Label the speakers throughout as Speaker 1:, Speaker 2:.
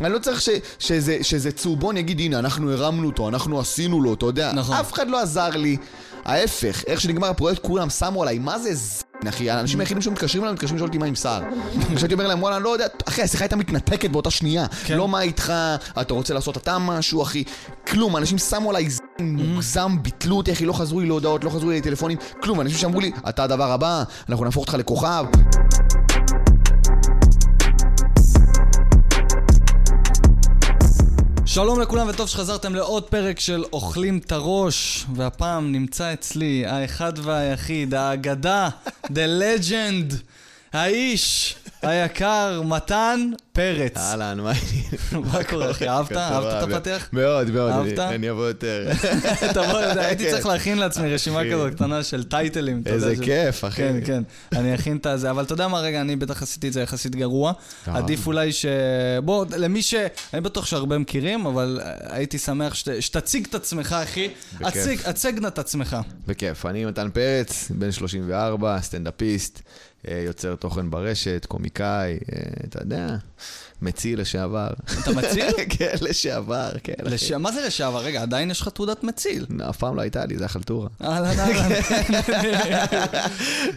Speaker 1: אני לא צריך ש, שזה, שזה צהובון יגיד, הנה, אנחנו הרמנו אותו, אנחנו עשינו לו, אתה יודע.
Speaker 2: נכון.
Speaker 1: אף אחד לא עזר לי. ההפך, איך שנגמר הפרויקט, כולם שמו עליי, מה זה זין, אחי? האנשים היחידים שמתקשרים אליי, מתקשרים לשאול אותי מה עם סער. כשהייתי אומר להם, וואלה, לא יודע, אחי, השיחה הייתה מתנתקת באותה שנייה.
Speaker 2: כן.
Speaker 1: לא מה איתך, אתה רוצה לעשות אתה משהו, אחי. כלום, אנשים שמו עליי זין מוגזם, ביטלו אותי, אחי, לא חזרו לי להודעות, לא חזרו לי לטלפונים, כלום, אנשים שאמרו לי, אתה הדבר הבא, אנחנו נהפוך אותך לכוכב.
Speaker 2: שלום לכולם וטוב שחזרתם לעוד פרק של אוכלים את הראש והפעם נמצא אצלי האחד והיחיד, האגדה, the legend, האיש, היקר, מתן פרץ.
Speaker 1: אהלן, מה העניינים?
Speaker 2: מה קורה אחי, אהבת? אהבת את הפתיח?
Speaker 1: מאוד, מאוד,
Speaker 2: אהבת?
Speaker 1: אני- אבוא יותר.
Speaker 2: תבוא, הייתי. צריך להכין לעצמי רשימה. כזאת קטנה של טייטלים.
Speaker 1: איזה כיף, אחי.
Speaker 2: כן, כן, אני אכין את הזה, אבל אתה יודע מה, רגע, אני בטח עשיתי את זה יחסית גרוע. עדיף אולי ש... בוא, למי ש... אני בטוח שהרבה מכירים, אבל הייתי שמח שת... שתציג את עצמך, אחי.
Speaker 1: בכיף.
Speaker 2: הצג נא את עצמך.
Speaker 1: בכיף. אני מתן פרץ, בן 34, סטנדאפיסט, יוצר תוכן ברשת, קומיקאי, אה, אתה יודע, מציל לשעבר.
Speaker 2: אתה מציל?
Speaker 1: כן, לשעבר, כן.
Speaker 2: לש... מה זה לשעבר? רגע, עדיין יש לך תעודת מציל.
Speaker 1: לא, אף פעם לא הייתה לי, זה החלטורה.
Speaker 2: אהלן, אהלן.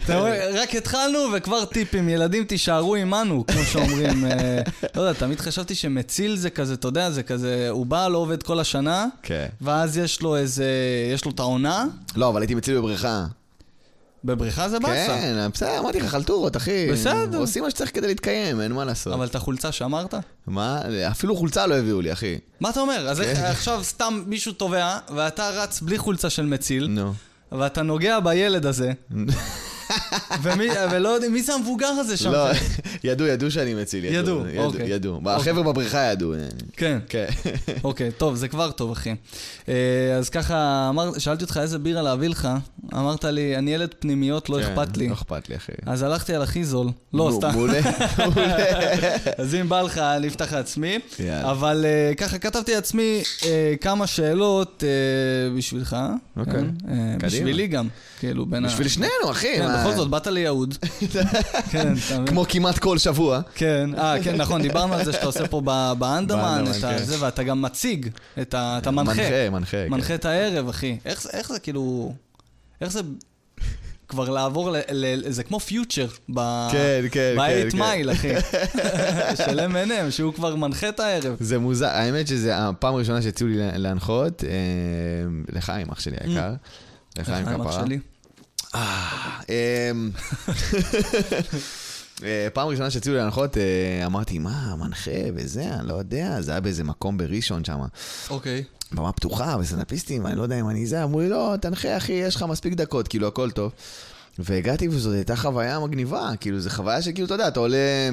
Speaker 2: אתה רואה, רק התחלנו וכבר טיפים, ילדים תישארו עמנו, כמו שאומרים. אה, לא יודע, תמיד חשבתי שמציל זה כזה, אתה יודע, זה כזה, הוא בא, לא עובד כל השנה,
Speaker 1: כן.
Speaker 2: ואז יש לו איזה, יש לו את העונה,
Speaker 1: לא, אבל הייתי מציל בבריכה.
Speaker 2: בבריכה זה באסה.
Speaker 1: כן, בסדר, אמרתי לך, חלטורות, אחי.
Speaker 2: בסדר.
Speaker 1: עושים מה שצריך כדי להתקיים, אין מה לעשות.
Speaker 2: אבל את החולצה שאמרת?
Speaker 1: מה? אפילו חולצה לא הביאו לי, אחי.
Speaker 2: מה אתה אומר? אז
Speaker 1: כן.
Speaker 2: עכשיו סתם מישהו תובע, ואתה רץ בלי חולצה של מציל. ואתה נוגע בילד הזה, ומי- ולא יודעים, מי זה המבוגר הזה שם?
Speaker 1: לא, ידעו, ידעו שאני מציל,
Speaker 2: ידעו,
Speaker 1: ידעו.
Speaker 2: אוקיי.
Speaker 1: ידעו. החבר'ה בבריכה ידעו.
Speaker 2: כן.
Speaker 1: כן.
Speaker 2: אוקיי, טוב, זה כבר טוב, אחי. אה, אז ככה, אמר, שאלתי אותך איזה בירה להביא לך, אמרת לי, אני ילד פנימיות, לא
Speaker 1: כן,
Speaker 2: אכפת לי.
Speaker 1: לא אכפת לי, אחי.
Speaker 2: אז הלכתי על הכי זול. לא, סתם.
Speaker 1: מעולה, מעולה.
Speaker 2: אז אם בא לך, אני אפתח לעצמי. אבל אה, ככה, כתבתי לעצמי אה, כמה שאלות בשבילך.
Speaker 1: אוקיי.
Speaker 2: כן? בשבילי גם, כאילו, בין ה...
Speaker 1: בשביל שנינו, אחי.
Speaker 2: כן? בכל זאת, באת ליהוד. כן?
Speaker 1: כמו כמעט כל שבוע.
Speaker 2: כן, אה, כן, נכון, דיברנו על זה שאתה עושה פה ב- באנדמן,
Speaker 1: באנדמן,
Speaker 2: את
Speaker 1: כן.
Speaker 2: ואתה גם מציג. אתה מנחה.
Speaker 1: מנחה, מנחה. כן.
Speaker 2: מנחה את הערב, אחי. איך זה, כאילו... איך זה כבר לעבור ל... ל זה כמו פיוטר ב...
Speaker 1: כן, כן,
Speaker 2: ב-8
Speaker 1: כן,
Speaker 2: מייל, אחי. של M&M, שהוא כבר מנחה את הערב.
Speaker 1: זה מוזר, האמת שזה הפעם הראשונה שהציעו לי להנחות, אה, לחיים, אח שלי היקר. לחיים כפרה. פעם ראשונה שהציעו לי להנחות, אה, אמרתי, מה, מנחה וזה, אני לא יודע, זה היה באיזה מקום בראשון שם.
Speaker 2: אוקיי.
Speaker 1: במה פתוחה, וסטנדאפיסטים, אני לא יודע אם אני זה, אמרו לי, לא, תנחה אחי, יש לך מספיק דקות, כאילו, הכל טוב. והגעתי וזאת הייתה חוויה מגניבה, כאילו, זו חוויה שכאילו, אתה יודע, אתה עולה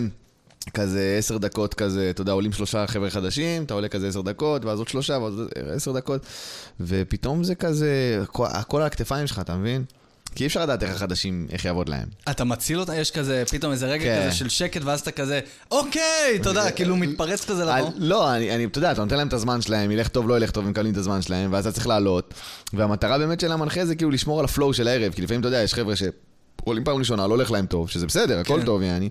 Speaker 1: כזה עשר דקות כזה, אתה יודע, עולים שלושה חבר'ה חדשים, אתה עולה כזה עשר דקות, ואז עוד שלושה, ואז עוד עשר דקות, ופתאום זה כזה, הכל על הכתפיים שלך, אתה מבין? כי אי אפשר לדעת איך החדשים, איך יעבוד להם.
Speaker 2: אתה מציל אותה, יש כזה, פתאום איזה רגע
Speaker 1: כן.
Speaker 2: כזה של שקט, ואז אתה כזה, אוקיי, אתה יודע, כאילו מתפרץ כזה
Speaker 1: אני-
Speaker 2: לבוא.
Speaker 1: לא, אני, אני, אתה יודע, אתה נותן להם את הזמן שלהם, ילך טוב, לא ילך טוב, הם מקבלים את הזמן שלהם, ואז אתה צריך לעלות. והמטרה באמת של המנחה זה כאילו לשמור על הפלואו של הערב, כי לפעמים, אתה יודע, יש חבר'ה שעולים פעם ראשונה, לא הולך להם טוב, שזה בסדר, הכל
Speaker 2: כן.
Speaker 1: טוב, יעני.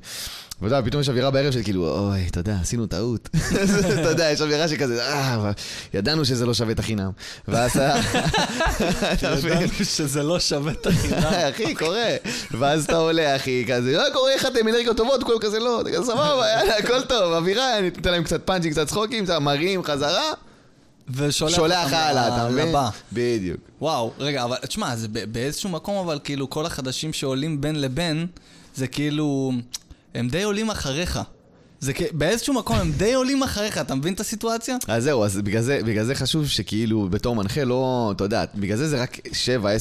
Speaker 1: ואתה יודע, פתאום יש אווירה בערב של כאילו, אוי, אתה יודע, עשינו טעות. אתה יודע, יש אווירה שכזה, אה, ידענו שזה לא שווה את החינם. ואז?
Speaker 2: ידענו שזה לא שווה את החינם.
Speaker 1: אחי, קורה. ואז אתה עולה, אחי, כזה, לא קורה, איך אתם אנרגיות טובות, כולם כזה לא, סבבה, יאללה, הכל טוב, אווירה, אני אתן להם קצת פאנצ'ים, קצת צחוקים, מרים, חזרה,
Speaker 2: ושולח
Speaker 1: הלאה, אתה מבין?
Speaker 2: לבא.
Speaker 1: בדיוק.
Speaker 2: וואו, רגע, אבל תשמע, זה באיזשהו מקום, אבל כאילו כל החדשים שעולים בין לבין, זה כאילו, הם די עולים אחריך. זה כ... באיזשהו מקום הם די עולים אחריך, אתה מבין את הסיטואציה?
Speaker 1: אז זהו, אז בגלל זה, בגלל זה חשוב שכאילו בתור מנחה לא, אתה יודע, בגלל זה זה רק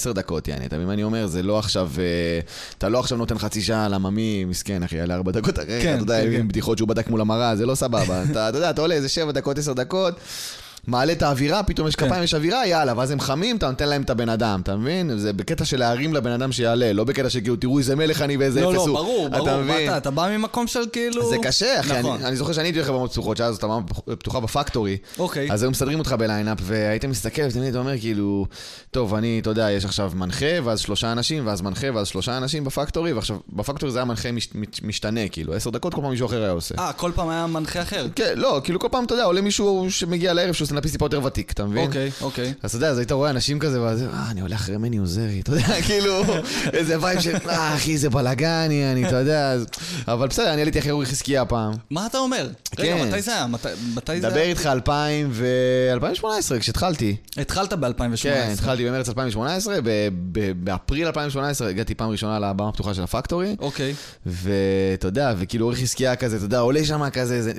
Speaker 1: 7-10 דקות, יעני, אתה מבין מה אני אומר? זה לא עכשיו, אה, אתה לא עכשיו נותן חצי שעה לעממי, מסכן אחי, יעלה 4 דקות אחרי,
Speaker 2: כן,
Speaker 1: אתה יודע,
Speaker 2: כן,
Speaker 1: עם
Speaker 2: כן.
Speaker 1: בדיחות שהוא בדק מול המראה, זה לא סבבה. אתה, אתה יודע, אתה עולה איזה 7 דקות, 10 דקות. מעלה את האווירה, פתאום יש
Speaker 2: כן.
Speaker 1: כפיים, יש אווירה, יאללה, ואז הם חמים, אתה נותן להם את הבן אדם, אתה מבין? זה בקטע של להרים לבן אדם שיעלה, לא בקטע של כאילו, תראו איזה מלך אני ואיזה אפס
Speaker 2: לא,
Speaker 1: הוא.
Speaker 2: לא, ברור,
Speaker 1: אתה
Speaker 2: ברור.
Speaker 1: מבין?
Speaker 2: ואתה- אתה בא ממקום של כאילו...
Speaker 1: זה קשה, אחי.
Speaker 2: נכון.
Speaker 1: אני, זוכר שאני הייתי הולך לבמות פתוחות, שאז אתה במה פתוחה בפקטורי.
Speaker 2: אוקיי.
Speaker 1: אז היו מסדרים אותך בליינאפ, והיית מסתכל, ותמיד אומר, כאילו, טוב, אני, אתה יודע, יש עכשיו מנחה, ואז שלושה אנשים, ואז מנחה, ואז שלושה אנשים בפקטורי, ועכשיו, בפקטורי זה היה מנחה מש, מש, משתנה, כאילו, עשר דקות, כל פעם מישהו אחר היה עושה.
Speaker 2: אה, כל פעם היה מנחה אחר.
Speaker 1: כן, לא, כאילו כל פעם, אתה יודע, עולה מישהו שמגיע לערב סטנדאפיסט טיפה יותר ותיק, אתה מבין?
Speaker 2: אוקיי, אוקיי.
Speaker 1: אז אתה יודע, אז היית רואה אנשים כזה, ואז, אה, אני עולה אחרי מני עוזרי, אתה יודע, כאילו, איזה vibe של, אה, אחי, זה בלאגן, אני, אתה יודע, אבל בסדר, אני עליתי אחרי אורי חזקיה פעם.
Speaker 2: מה אתה אומר? רגע,
Speaker 1: כן.
Speaker 2: מתי זה היה? מתי- זה היה?
Speaker 1: איתך 2000 ו... 2018, כשהתחלתי.
Speaker 2: התחלת ב-2018.
Speaker 1: כן, התחלתי במרץ 2018, ב- ב- באפריל 2018 הגעתי פעם ראשונה לבמה הפתוחה של הפקטורי,
Speaker 2: אוקיי.
Speaker 1: ואתה יודע, וכאילו אורי חזקיה כזה, אתה יודע, עולה שם כזה,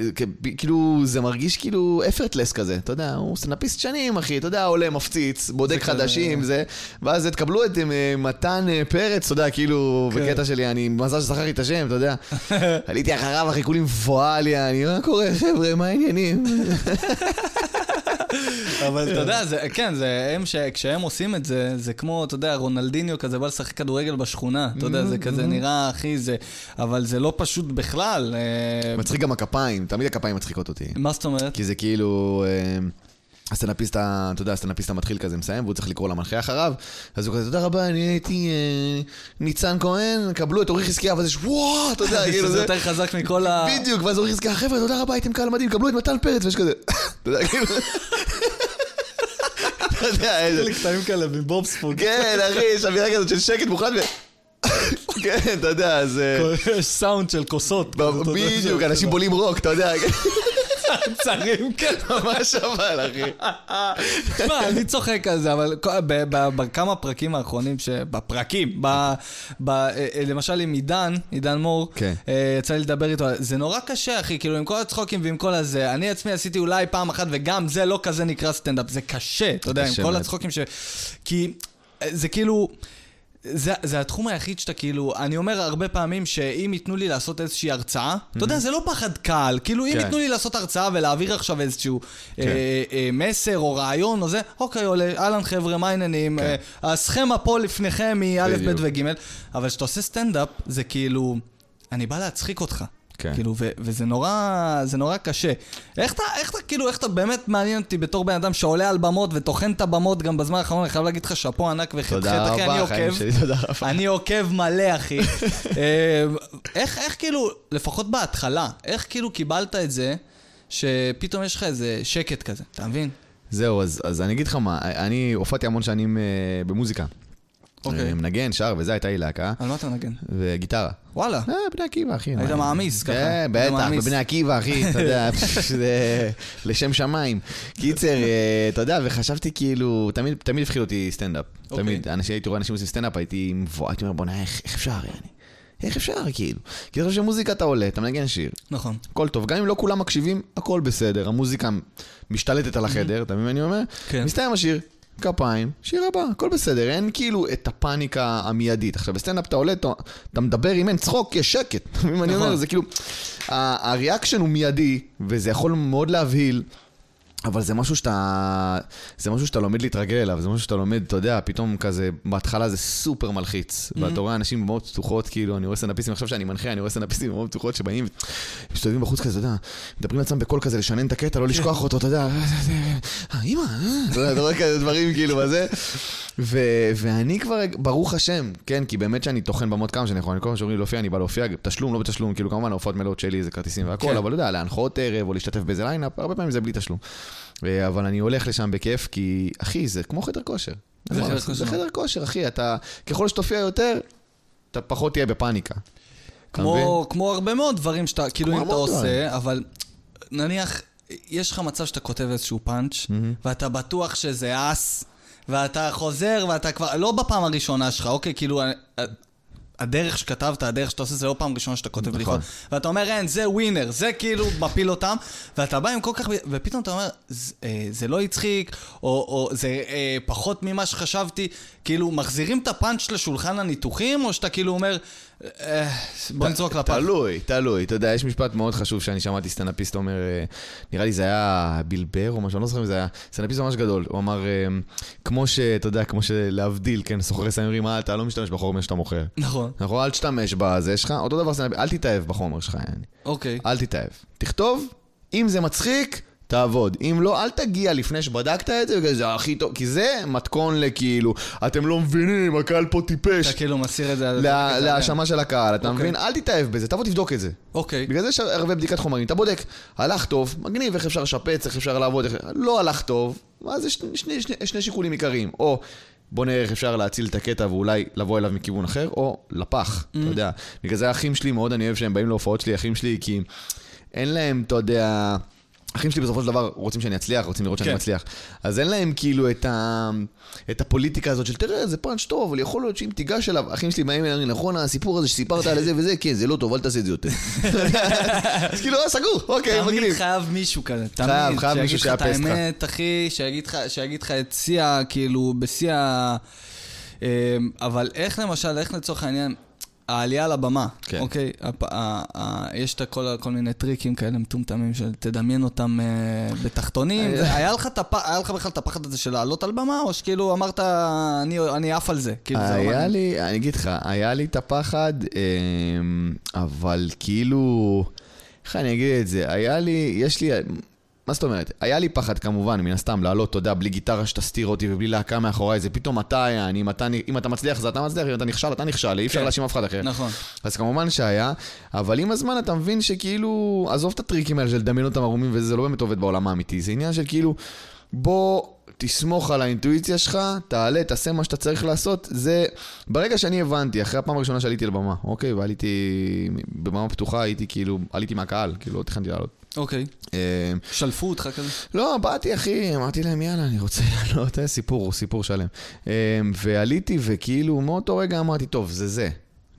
Speaker 1: כאילו, זה מרגיש כאילו אפרטלס כזה, אתה יודע, הוא סטנדאפיסט שנים, אחי, אתה יודע, עולה, מפציץ, בודק
Speaker 2: כזה-
Speaker 1: חדשים, זה, ואז תקבלו את אה, מתן אה, פרץ, אתה יודע, כאילו,
Speaker 2: כן.
Speaker 1: בקטע שלי, אני, מזל שזכרתי את השם, אתה יודע, עליתי אחריו, אחי, כולי מבוהל, יעני, מה קורה, חבר'ה, מה העניינים?
Speaker 2: אבל אתה יודע, זה, כן, זה הם ש... כשהם עושים את זה, זה כמו, אתה יודע, רונלדיניו כזה בא לשחק כדורגל בשכונה. אתה יודע, זה כזה נראה, אחי, זה... אבל זה לא פשוט בכלל. אה,
Speaker 1: מצחיק גם הכפיים, תמיד הכפיים מצחיקות אותי.
Speaker 2: מה זאת אומרת?
Speaker 1: כי זה כאילו... אה, הסטנדאפיסט, ה- אתה יודע, הסטנדאפיסט המתחיל כזה מסיים, והוא צריך לקרוא למנחה אחריו, אז הוא כזה, תודה רבה, אני הייתי אה, ניצן כהן, קבלו את אורי חזקיה, ואז יש וואו, אתה יודע, כאילו זה...
Speaker 2: יותר חזק מכל ה...
Speaker 1: בדיוק, ואז אורי חזקיה, חבר'ה, תודה רבה, הייתם קהל מדהים, קבלו את מתן פרץ, ויש כזה, אתה יודע, כאילו... אתה יודע, איזה...
Speaker 2: קטעים כאלה מבובספוג.
Speaker 1: כן, אחי, יש אווירה כזאת של שקט מוחלט ו... כן, אתה יודע, אז... אה,
Speaker 2: יש סאונד של כוסות.
Speaker 1: בדיוק, אנשים בולים רוק, אתה יודע,
Speaker 2: צרים, כן.
Speaker 1: ממש אבל, אחי.
Speaker 2: תשמע, אני צוחק על זה, אבל בכמה פרקים האחרונים, בפרקים, אה, למשל עם עידן, עידן מור,
Speaker 1: כן.
Speaker 2: אה, יצא לי לדבר איתו, זה נורא קשה, אחי, כאילו, עם כל הצחוקים ועם כל הזה, אני עצמי עשיתי אולי פעם אחת, וגם זה לא כזה נקרא סטנדאפ, זה קשה, אתה יודע, עם כל. הצחוקים ש... כי אה, זה כאילו... זה, זה התחום היחיד שאתה כאילו, אני אומר הרבה פעמים שאם ייתנו לי לעשות איזושהי הרצאה, אתה יודע, זה לא פחד קהל, כאילו אם
Speaker 1: כן.
Speaker 2: ייתנו לי לעשות הרצאה ולהעביר עכשיו איזשהו אה, אה, מסר או רעיון או זה, אוקיי, עולה, אהלן חבר'ה, מה העניינים?
Speaker 1: כן.
Speaker 2: אה, הסכמה פה לפניכם היא א', ב'. וג', אבל כשאתה עושה סטנדאפ, זה כאילו, אני בא להצחיק אותך.
Speaker 1: כן.
Speaker 2: כאילו, ו- וזה נורא, זה נורא קשה. איך אתה, איך אתה, כאילו, איך אתה באמת מעניין אותי בתור בן אדם שעולה על במות וטוחן את הבמות גם בזמן האחרון, אני חייב להגיד לך שאפו ענק חטא, אחי, אני עוקב.
Speaker 1: שלי, תודה רבה.
Speaker 2: אני עוקב מלא, אחי. אה, איך, איך כאילו, לפחות בהתחלה, איך כאילו קיבלת את זה, שפתאום יש לך איזה שקט כזה, אתה מבין?
Speaker 1: זהו, אז, אז אני אגיד לך מה, אני הופעתי המון שנים אה, במוזיקה.
Speaker 2: אוקיי.
Speaker 1: אה, מנגן, שר וזה, הייתה לי להקה,
Speaker 2: על מה אתה מנגן?
Speaker 1: וגיטרה.
Speaker 2: וואלה.
Speaker 1: אה, בני עקיבא, אחי.
Speaker 2: היית מעמיס ככה.
Speaker 1: כן, בטח. בבני עקיבא, אחי, אתה יודע, זה לשם שמיים. קיצר, אה, אתה יודע, וחשבתי כאילו, תמיד תמיד הפחיד אותי סטנדאפ.
Speaker 2: אוקיי.
Speaker 1: תמיד, הייתי רואה אנשים עושים סטנדאפ, הייתי מובך, הייתי אומר, בוא'נה, איך איך אפשר, יעני? איך אפשר, כאילו? כי אני חושב שמוזיקה אתה עולה, אתה מנגן שיר,
Speaker 2: נכון.
Speaker 1: הכל טוב. גם אם לא כולם מקשיבים, הכל בסדר. המוזיקה משתלטת על החדר, אתה מבין מה אני אומר?
Speaker 2: כן.
Speaker 1: מסתיים השיר, כפיים, שיר הבא, הכל בסדר. אין כאילו את הפאניקה המיידית. עכשיו, בסטנדאפ אתה עולה, אתה, אתה מדבר, אם אין צחוק, יש שקט. מה אני
Speaker 2: נכון.
Speaker 1: אומר? זה כאילו... ה reaction הוא מיידי, וזה יכול מאוד להבהיל. אבל זה משהו שאתה... זה משהו שאתה לומד להתרגל אליו, זה משהו שאתה לומד, אתה יודע, פתאום כזה, בהתחלה זה סופר מלחיץ.
Speaker 2: Mm-hmm.
Speaker 1: ואתה רואה אנשים בבמות פתוחות, כאילו, אני רואה סטנדאפיסטים, עכשיו שאני מנחה, אני רואה סטנדאפיסטים בבמות פתוחות שבאים, מסתובבים בחוץ כזה, אתה יודע, מדברים לעצמם בקול כזה, לשנן את הקטע, לא לשכוח אותו, אתה יודע, אה, אימא, אה, אתה יודע, אתה רואה כאלה דברים כאילו בזה. ו- ואני כבר, ברוך השם, כן, כי באמת שאני טוחן במות כמה שאני יכול, אני כל פעם שאומרים לי להופיע, אני בא להופיע, תשלום, לא בתשלום, כאילו כמובן ההופעות מלאות שלי זה כרטיסים והכל,
Speaker 2: כן.
Speaker 1: אבל אתה יודע, להנחות ערב או להשתתף באיזה ליינאפ, הרבה פעמים זה בלי תשלום. אה, אבל אני הולך לשם בכיף, כי, אחי, זה כמו חדר כושר.
Speaker 2: זה חדר
Speaker 1: זה
Speaker 2: כושר.
Speaker 1: חדר כושר, אחי, אתה, ככל שתופיע יותר, אתה פחות תהיה בפאניקה.
Speaker 2: כמו, כמו הרבה מאוד דברים שאתה, כאילו אם אתה עושה,
Speaker 1: דברים.
Speaker 2: אבל נניח, יש לך מצב שאתה כותב איזשהו פאנץ', ואתה בטוח שזה אס, ואתה חוזר, ואתה כבר, לא בפעם הראשונה שלך, אוקיי, כאילו, אה, הדרך שכתבת, הדרך שאתה עושה, זה לא פעם ראשונה שאתה כותב
Speaker 1: נכון.
Speaker 2: בדיחות. ואתה אומר, אין, זה winner, זה כאילו מפיל אותם, ואתה בא עם כל כך... ופתאום אתה אומר, "ז- אה, זה לא הצחיק, או, או זה אה, פחות ממה שחשבתי. כאילו, מחזירים את הפאנץ' לשולחן הניתוחים, או שאתה כאילו אומר, אה, בוא נזרוק לפח.
Speaker 1: תלוי, תלוי. אתה יודע, יש משפט מאוד חשוב שאני שמעתי סטנדאפיסט אומר, אה, נראה לי זה היה ביל בר או משהו, אני לא זוכר אם זה היה, סטנדאפיסט ממש גדול. הוא אמר, אה, כמו שאתה יודע, כמו שלהבדיל, כן, סוחרי סמים אומרים, "אה, אתה לא משתמש בחומר שאתה מוכר.
Speaker 2: נכון,
Speaker 1: נכון, אל תשתמש בזה שלך, אותו דבר סטנדאפיסט, אל תתאהב בחומר שלך, יעני.
Speaker 2: אוקיי.
Speaker 1: אל תתאהב. תכתוב, אם זה מצחיק, תעבוד. אם לא, אל תגיע לפני שבדקת את זה, בגלל זה הכי טוב, כי זה מתכון לכאילו, אתם לא מבינים, הקהל פה טיפש.
Speaker 2: אתה כאילו מסיר את זה...
Speaker 1: לה- להאשמה של הקהל, אתה
Speaker 2: אוקיי.
Speaker 1: מבין? אל תתאהב בזה, תבוא תבדוק את זה.
Speaker 2: אוקיי.
Speaker 1: בגלל זה יש הרבה בדיקת חומרים. אתה בודק, הלך טוב, מגניב, איך אפשר לשפץ, איך אפשר לעבוד, איך... לא הלך טוב, אז זה שני, שני, שני, שני שיקולים עיקריים. או בוא נראה איך אפשר להציל את הקטע ואולי לבוא אליו מכיוון אחר, או לפח, אתה יודע. בגלל זה האחים שלי, מאוד אני אוהב שהם באים להופעות שלי, אחים שלי, כי אין להם, אתה יודע... אחים שלי בסופו של דבר רוצים שאני אצליח, רוצים לראות שאני
Speaker 2: כן.
Speaker 1: מצליח. אז אין להם כאילו את, ה... את הפוליטיקה הזאת של תראה, זה פאנץ' טוב, אבל יכול להיות שאם תיגש אליו, אחים שלי באים אליי, נכון, הסיפור הזה שסיפרת על זה וזה, כן, זה לא טוב, אל תעשה את זה יותר. אז כאילו, אה, סגור, אוקיי,
Speaker 2: תמיד
Speaker 1: מגניב.
Speaker 2: חייב מישהו כזה, תמיד.
Speaker 1: חייב, חייב מישהו
Speaker 2: שיגיד לך
Speaker 1: שיאפס
Speaker 2: את
Speaker 1: לך.
Speaker 2: האמת, אחי, שיגיד לך- שיגיד לך את שיא ה... כאילו, בשיא ה... אמ, אבל איך למשל, איך לצורך העניין, העלייה לבמה,
Speaker 1: כן.
Speaker 2: אוקיי? הפ- ה- ה- יש את כל, כל מיני טריקים כאלה מטומטמים של תדמיין אותם אה, בתחתונים.
Speaker 1: אה.
Speaker 2: זה- היה לך את הפ- היה לך בכלל את הפחד הזה של לעלות על במה, או שכאילו אמרת, אני- אני עף על זה? כאילו, זה לא
Speaker 1: היה
Speaker 2: מעניין.
Speaker 1: לי, אני אגיד לך, היה לי את הפחד, אמ, אבל כאילו, איך אני אגיד את זה? היה לי, יש לי, מה זאת אומרת? היה לי פחד כמובן, מן הסתם, לעלות, אתה יודע, בלי גיטרה שתסתיר אותי ובלי להקה מאחוריי, זה פתאום אתה, יעני, אם אתה, אם אתה מצליח, אז אתה מצליח, אם אתה נכשל, אתה נכשל, אי אפשר
Speaker 2: כן.
Speaker 1: להאשים אף אחד אחר.
Speaker 2: נכון.
Speaker 1: אז כמובן שהיה, אבל עם הזמן אתה מבין שכאילו, עזוב את הטריקים האלה של לדמיין אותם ערומים וזה, זה לא באמת עובד בעולם האמיתי, זה עניין של כאילו, בוא תסמוך על האינטואיציה שלך, תעלה, תעשה מה שאתה צריך לעשות, זה, ברגע שאני הבנתי, אחרי הפעם הראשונה שעליתי לבמה, אוקיי, ועליתי, בבמה פתוחה הייתי כאילו, עליתי מהקהל, כאילו, לא תכננתי לעלות.
Speaker 2: אוקיי.
Speaker 1: אה,
Speaker 2: שלפו אותך כזה?
Speaker 1: לא, באתי אחי, אמרתי להם יאללה, אני רוצה לעלות, אה, סיפור, סיפור שלם. אה, ועליתי וכאילו מאותו רגע אמרתי, טוב, זה זה,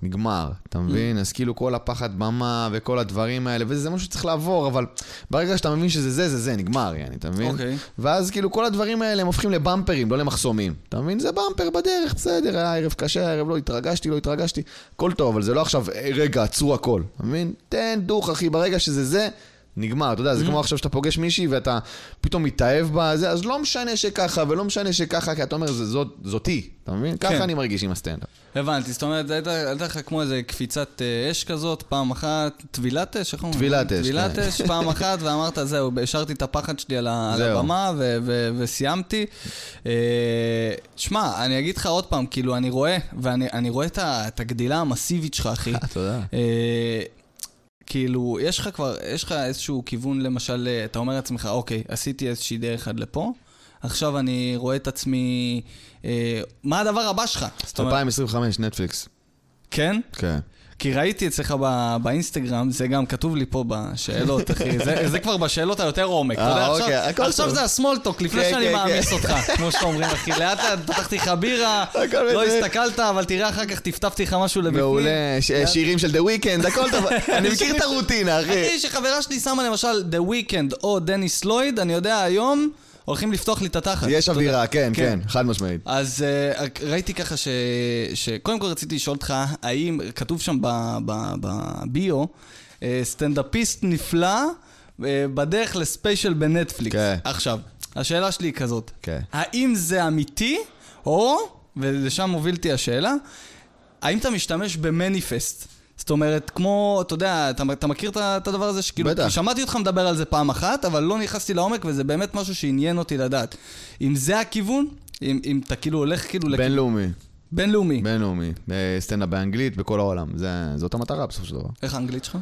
Speaker 1: נגמר, אתה מבין? אז כאילו כל הפחד במה וכל הדברים האלה, וזה משהו שצריך לעבור, אבל ברגע שאתה מבין שזה זה, זה זה, נגמר, יעני, אתה מבין?
Speaker 2: אוקיי.
Speaker 1: ואז כאילו כל הדברים האלה הם הופכים לבמפרים, לא למחסומים. אתה מבין? זה במפר בדרך, בסדר, היה ערב קשה, הערב לא התרגשתי, לא התרגשתי, הכל טוב, אבל זה לא עכשיו, "אה, רגע, עצרו הכל. אתה מבין? תן דוך, אחי, ברגע שזה זה, נגמר. אתה יודע, זה כמו עכשיו שאתה פוגש מישהי ואתה פתאום מתאהב בה, אז לא משנה שככה, ולא משנה שככה, כי אתה אומר, "זה- זאת, זאתי. אתה מבין? ככה אני מרגיש עם הסטנדאפ.
Speaker 2: הבנתי, זאת אומרת, הייתה לך כמו איזה קפיצת אה, אש כזאת, פעם אחת, טבילת אש, איך אומרים?
Speaker 1: טבילת אש,
Speaker 2: טבילת
Speaker 1: כן.
Speaker 2: אש, פעם אחת, ואמרת, זהו, השארתי את הפחד שלי על. הבמה, וסיימתי. אה, שמע, אני אגיד לך עוד פעם, כאילו, אני רואה, ואני אני רואה את הגדילה המסיבית שלך, אחי.
Speaker 1: תודה.
Speaker 2: כאילו, יש לך כבר, יש לך איזשהו כיוון, למשל, אה, אתה אומר לעצמך, אוקיי, עשיתי איזושהי דרך עד לפה, עכשיו אני רואה את עצמי, אה, מה הדבר הבא שלך? זאת אומרת,
Speaker 1: 2025, נטפליקס.
Speaker 2: כן?
Speaker 1: כן.
Speaker 2: כי ראיתי אצלך באינסטגרם, זה גם כתוב לי פה בשאלות, אחי. זה, זה כבר בשאלות היותר עומק. אתה
Speaker 1: אה,
Speaker 2: יודע,
Speaker 1: אוקיי,
Speaker 2: עכשיו, עכשיו. זה הסמולטוק, לפני
Speaker 1: כן,
Speaker 2: שאני
Speaker 1: כן,
Speaker 2: מעמיס
Speaker 1: כן.
Speaker 2: אותך, כמו שאומרים, אחי. לאט לאט פתחתי לך בירה, לא. הסתכלת, אבל תראה אחר כך טפטפתי לך משהו לבפנים.
Speaker 1: מעולה, שירים של The Weeknd, הכל טוב. אני מכיר את הרוטינה, אחי.
Speaker 2: אחי, שחברה שלי שמה למשל The Weeknd או דניס לויד, אני יודע היום, הולכים לפתוח לי את התחת.
Speaker 1: יש. אווירה, כן,
Speaker 2: כן.
Speaker 1: כן, חד משמעית.
Speaker 2: אז uh, ראיתי ככה ש... שקודם כל רציתי לשאול אותך, האם, כתוב שם בביו, אה, סטנדאפיסט נפלא אה, בדרך לספיישל בנטפליקס.
Speaker 1: כן.
Speaker 2: עכשיו, השאלה שלי היא כזאת,
Speaker 1: כן.
Speaker 2: האם זה אמיתי, או, ולשם מובילתי השאלה, האם אתה משתמש במניפסט? זאת אומרת, כמו, אתה יודע, אתה, אתה מכיר את את הדבר הזה שכאילו,
Speaker 1: בטח.
Speaker 2: שמעתי אותך מדבר על זה פעם אחת, אבל לא נכנסתי לעומק, וזה באמת משהו שעניין אותי לדעת. אם זה הכיוון, אם, אם אתה כאילו הולך כאילו
Speaker 1: בינלאומי,
Speaker 2: בינלאומי,
Speaker 1: בינלאומי. אה, סטנדאפ באנגלית, בכל העולם. זה- זאת המטרה בסופו של דבר.
Speaker 2: איך האנגלית שלך?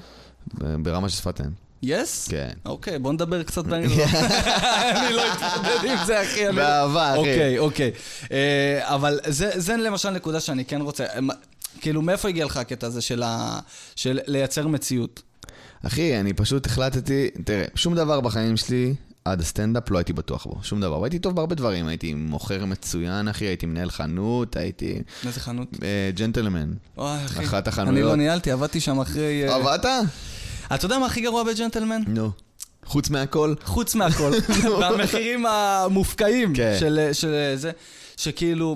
Speaker 1: ברמה של שפת אם.
Speaker 2: יס?
Speaker 1: כן.
Speaker 2: אוקיי, בוא נדבר קצת באנגלית. אני לא אתמודד עם זה, אחי. לא-
Speaker 1: באהבה, אחי.
Speaker 2: אוקיי, אוקיי. אה, אבל זה למשל נקודה שאני כן רוצה. כאילו, מאיפה הגיע לך הקטע הזה של ה- של לייצר מציאות?
Speaker 1: אחי, אני פשוט החלטתי, תראה, שום דבר בחיים שלי עד הסטנדאפ לא הייתי בטוח בו, שום דבר. והייתי טוב בהרבה דברים, הייתי מוכר מצוין, אחי, הייתי מנהל חנות, הייתי
Speaker 2: איזה חנות?
Speaker 1: אה, ג'נטלמן.
Speaker 2: אוי, אחי.
Speaker 1: אחת
Speaker 2: אני
Speaker 1: החנויות.
Speaker 2: לא ניהלתי, עבדתי שם אחרי... אה,
Speaker 1: עבדת?
Speaker 2: אתה יודע מה הכי גרוע בג'נטלמן?
Speaker 1: נו. חוץ מהכל?
Speaker 2: חוץ מהכל. והמחירים המופקעים
Speaker 1: כן.
Speaker 2: של של זה, שכאילו,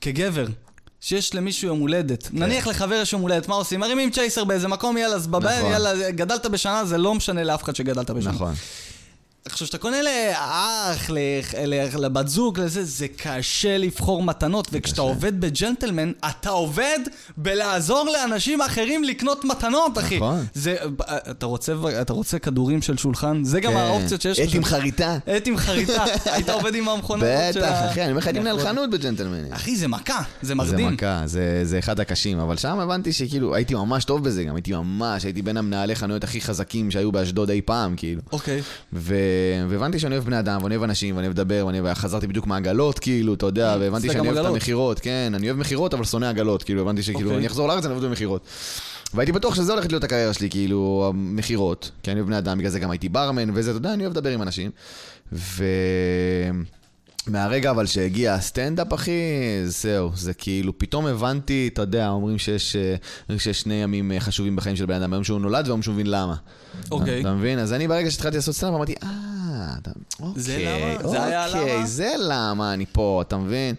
Speaker 2: כגבר. שיש למישהו יום הולדת.
Speaker 1: כן.
Speaker 2: נניח לחבר יש יום הולדת, מה עושים? מרימים צ'ייסר באיזה מקום, יאללה, אז בבית,
Speaker 1: נכון.
Speaker 2: יאללה, גדלת בשנה, זה לא משנה לאף אחד שגדלת בשנה.
Speaker 1: נכון.
Speaker 2: עכשיו, כשאתה קונה לאח, לבת זוג, לזה, זה קשה לבחור מתנות, וכשאתה
Speaker 1: קשה.
Speaker 2: עובד בג'נטלמן, אתה עובד בלעזור לאנשים אחרים לקנות מתנות, אחי.
Speaker 1: נכון.
Speaker 2: זה, אתה רוצה, אתה רוצה כדורים של שולחן? זה גם
Speaker 1: כן.
Speaker 2: האופציות שיש לך.
Speaker 1: עם חריטה.
Speaker 2: עת עם חריטה. היית עובד עם המכונה הזאת של
Speaker 1: בטח,
Speaker 2: ה-
Speaker 1: אחי, אני אומר לך, הייתי מנהל
Speaker 2: נכון.
Speaker 1: חנות בג'נטלמנים.
Speaker 2: אחי, זה מכה, זה
Speaker 1: זה
Speaker 2: מרדים.
Speaker 1: מכה, זה, זה אחד הקשים, אבל שם הבנתי שכאילו הייתי ממש טוב בזה גם, הייתי ממש, הייתי בין המנהלי חנויות הכי חזקים שהיו באשדוד אי פעם, כאילו.
Speaker 2: אוקיי.
Speaker 1: ו... והבנתי שאני אוהב בני אדם, ואני אוהב אנשים, ואני אוהב לדבר, ואני וחזרתי בדיוק מהעגלות, כאילו, אתה יודע, והבנתי
Speaker 2: עשית
Speaker 1: שאני אוהב את. המכירות, כן, אני אוהב מכירות, אבל שונא עגלות, כאילו, הבנתי שכאילו,
Speaker 2: אוקיי.
Speaker 1: אני אחזור לארץ, אני אוהב במכירות. והייתי בטוח שזה הולך להיות הקריירה שלי, כאילו, המכירות, כי אני אוהב בני אדם, בגלל זה גם הייתי ברמן, וזה, אתה יודע, אני אוהב לדבר עם אנשים. ו... מהרגע אבל שהגיע הסטנדאפ, אחי, זהו, זה כאילו, פתאום הבנתי, אתה יודע, אומרים שיש, אה, שיש שני ימים אה, חשובים בחיים של בן אדם, היום שהוא נולד והיום שהוא מבין למה.
Speaker 2: אוקיי.
Speaker 1: אתה מבין? אז אני ברגע שהתחלתי לעשות סטנדאפ אמרתי, אה, אתה- אוקיי,
Speaker 2: זה למה? זה היה
Speaker 1: אוקיי,
Speaker 2: למה?
Speaker 1: זה למה אני פה, אתה מבין?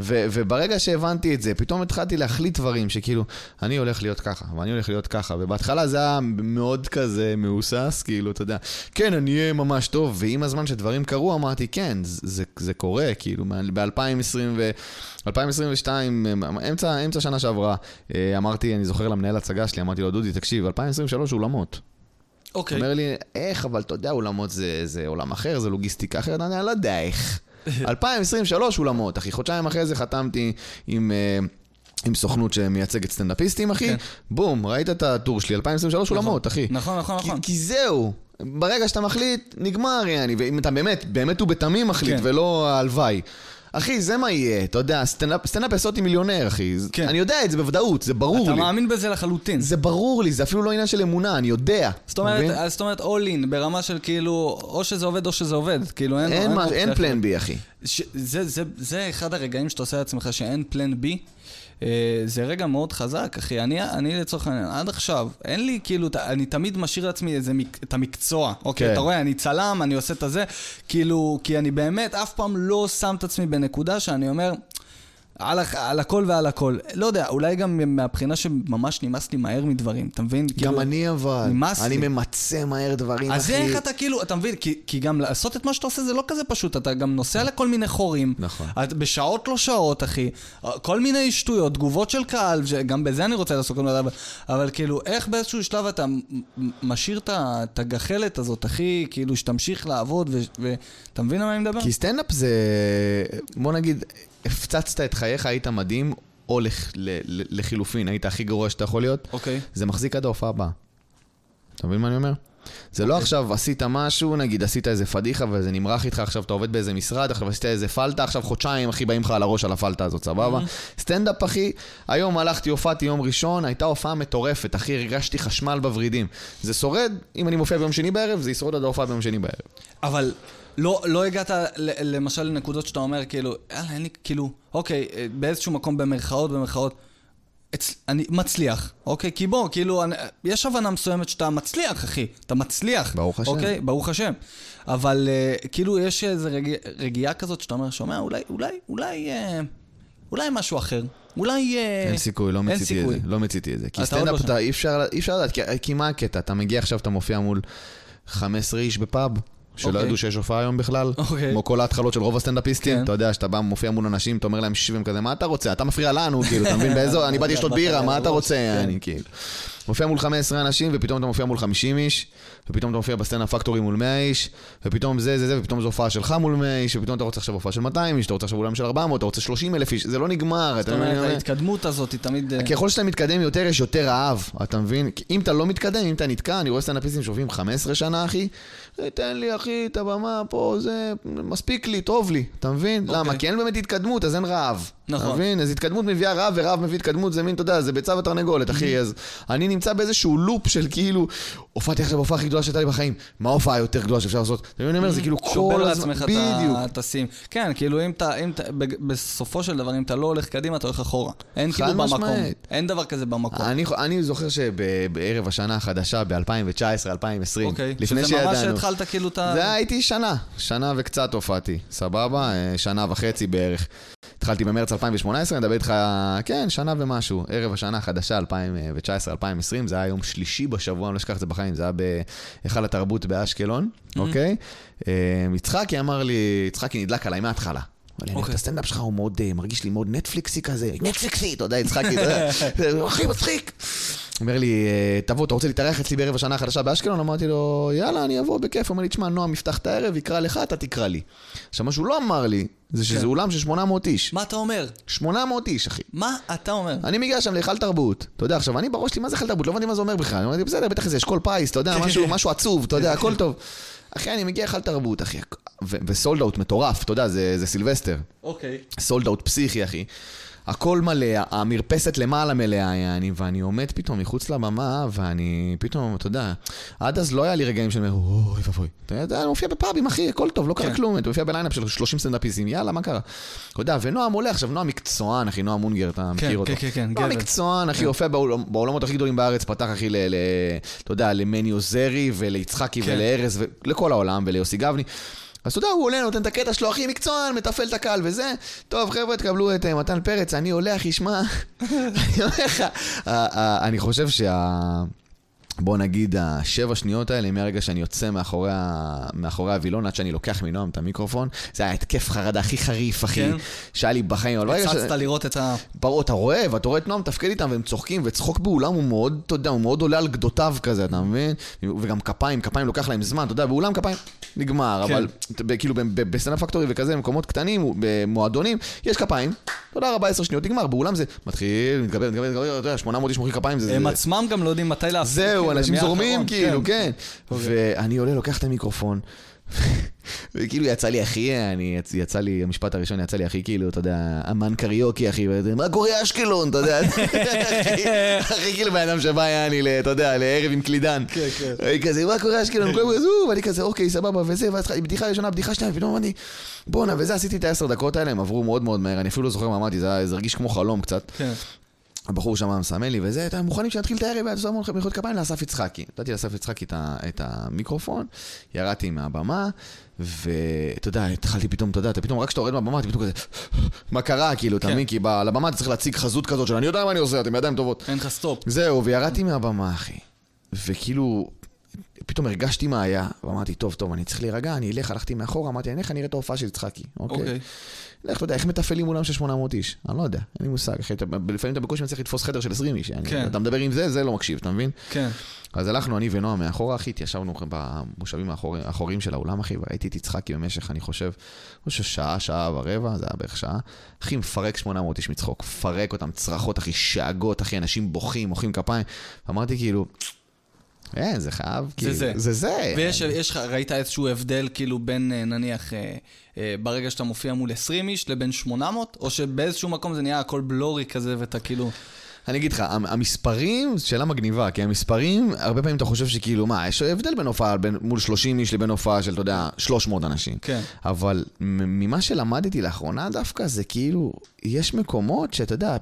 Speaker 1: ו- וברגע שהבנתי את זה, פתאום התחלתי להחליט דברים שכאילו, אני הולך להיות ככה, ואני הולך להיות ככה, ובהתחלה זה היה מאוד כזה מהוסס, כאילו, אתה יודע, כן, אני אהיה ממש טוב, ועם הזמן שדברים קרו, אמרתי, כן, זה, זה, זה קורה, כאילו, ב-2020 ו... 2022, אמצע, אמצע שנה שעברה, אה, אמרתי, אני זוכר למנהל הצגה שלי, אמרתי לו, דודי, תקשיב, 2023 אולמות.
Speaker 2: אוקיי.
Speaker 1: אומר לי, איך, אבל אתה יודע, אולמות זה, זה עולם אחר, זה לוגיסטיקה אחרת, אני לא יודע איך. 2023 אולמות, אחי. חודשיים אחרי זה חתמתי עם... אה, עם סוכנות שמייצגת סטנדאפיסטים, אחי,
Speaker 2: כן.
Speaker 1: בום, ראית את הטור שלי, 2023 אולמות, אחי.
Speaker 2: נכון, נכון,
Speaker 1: כי,
Speaker 2: נכון.
Speaker 1: כי זהו, ברגע שאתה מחליט, נגמר, יעני, ואם אתה באמת, באמת ובתמים מחליט,
Speaker 2: כן.
Speaker 1: ולא הלוואי. אחי, זה מה יהיה, אתה יודע, סטנדאפ יעשה אותי מיליונר, אחי.
Speaker 2: כן.
Speaker 1: אני יודע את זה בוודאות, זה ברור
Speaker 2: אתה
Speaker 1: לי.
Speaker 2: מאמין בזה לחלוטין.
Speaker 1: זה ברור לי, זה אפילו לא עניין של אמונה, אני יודע.
Speaker 2: זאת
Speaker 1: אתה?
Speaker 2: אומרת, זאת אומרת, all in, ברמה של כאילו, או שזה עובד או שזה עובד. כאילו, אין...
Speaker 1: אין, מה,
Speaker 2: אופציה
Speaker 1: אין. פלן בי, אחי.
Speaker 2: ש- זה, זה, זה אחד הרגעים שאתה עושה לעצמך שאין פלן בי. אה, זה רגע מאוד חזק, אחי. אני, אני לצורך העניין, עד עכשיו, אין לי כאילו, אני תמיד משאיר לעצמי איזה, את המקצוע. אוקיי,
Speaker 1: כן.
Speaker 2: אתה רואה, אני צלם, אני עושה את הזה, כאילו, כי אני באמת אף פעם לא שם את עצמי בנקודה שאני אומר... על, הח- על הכל ועל הכל. לא יודע, אולי גם מהבחינה שממש נמאס לי מהר מדברים, אתה מבין?
Speaker 1: גם
Speaker 2: כאילו,
Speaker 1: אני אבל.
Speaker 2: נמאס
Speaker 1: אני
Speaker 2: לי.
Speaker 1: ממצה מהר דברים,
Speaker 2: אז
Speaker 1: אחי.
Speaker 2: איך אתה כאילו, אתה מבין? כי, כי גם לעשות את מה שאתה עושה זה לא כזה פשוט, אתה גם נוסע לכל מיני חורים.
Speaker 1: נכון.
Speaker 2: את בשעות לא שעות, אחי. כל מיני שטויות, תגובות של קהל, גם בזה אני רוצה מיני דבר. אבל כאילו, איך באיזשהו שלב אתה משאיר את הגחלת הזאת, אחי, כאילו, שתמשיך לעבוד, ואתה מבין על מה אני מדבר?
Speaker 1: כי סטנדאפ זה... בוא נגיד, הפצצת את חייך, היית מדהים, או לח... ל- ל- לחילופין, היית הכי גרוע שאתה יכול להיות,
Speaker 2: אוקיי.
Speaker 1: זה מחזיק עד ההופעה הבאה. אתה מבין מה אני אומר? זה לא
Speaker 2: אוקיי.
Speaker 1: עכשיו עשית משהו, נגיד עשית איזה פדיחה וזה נמרח איתך, עכשיו אתה עובד באיזה משרד, עכשיו עשית איזה פלטה, עכשיו חודשיים אחי באים לך על הראש על הפלטה הזאת, סבבה? סטנדאפ אחי, היום הלכתי, הופעתי יום ראשון, הייתה הופעה מטורפת, אחי, הרגשתי חשמל בוורידים. זה שורד, אם אני מופיע ביום שני בערב, זה ישרוד עד ההופעה ביום שני בערב.
Speaker 2: אבל לא, לא הגעת למשל לנקודות שאתה אומר, כאילו, יאללה, אין לי, כאילו, אוקיי, אה, באיזשהו מקום במרכאות, במרכאות, אצ... אני מצליח, אוקיי? כי בוא, כאילו, אני... יש הבנה מסוימת שאתה מצליח, אחי. אתה מצליח.
Speaker 1: ברוך השם.
Speaker 2: אוקיי? ברוך השם. אבל uh, כאילו, יש איזו רג... רגיעה כזאת שאתה אומר, שומע, אולי, אולי, אולי, אה, אולי משהו אחר. אולי... אה,
Speaker 1: אין סיכוי, לא מציתי את. זה. לא מציתי את זה. כי סטנדאפ
Speaker 2: לא.
Speaker 1: אתה אי אפשר אי אפשר לדעת, כי- כי מה הקטע? אתה מגיע עכשיו, אתה מופיע מול 15 איש בפאב. שלא
Speaker 2: אוקיי.
Speaker 1: ידעו שיש הופעה היום בכלל,
Speaker 2: אוקיי.
Speaker 1: כמו כל ההתחלות של רוב הסטנדאפיסטים,
Speaker 2: כן.
Speaker 1: אתה יודע, שאתה בא, מופיע מול אנשים, אתה אומר להם שישים כזה, מה אתה רוצה? אתה מפריע לנו, כאילו, אתה מבין באיזו, אני באתי לשתות בירה, מה אתה רוצה,
Speaker 2: כן.
Speaker 1: אני כאילו. מופיע מול 15 אנשים, ופתאום אתה מופיע מול 50 איש, ופתאום אתה מופיע בסטנדאפ פקטורי מול 100 איש, ופתאום זה, זה, זה, ופתאום זו הופעה שלך מול 100 איש, ופתאום אתה רוצה עכשיו הופעה של 200 איש, אתה רוצה עכשיו אולם של 400, אתה רוצה 30 אלף איש, זה לא נגמר,
Speaker 2: זאת
Speaker 1: אתה מבין?
Speaker 2: אומרת, ההתקדמות הזאת היא תמיד... אה,
Speaker 1: ככל שאתה מתקדם יותר, יש יותר רעב, אתה מבין? אם אתה לא מתקדם, אם אתה נתקע, אני רואה סטנדאפיסטים שעובדים 15 שנה, אחי, "אה, תן לי, אחי, את הבמה פה, זה מספיק לי, טוב לי, אתה מבין?
Speaker 2: אוקיי.
Speaker 1: למה? כי אין באמת התקדמות, אז אין רעב.
Speaker 2: נכון.
Speaker 1: אתה מבין? אז התקדמות מביאה רעב, ורעב מביא התקדמות, זה מין, אתה יודע, זה ביצה ותרנגולת, אחי. אז אני נמצא באיזשהו לופ של כאילו, הופעתי עכשיו בהופעה הכי גדולה שהייתה לי בחיים. מה ההופעה היותר גדולה שאפשר לעשות? אתה מבין, אני אומר, זה כאילו כל
Speaker 2: שובר
Speaker 1: הזמן...
Speaker 2: לעצמך
Speaker 1: בדיוק.
Speaker 2: את הטסים. כן, כאילו אם אתה, אם אתה, בסופו של דבר, אם אתה לא הולך קדימה, אתה הולך אחורה. אין כאילו במקום. אין דבר כזה במקום.
Speaker 1: אני, אני זוכר שבערב השנה החדשה, ב-2019, 2020,
Speaker 2: אוקיי,
Speaker 1: לפני
Speaker 2: שזה ממש
Speaker 1: שידענו,
Speaker 2: התחלת כאילו את ה...
Speaker 1: זה הייתי שנה, שנה וקצת הופעתי, סבבה? אה, שנה וחצי בערך. התחלתי במרץ 2018, אני מדבר איתך, כן, שנה ומשהו. ערב השנה החדשה, 2019-2020, זה היה יום שלישי בשבוע, אני לא אשכח את זה בחיים, זה היה בהיכל התרבות באשקלון, אוקיי? אה, יצחקי אמר לי, יצחקי נדלק עליי מההתחלה. לי, אני אוהב את
Speaker 2: אוקיי.
Speaker 1: הסטנדאפ שלך, הוא מאוד, אה, מרגיש לי מאוד נטפליקסי כזה, נטפליקסי, אתה יודע, יצחקי, אתה יודע, הוא הכי מצחיק. אומר לי, אה, תבוא, אתה רוצה להתארח אצלי בערב השנה החדשה באשקלון? אמרתי לו, יאללה, אני אבוא בכיף. הוא אומר לי, תשמע, נועם יפתח את הערב, יקרא לך, אתה תקרא לי. עכשיו, מה שהוא לא אמר לי, זה שזה
Speaker 2: כן.
Speaker 1: אולם של 800 איש.
Speaker 2: מה אתה אומר?
Speaker 1: 800 איש, אחי.
Speaker 2: מה אתה אומר?
Speaker 1: אני מגיע שם להיכל תרבות, אתה יודע, עכשיו אני בראש שלי, מה זה היכל תרבות? לא הבנתי מה זה אומר בכלל. אמרתי, בסדר, בטח איזה אשכול פיס, אתה יודע, משהו, משהו עצוב, אתה יודע, הכל טוב. אחי, אני מגיע להיכל תרבות, אחי, ו sold out מטורף, אתה יודע, זה זה סילבסטר.
Speaker 2: אוקיי.
Speaker 1: sold out פסיכי, אחי. הכל מלא, המרפסת למעלה מלאה, יעני, ואני עומד פתאום מחוץ לבמה, ואני פתאום, אתה יודע, עד אז לא היה לי רגעים שאני אומר, אוי ואבוי. אתה יודע, אני מופיע בפאבים, אחי, הכל טוב, לא קרה
Speaker 2: כן.
Speaker 1: כלום, אתה מופיע בליינאפ של 30 סטנדאפיסטים, יאללה, מה קרה? אתה יודע, ונועם עולה עכשיו, נועם מקצוען, אחי, נועם מונגר, אתה
Speaker 2: כן,
Speaker 1: מכיר אותו.
Speaker 2: כן, כן, כן,
Speaker 1: נועם
Speaker 2: גבר.
Speaker 1: מקצוען, אחי,
Speaker 2: כן.
Speaker 1: הופיע בעול- בעולמות הכי גדולים בארץ, פתח, אחי, אתה יודע, למני עוזרי וליצחקי. ולארז ולכל העולם, וליוסי גבני. אז אתה יודע, הוא עולה, נותן את הקטע שלו, אחי מקצוען, מתפעל את הקהל וזה. טוב, חבר'ה, תקבלו את אה, מתן פרץ, אני עולה, אחי, שמע, אני אומר לך, אני חושב שה... בוא נגיד, השבע שניות האלה, מהרגע שאני יוצא מאחורי, ה... מאחורי הווילון, עד שאני לוקח מנועם את המיקרופון, זה היה התקף חרדה הכי חריף, אחי,
Speaker 2: כן.
Speaker 1: שהיה לי בחיים. ברגע ש-
Speaker 2: הצצת לראות את ה...
Speaker 1: ברור, אתה רואה, ואתה רואה את נועם מתפקד איתם, והם צוחקים, וצחוק באולם הוא מאוד, אתה יודע, הוא מאוד עולה על גדותיו כזה, אתה מבין? וגם כפיים, כפיים לוקח להם זמן, אתה יודע, באולם כפיים נגמר,
Speaker 2: כן.
Speaker 1: אבל כאילו בסטנדאפ פקטורי וכזה, במקומות קטנים, במועדונים, יש כפיים, תודה רבה, עשר שניות, נגמר, באולם זה מתחיל, מתגבר, מתגבר, מתגבר, אתה יודע, 800 איש מוחאים כפיים, זה...
Speaker 2: הם עצמם גם לא יודעים מתי להפסיק.
Speaker 1: זהו, אנשים
Speaker 2: מי
Speaker 1: זורמים, כאילו, כן.
Speaker 2: אוקיי.
Speaker 1: ואני עולה, לוקח את המיקרופון, וכאילו יצא לי הכי, אני, יצ- יצא לי, המשפט הראשון יצא לי הכי כאילו, אתה יודע, אמן קריוקי, אחי, מה קורה אשקלון, אתה יודע, הכי- כאילו בן אדם שבא, יעני, ל- אתה יודע, לערב עם קלידן.
Speaker 2: כן, כן.
Speaker 1: אני כזה, מה קורה אשקלון, כולם כזה, ואני כזה, אוקיי, סבבה, וזה, ואז התחלתי, בדיחה ראשונה, בדיחה שנייה, ופתאום אמרתי, בואנה, וזה, עשיתי את העשר דקות האלה, הם עברו מאוד מאוד מהר, אני אפילו לא זוכר מה אמרתי, זה היה- זה הרגיש כמו חלום קצת. הבחור שם מסמן לי וזה, אתם מוכנים שנתחיל את הערב, ואתה שם מחיאות כפיים לאסף יצחקי. נתתי לאסף יצחקי את, המיקרופון, ירדתי מהבמה, ואתה יודע, התחלתי פתאום, אתה יודע, אתה פתאום, רק כשאתה יורד מהבמה, אתה פתאום כזה, מה קרה, כאילו, אתה
Speaker 2: כן.
Speaker 1: מבין? כי על הבמה אתה צריך להציג חזות כזאת של אני יודע מה אני עושה, אתם בידיים טובות.
Speaker 2: אין לך סטופ.
Speaker 1: זהו, וירדתי מהבמה, אחי. וכאילו, פתאום הרגשתי מה היה, ואמרתי, טוב, טוב, אני צריך להירגע, אני אלך, הלכתי מאחורה, אמרתי, אני אלך, אני אראה את ההופעה של יצחקי, אוקיי? לך, אתה יודע, איך מתפעלים אולם של 800 איש? אני לא יודע, אין לי מושג. אחי, אתה- לפעמים אתה בקושי מצליח לתפוס חדר של 20 איש. אני-
Speaker 2: כן.
Speaker 1: אתה מדבר עם זה, זה לא מקשיב, אתה מבין?
Speaker 2: כן.
Speaker 1: אז הלכנו, אני ונועם מאחורה, אחי, התיישבנו במושבים האחורי- האחוריים של האולם, אחי, וראיתי את יצחקי במשך, אני חושב, חושב שעה, שעה ורבע, זה היה בערך שעה. אחי, מפרק 800 איש מצחוק, מפרק אותם, צרחות, אחי, שאגות, אחי, אנשים בוכים, מוחאים כפיים. אמרתי כאילו, אה, זה חייב, כאילו,
Speaker 2: זה.
Speaker 1: זה זה.
Speaker 2: ויש יש לך, ראית איזשהו הבדל כאילו בין אה, נניח אה, אה, ברגע שאתה מופיע מול 20 איש לבין 800? או שבאיזשהו מקום זה נהיה הכל בלורי כזה ואתה כאילו...
Speaker 1: אני אגיד לך, המ- המספרים, שאלה מגניבה, כי המספרים, הרבה פעמים אתה חושב שכאילו, מה, יש הבדל בין הופעה בין, מול 30 איש לבין הופעה של, אתה יודע, 300 אנשים.
Speaker 2: כן.
Speaker 1: אבל ממה שלמדתי לאחרונה דווקא, זה כאילו, יש מקומות שאתה יודע,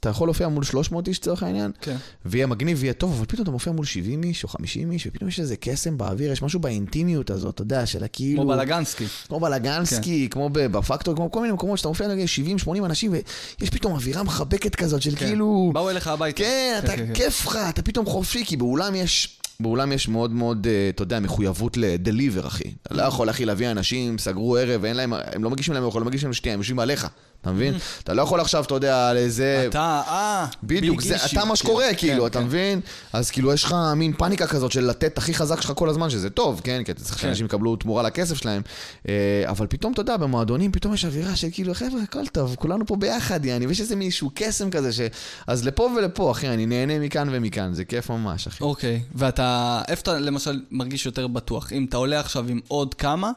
Speaker 1: אתה יכול להופיע מול 300 איש לצורך העניין,
Speaker 2: כן.
Speaker 1: ויהיה מגניב ויהיה טוב, אבל פתאום אתה מופיע מול 70 איש או 50 איש, ופתאום יש איזה קסם באוויר, יש משהו באינטימיות הזאת, אתה יודע, של הכאילו...
Speaker 2: כמו בלגנסקי.
Speaker 1: כמו בלגנסקי, כמו ב- בפקטור, כמו כל מיני מקומות שאתה מופיע נגיד 70-80 אנשים, ויש פתום אווירה מחבקת כזאת של
Speaker 2: כן.
Speaker 1: כאילו...
Speaker 2: באו אליך הביתה.
Speaker 1: כן, אתה
Speaker 2: כן, כן.
Speaker 1: כיף לך, אתה פתאום חופשי, כי באולם יש... באולם יש מאוד מאוד, אה, אתה יודע, מחויבות לדליבר, אחי. אתה לא יכול, אחי, להביא אנשים, סגרו ערב, ואין להם, הם לא מגישים להם אוכל, לא מגישים להם שתייה, הם יושבים עליך, אתה מבין? אתה לא יכול עכשיו, אתה יודע, על איזה...
Speaker 2: אתה, אה,
Speaker 1: בדיוק, זה אתה מה
Speaker 2: כן,
Speaker 1: שקורה, כאילו,
Speaker 2: כן,
Speaker 1: אתה
Speaker 2: כן.
Speaker 1: מבין? אז כאילו, יש לך מין פאניקה כזאת של לתת הכי חזק שלך כל הזמן, שזה טוב, כן? כי אתה צריך
Speaker 2: כן.
Speaker 1: שאנשים יקבלו תמורה לכסף שלהם. אה, אבל פתאום, אתה יודע, במועדונים פתאום יש אווירה של כאילו, חבר'ה, הכל טוב, כולנו פה ביחד, יעני, ויש איזה מישהו קסם כזה ש... אז לפה ולפה, אחי, אני נהנה מכאן ומכאן, זה כיף ממש, אחי.
Speaker 2: אוקיי, ואתה, איפה אתה למשל מרגיש יותר בטוח? אם אתה עולה עכשיו עם עוד כמה,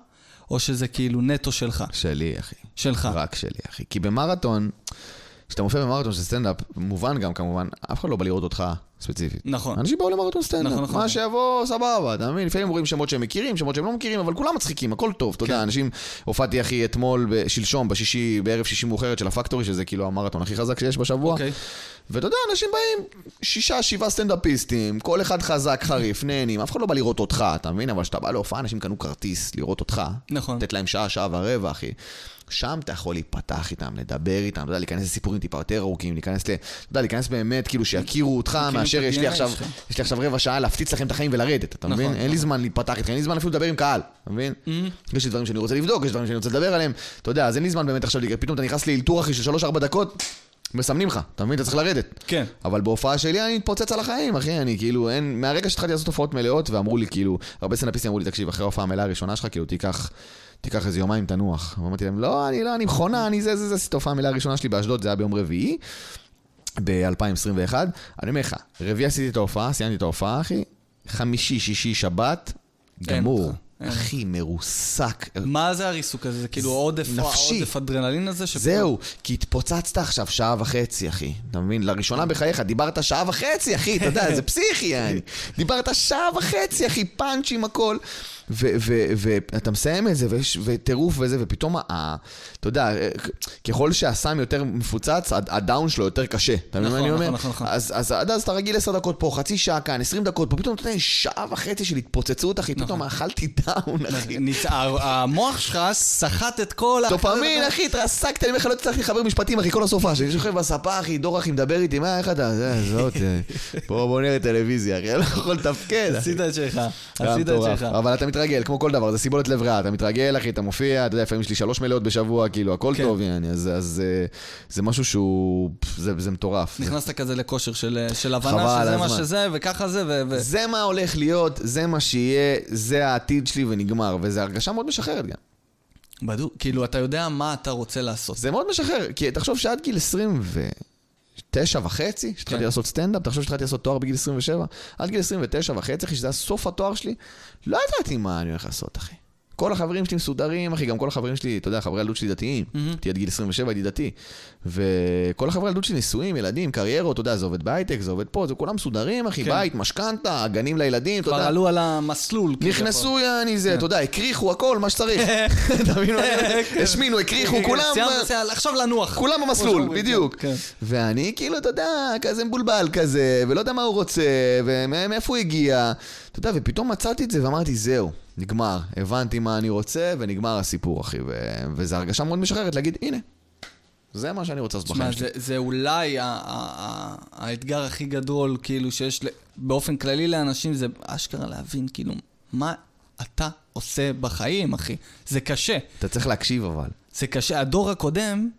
Speaker 2: או שזה כאילו נטו שלך?
Speaker 1: שלי, אחי.
Speaker 2: שלך.
Speaker 1: רק שלי, אחי. כי במרתון, כשאתה מופיע במרתון של סטנדאפ, מובן גם כמובן, אף אחד לא בא לראות אותך. ספציפית.
Speaker 2: נכון.
Speaker 1: אנשים באו למרתון סטנדאפ.
Speaker 2: נכון, נכון,
Speaker 1: מה. שיבוא, סבבה, אתה מבין? לפעמים רואים שמות שהם מכירים, שמות שהם לא מכירים, אבל כולם מצחיקים, הכל טוב, אתה יודע,
Speaker 2: כן.
Speaker 1: אנשים... הופעתי, אחי, אתמול, שלשום, בשישי, בערב שישי מאוחרת של הפקטורי, שזה כאילו המרתון הכי חזק שיש בשבוע.
Speaker 2: אוקיי.
Speaker 1: ואתה יודע, אנשים באים, שישה, שבעה סטנדאפיסטים, כל אחד חזק, חריף, נהנים, אף אחד לא בא לראות אותך, אתה מבין? אבל כשאתה בא להופעה, אנשים קנו כרטיס לראות אותך.
Speaker 2: נכון.
Speaker 1: לתת להם שעה, שעה ורבע, אחי. שם אתה יכול להיפתח איתם, לדבר איתם, אתה יודע, להיכנס לסיפורים טיפה יותר ארוכים, להיכנס ל... אתה יודע, להיכנס באמת, כאילו, שיכירו אותך,
Speaker 2: מכירים
Speaker 1: מאשר יש לי עכשיו. יש לי עכשיו רבע שעה להפציץ לכם את החיים ולרדת, אתה
Speaker 2: נכון,
Speaker 1: מבין? אין לי
Speaker 2: נכון.
Speaker 1: זמן להיפתח איתכם, אין לי זמן אפילו לדבר עם קהל, אתה מבין? יש לי דברים שאני רוצה לבדוק, יש דברים שאני רוצה לדבר עליהם, אתה יודע, אז אין לי זמן באמת עכשיו, פתאום אתה נכנס לאלתור, אחי, של 3-4 דקות, מסמנים לך, אתה מבין? אתה צריך לרדת.
Speaker 2: כן.
Speaker 1: אבל בהופעה שלי אני מתפוצץ על החיים, אחי, אני כאילו, אין... מהרגע שהתחלתי לעשות הופעות מלאות, ואמרו לי, כאילו, הרבה סטנדאפיסטים אמרו לי, תקשיב, אחרי ההופעה המלאה הראשונה שלך, כאילו, תיקח... תיקח איזה יומיים תנוח. ואמרתי להם, לא, אני לא, אני מכונה, אני זה, זה, זה, עשיתי את ההופעה המלאה הראשונה שלי באשדוד, זה היה ביום רביעי, ב-2021. אני אומר לך, רביעי עשיתי את ההופעה, סיימתי את ההופעה, אחי, חמישי, שישי, שבת, גמור. אחי, מרוסק.
Speaker 2: מה זה הריסוק הזה? זה כאילו עודף,
Speaker 1: נפשי.
Speaker 2: עודף אדרנלין הזה? שפתאום-
Speaker 1: זהו, כי התפוצצת עכשיו שעה וחצי, אחי. אתה מבין? לראשונה בחייך, דיברת שעה וחצי, אחי, אתה יודע, זה פסיכי, יעני. דיברת שעה וחצי, אחי, פאנצ'ים, הכל. ואתה מסיים את זה, ויש- וטירוף וזה, ופתאום, אתה יודע, ככל שהסם יותר מפוצץ, הד- ה down שלו יותר קשה. אתה מבין מה
Speaker 2: נכון,
Speaker 1: אני אומר?
Speaker 2: נכון, נכון, נכון.
Speaker 1: אז עד אז אתה רגיל עשר דקות פה, חצי שעה כאן, עשרים דקות פה, פתאום אתה יודע, שעה וחצי של התפוצצות, אחי, פתאום אכלתי down, אחי.
Speaker 2: המוח שלך סחט את כל... ה-
Speaker 1: דופמין, אחי, התרסקת, אני אומר לך, לא הצלחתי לחבר משפטים, אחי, כל הסופה. שאני שוכב בספה, אחי, דור אחי מדבר איתי, מה, איך אתה? זה, זאת, אה, בוא, נראה טלוויזיה, אחי, אני לא יכול לתפקד.
Speaker 2: עשית את שלך,
Speaker 1: היה
Speaker 2: עשית את
Speaker 1: מטורף.
Speaker 2: שלך.
Speaker 1: אבל אתה מתרגל, כמו כל דבר, זה סיבולת לב ריאה, אתה מתרגל, אחי, אתה מופיע, אתה יודע, לפעמים יש לי שלוש מלאות בשבוע, כאילו, הכל
Speaker 2: כן.
Speaker 1: טוב, יעני, אז אז, אה, זה משהו שהוא, זה זה מטורף.
Speaker 2: נכנסת כזה לכושר של של הבנה שזה מה. שזה, וככה זה, ו... ו-
Speaker 1: זה מה הולך להיות, זה מה שיהיה, זה העתיד שלי ונגמר, וזו הרגשה מאוד משחררת גם.
Speaker 2: בדוק, כאילו, אתה יודע מה אתה רוצה לעשות.
Speaker 1: זה מאוד משחרר, כי תחשוב שעד גיל 29 וחצי, כשהתחלתי
Speaker 2: כן.
Speaker 1: לעשות סטנדאפ, תחשוב שהתחלתי לעשות תואר בגיל 27, עד גיל 29 וחצי, אחי, שזה היה סוף התואר שלי, לא ידעתי מה אני הולך לעשות, אחי. כל החברים שלי מסודרים, אחי, גם כל החברים שלי, אתה יודע, חברי ילדות שלי דתיים. הייתי עד גיל 27, הייתי דתי. וכל החברי ילדות שלי נשואים, ילדים, קריירות, אתה יודע, זה עובד בהייטק, זה עובד פה, זה כולם מסודרים, אחי,
Speaker 2: כן.
Speaker 1: בית, משכנתה, גנים לילדים, אתה
Speaker 2: כבר
Speaker 1: יודע.
Speaker 2: עלו על המסלול. כאילו,
Speaker 1: נכנסו, יעני זה,
Speaker 2: כן.
Speaker 1: אתה יודע, הקריחו הכל, מה שצריך. אומר?
Speaker 2: כן.
Speaker 1: השמינו, הקריחו,
Speaker 2: כן,
Speaker 1: כולם...
Speaker 2: סיימת, עכשיו לנוח.
Speaker 1: כולם במסלול, בדיוק. ואני כאילו, אתה יודע, כזה מבולבל כזה, ולא יודע מה הוא רוצה, ומאיפה הוא הגיע. אתה יודע, ופתאום מצאתי את זה ואמרתי, זהו, נגמר. הבנתי מה אני רוצה, ונגמר הסיפור, אחי. ו- וזו הרגשה מאוד משחררת להגיד, הנה, זה מה שאני רוצה לעשות בחיים שלי.
Speaker 2: זה, זה אולי ה- ה- ה- האתגר הכי גדול, כאילו, שיש ל- באופן כללי לאנשים, זה אשכרה להבין, כאילו, מה אתה עושה בחיים, אחי. זה קשה.
Speaker 1: אתה צריך להקשיב אבל.
Speaker 2: זה קשה. הדור הקודם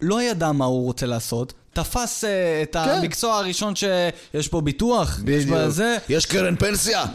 Speaker 2: לא ידע מה הוא רוצה לעשות. תפס אה, את
Speaker 1: כן.
Speaker 2: המקצוע הראשון שיש פה ביטוח, יש פה זה.
Speaker 1: יש קרן פנסיה!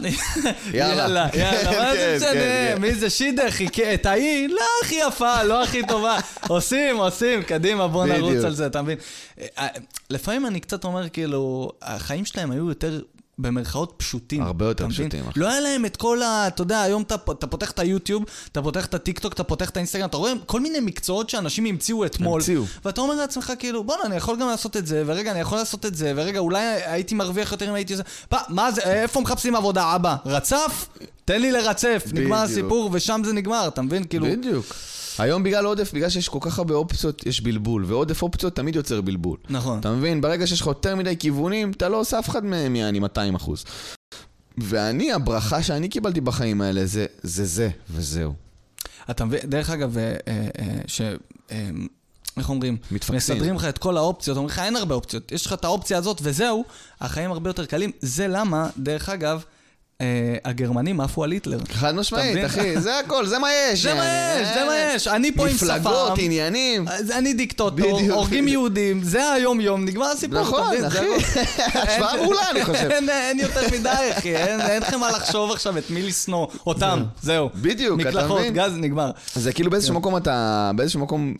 Speaker 1: יאללה.
Speaker 2: יאללה, יאללה,
Speaker 1: כן,
Speaker 2: מה זה
Speaker 1: כן,
Speaker 2: משנה?
Speaker 1: כן.
Speaker 2: מי זה שידר? חיכה את ההיא? לא הכי יפה, לא הכי טובה. עושים, עושים, קדימה, בוא נרוץ
Speaker 1: בדיוק.
Speaker 2: על זה, אתה מבין? אה, לפעמים אני קצת אומר, כאילו, החיים שלהם היו יותר... במרכאות פשוטים.
Speaker 1: הרבה יותר? פשוטים, אחי.
Speaker 2: לא היה להם את כל ה... אתה יודע, היום אתה, אתה פותח את היוטיוב, אתה פותח את הטיקטוק, אתה פותח את האינסטגרם, אתה רואה כל מיני מקצועות שאנשים המציאו אתמול.
Speaker 1: המציאו.
Speaker 2: ואתה אומר לעצמך, כאילו, בואנה, אני יכול גם לעשות את זה, ורגע, אני יכול לעשות את זה, ורגע, אולי הייתי מרוויח יותר אם הייתי... פ, מה זה, איפה מחפשים עבודה, אבא? רצף? תן לי לרצף, נגמר. הסיפור, ושם זה נגמר, אתה מבין? כאילו...
Speaker 1: בדיוק. היום בגלל עודף, בגלל שיש כל כך הרבה אופציות, יש בלבול, ועודף אופציות תמיד יוצר בלבול.
Speaker 2: נכון.
Speaker 1: אתה מבין? ברגע שיש לך יותר מדי כיוונים, אתה לא עושה אף אחד מהם יעני 200 אחוז. ואני, הברכה שאני קיבלתי בחיים האלה זה זה זה, וזהו.
Speaker 2: אתה מבין, דרך אגב, אה, אה, אה, ש... איך אומרים?
Speaker 1: מתפקסים.
Speaker 2: מסדרים לך את כל האופציות, אומרים לך אין הרבה אופציות, יש לך את האופציה הזאת וזהו, החיים הרבה יותר קלים. זה למה, דרך אגב, הגרמנים עפו על היטלר.
Speaker 1: חד משמעית? אחי, זה הכל, זה מה יש.
Speaker 2: זה מה. יש, זה מה יש. אני פה עם
Speaker 1: מפלגות,
Speaker 2: שפם.
Speaker 1: עניינים.
Speaker 2: אז אני דיקטטור,
Speaker 1: בדיוק.
Speaker 2: הורגים יהודים, זה היום-יום, נגמר הסיפור,
Speaker 1: נכון, אחי. השוואה מעולה, אני חושב.
Speaker 2: אין- יותר מדי, אחי, אין לכם מה לחשוב עכשיו את מי לשנוא, אותם, זהו.
Speaker 1: בדיוק, אתה
Speaker 2: מקלחות,
Speaker 1: מבין?
Speaker 2: גז, נגמר.
Speaker 1: זה כאילו באיזשהו
Speaker 2: כן.
Speaker 1: מקום אתה, באיזשהו מקום,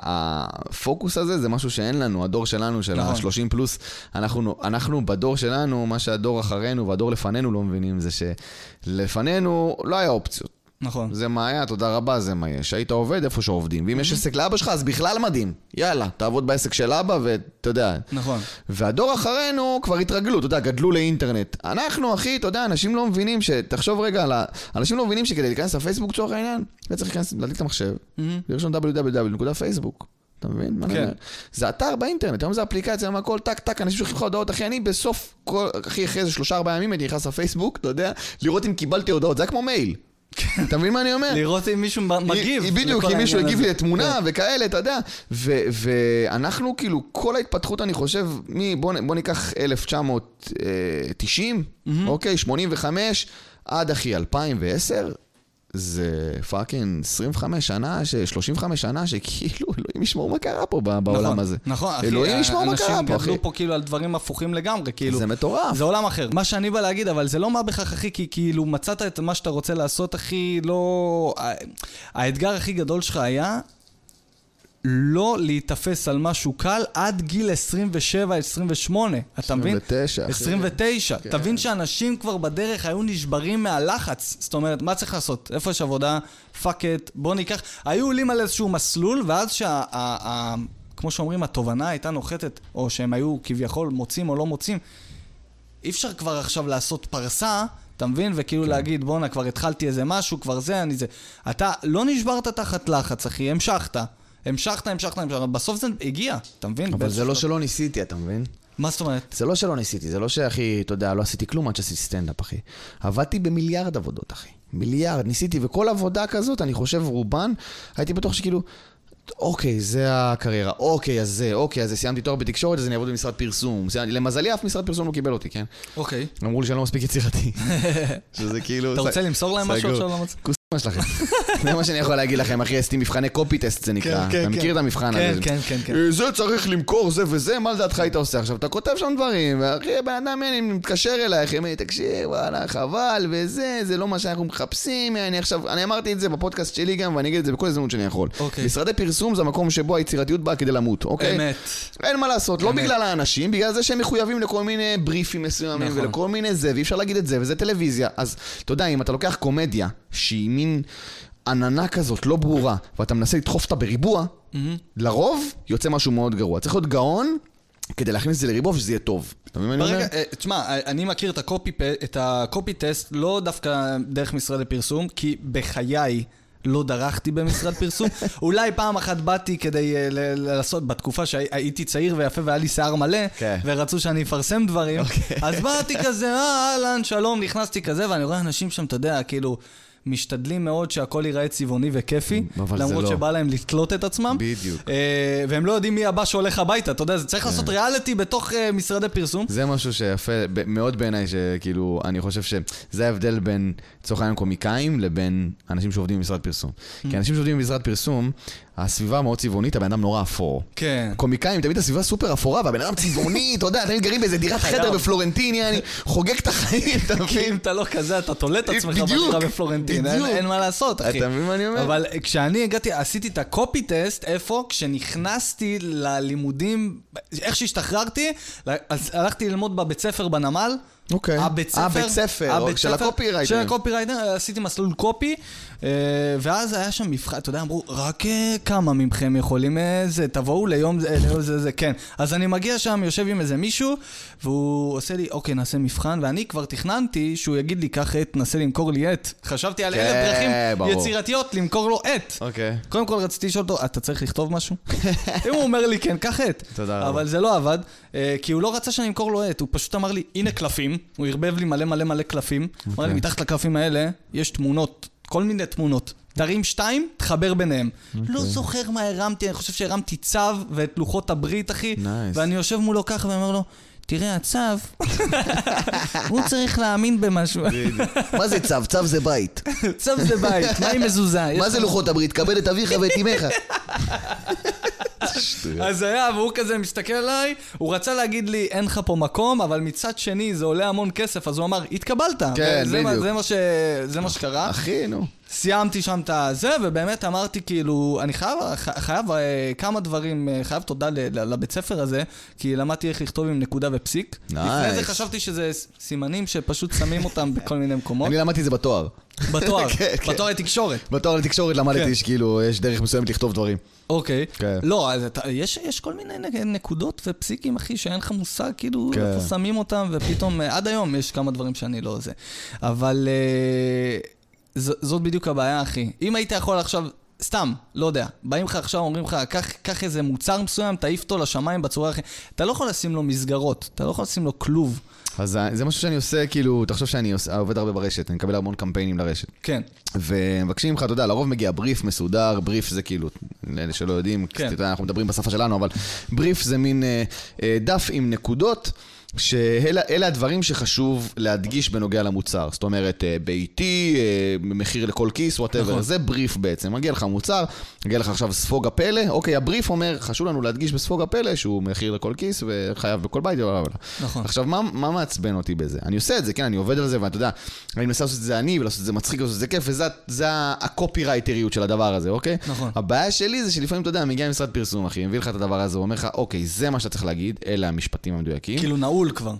Speaker 1: הפוקוס הזה זה משהו שאין לנו, הדור שלנו, של
Speaker 2: נכון.
Speaker 1: ה-30 פלוס, אנחנו, אנחנו בדור שלנו, מה שהדור אחרינו והדור לפנינו לא מבינים זה שלפנינו לא היה אופציות.
Speaker 2: נכון.
Speaker 1: זה מה היה, תודה רבה, זה מה יש. היית עובד איפה שעובדים. ואם יש עסק לאבא שלך, אז בכלל מדהים. יאללה, תעבוד בעסק של אבא, ואתה יודע.
Speaker 2: נכון.
Speaker 1: והדור אחרינו כבר התרגלו, אתה יודע, גדלו לאינטרנט. אנחנו, אחי, אתה יודע, אנשים לא מבינים ש... תחשוב רגע על ה... אנשים לא מבינים שכדי להיכנס לפייסבוק לצורך העניין, אתה צריך להיכנס, להדליק את המחשב, לרשום www.facebook. אתה מבין?
Speaker 2: כן.
Speaker 1: זה אתר באינטרנט, היום זה אפליקציה, היום הכל טק טק, אנשים שולחים לך הודעות, אחי, אני בסוף, כל, אחי, אחרי איזה שלושה ארבעה ימים הייתי נכנס לפייסבוק, אתה יודע, לראות אם קיבלתי הודעות, זה היה כמו מייל. אתה מבין מה אני אומר?
Speaker 2: לראות אם מישהו מגיב.
Speaker 1: בדיוק, אם מישהו הגיב לי
Speaker 2: הזה. כן.
Speaker 1: וכאלה, אתה יודע. ואנחנו, כאילו, כל ההתפתחות, אני חושב, בוא ניקח 1990, אוקיי, 85, עד אחי 2010. זה פאקינג 25 שנה, ש- 35 שנה, שכאילו, אלוהים ישמור מה קרה פה בעולם
Speaker 2: נכון,
Speaker 1: הזה.
Speaker 2: נכון, אחי,
Speaker 1: אלוהים ישמור מה קרה פה,
Speaker 2: אנשים
Speaker 1: אחי.
Speaker 2: גדלו פה כאילו על דברים הפוכים לגמרי, כאילו.
Speaker 1: זה מטורף.
Speaker 2: זה עולם אחר. מה שאני בא להגיד, אבל זה לא מה בכך, אחי, כי כאילו מצאת את מה שאתה רוצה לעשות, אחי, לא... האתגר הכי גדול שלך היה לא להיתפס על משהו קל עד גיל 27-28, אתה מבין?
Speaker 1: 29, אחי.
Speaker 2: 29.
Speaker 1: כן.
Speaker 2: תבין שאנשים כבר בדרך היו נשברים מהלחץ. זאת אומרת, מה צריך לעשות? איפה יש עבודה? fuck it, בוא ניקח... היו עולים על איזשהו מסלול, ואז שה... ה- ה- כמו שאומרים, התובנה הייתה נוחתת, או שהם היו כביכול מוצאים או לא מוצאים, אי אפשר כבר עכשיו לעשות פרסה, אתה מבין? וכאילו להגיד, בואנה, כבר התחלתי איזה משהו, כבר זה, אני זה. אתה לא נשברת תחת לחץ, אחי, המשכת. המשכת, המשכת, המשכת, בסוף זה הגיע, אתה מבין?
Speaker 1: אבל זה לא. שלא ניסיתי, אתה מבין?
Speaker 2: מה זאת אומרת?
Speaker 1: זה לא שלא ניסיתי, זה לא שאחי, אתה יודע, לא עשיתי כלום עד שעשיתי סטנדאפ, אחי. עבדתי במיליארד עבודות, אחי. מיליארד, ניסיתי, וכל עבודה כזאת, אני חושב, רובן, הייתי בטוח שכאילו, אוקיי, זה הקריירה, אוקיי, אז זה, אוקיי, אז סיימתי תואר בתקשורת, אז אני אעבוד במשרד פרסום. סיימתי- למזלי, אף משרד פרסום לא קיבל אותי, כן?
Speaker 2: אוקיי.
Speaker 1: אמרו לי שאני לא מספיק יצירתי. שזה כאילו...
Speaker 2: אתה רוצה למסור להם משהו. עכשיו?
Speaker 1: מה שלכם. זה מה שאני יכול להגיד לכם, אחי, עשיתי מבחני קופי טסט זה נקרא.
Speaker 2: כן, כן,
Speaker 1: אתה
Speaker 2: כן.
Speaker 1: מכיר את המבחן
Speaker 2: כן,
Speaker 1: הזה?
Speaker 2: כן, כן, כן.
Speaker 1: אה, זה צריך למכור, זה וזה, מה לדעתך היית עושה? עכשיו, אתה כותב שם דברים, ואחי, הבן אדם, אני מתקשר אלייך, אומר לי, תקשיב, וואלה, חבל, וזה, זה לא מה שאנחנו מחפשים, אני עכשיו, אני אמרתי את זה בפודקאסט שלי גם, ואני אגיד את זה בכל הזדמנות שאני יכול.
Speaker 2: אוקיי.
Speaker 1: משרדי פרסום זה המקום שבו היצירתיות באה כדי למות, אוקיי?
Speaker 2: אמת.
Speaker 1: אין מה לעשות, לא. בגלל האנשים, בגלל זה שהם מחויבים לכל מיני בריפים מסוימים,
Speaker 2: נכון.
Speaker 1: ולכל מיני זה, ואי אפשר להגיד את זה, וזה טלוויזיה. אז אתה יודע, אם אתה לוקח קומדיה, שהיא מין עננה כזאת, לא ברורה, ואתה מנסה לדחוף אותה בריבוע, לרוב יוצא משהו מאוד גרוע. צריך להיות גאון כדי להכניס את זה לריבוע ושזה יהיה טוב. אתה מבין מה אני אומר?
Speaker 2: אה, תשמע, אני מכיר את הקופי, את הקופי טסט לא דווקא דרך משרד הפרסום, כי בחיי לא דרכתי במשרד פרסום. אולי פעם אחת באתי כדי אה, ל- לעשות, בתקופה שהייתי צעיר ויפה והיה לי שיער מלא,
Speaker 1: כן.
Speaker 2: ורצו שאני אפרסם דברים,
Speaker 1: אוקיי.
Speaker 2: אז באתי כזה, אה, אהלן, שלום, נכנסתי כזה, ואני רואה אנשים שם, אתה יודע, כאילו... משתדלים מאוד שהכל ייראה צבעוני וכיפי, למרות
Speaker 1: לא.
Speaker 2: שבא להם לתלות את עצמם.
Speaker 1: בדיוק.
Speaker 2: אה, והם לא יודעים מי הבא שהולך הביתה, אתה יודע, זה צריך לעשות ריאליטי בתוך אה, משרדי פרסום.
Speaker 1: זה משהו שיפה מאוד בעיניי, שכאילו, אני חושב שזה ההבדל בין, לצורך העניין, קומיקאים לבין אנשים שעובדים במשרד פרסום. כי אנשים שעובדים במשרד פרסום, הסביבה מאוד צבעונית, הבן אדם נורא אפור.
Speaker 2: כן.
Speaker 1: קומיקאים, תמיד הסביבה סופר אפורה, והבן אדם צבעוני, אתה יודע, תמיד גרים באיזה דירת חדר
Speaker 2: חייב.
Speaker 1: בפלורנטין, יעני, חוגג את החיים, אתה
Speaker 2: כי
Speaker 1: מבין?
Speaker 2: אם אתה לא כזה, אתה תולה את עצמך בדירה בפלורנטין, אין-. אין מה לעשות, אחי.
Speaker 1: אתה מבין מה אני אומר?
Speaker 2: אבל כשאני הגעתי, עשיתי את ה copy test, איפה? כשנכנסתי ללימודים, איך שהשתחררתי, הלכתי ללמוד בבית ספר בנמל.
Speaker 1: אוקיי.
Speaker 2: הבית ספר,
Speaker 1: אה, ספר,
Speaker 2: הבית
Speaker 1: של
Speaker 2: ספר,
Speaker 1: הקופירייטר.
Speaker 2: של הקופירייטר, עשיתי מסלול copy, ואז היה שם מבחן, אתה יודע, אמרו, רק אה, כמה מכם יכולים אה, זה, תבואו ליום זה, ליום זה, זה, כן. אז אני מגיע שם, יושב עם איזה מישהו, והוא עושה לי, אוקיי, נעשה מבחן, ואני כבר תכננתי שהוא יגיד לי, קח עט, נסה למכור לי עט. חשבתי על אלף
Speaker 1: כן,
Speaker 2: דרכים. יצירתיות למכור לו עט.
Speaker 1: אוקיי.
Speaker 2: קודם כל רציתי לשאול אותו, אתה צריך לכתוב משהו? אם הוא אומר לי כן, קח עט.
Speaker 1: תודה רבה.
Speaker 2: אבל זה לא עבד, אה, כי הוא לא רצה שאני אמכור לו עט, הוא פשוט אמר לי, הנה קלפים, הוא ערבב לי מלא מלא מלא קלפים, אמר
Speaker 1: אוקיי.
Speaker 2: לי, מתחת לקלפים האלה יש תמונות, כל מיני תמונות. תרים שתיים, תחבר ביניהם.
Speaker 1: אוקיי.
Speaker 2: לא זוכר מה הרמתי, אני חושב שהרמתי צו ואת לוחות הברית, אחי,
Speaker 1: Nice.
Speaker 2: ואני יושב מולו ככה ואומר לו, תראה, הצו, הוא צריך להאמין במשהו.
Speaker 1: מה זה צו? צו זה בית.
Speaker 2: צו זה בית, מה עם מזוזה?
Speaker 1: מה זה לוחות הברית? כבד את אביך ואת אמך.
Speaker 2: אז היה, והוא כזה מסתכל עליי, הוא רצה להגיד לי, אין לך פה מקום, אבל מצד שני זה עולה המון כסף, אז הוא אמר, התקבלת.
Speaker 1: כן, בדיוק.
Speaker 2: זה מה ש- זה מה שקרה.
Speaker 1: אחי, נו.
Speaker 2: סיימתי שם את הזה, ובאמת אמרתי כאילו, אני חייב, חייב אה, כמה דברים, אה, חייב תודה לבית ספר הזה, כי למדתי איך לכתוב עם נקודה ופסיק. לפני זה. חשבתי שזה סימנים שפשוט שמים אותם בכל מיני מקומות.
Speaker 1: אני למדתי את זה בתואר.
Speaker 2: בתואר,
Speaker 1: כן, כן.
Speaker 2: בתואר לתקשורת.
Speaker 1: בתואר לתקשורת למדתי
Speaker 2: כן.
Speaker 1: שכאילו יש דרך מסוימת לכתוב דברים.
Speaker 2: אוקיי.
Speaker 1: כן.
Speaker 2: לא, אז אתה, יש, יש כל מיני נקודות ופסיקים, אחי, שאין לך מושג כאילו
Speaker 1: כן.
Speaker 2: איפה שמים אותם, ופתאום, אה, עד היום יש כמה דברים שאני לא זה. אבל אה, ז, זאת בדיוק הבעיה, אחי. אם היית יכול עכשיו, סתם, לא יודע, באים לך עכשיו, אומרים לך, קח, איזה מוצר מסוים, תעיף אותו לשמיים בצורה הכי... אתה לא יכול לשים לו מסגרות, אתה לא יכול לשים לו כלוב.
Speaker 1: אז זה משהו שאני עושה, כאילו, תחשוב שאני עושה- עובד הרבה ברשת, אני מקבל המון קמפיינים לרשת.
Speaker 2: כן,
Speaker 1: ומבקשים ממך, אתה יודע, לרוב מגיע בריף מסודר, בריף זה כאילו, לאלה שלא יודעים,
Speaker 2: כן.
Speaker 1: יודע, אנחנו מדברים בשפה שלנו, אבל בריף זה מין אה, אה, דף עם נקודות. שאלה הדברים שחשוב להדגיש בנוגע למוצר. זאת אומרת, אה, ביתי, אה, מחיר לכל כיס, whatever.
Speaker 2: נכון.
Speaker 1: זה בריף בעצם. מגיע לך מוצר, מגיע לך עכשיו ספוג הפלא, אוקיי, הבריף אומר, חשוב לנו להדגיש בספוג הפלא שהוא מחיר לכל כיס וחייב בכל בית.
Speaker 2: נכון.
Speaker 1: עכשיו, מה, מה מעצבן אותי בזה? אני עושה את זה, כן, אני עובד על זה, ואתה יודע, אני מנסה לעשות את זה אני, ולעשות את זה מצחיק, ולעשות את זה כיף, וזה זה הקופירייטריות של הדבר הזה, אוקיי?
Speaker 2: נכון.
Speaker 1: הבעיה שלי זה שלפעמים, אתה יודע, מגיע משרד פרסום, אחי, מביא לך את הדבר הזה, הוא אומר לך, אוקיי, זה מה שאתה צריך להגיד, אלה המשפטים המדויקים.
Speaker 2: כאילו נעול כבר.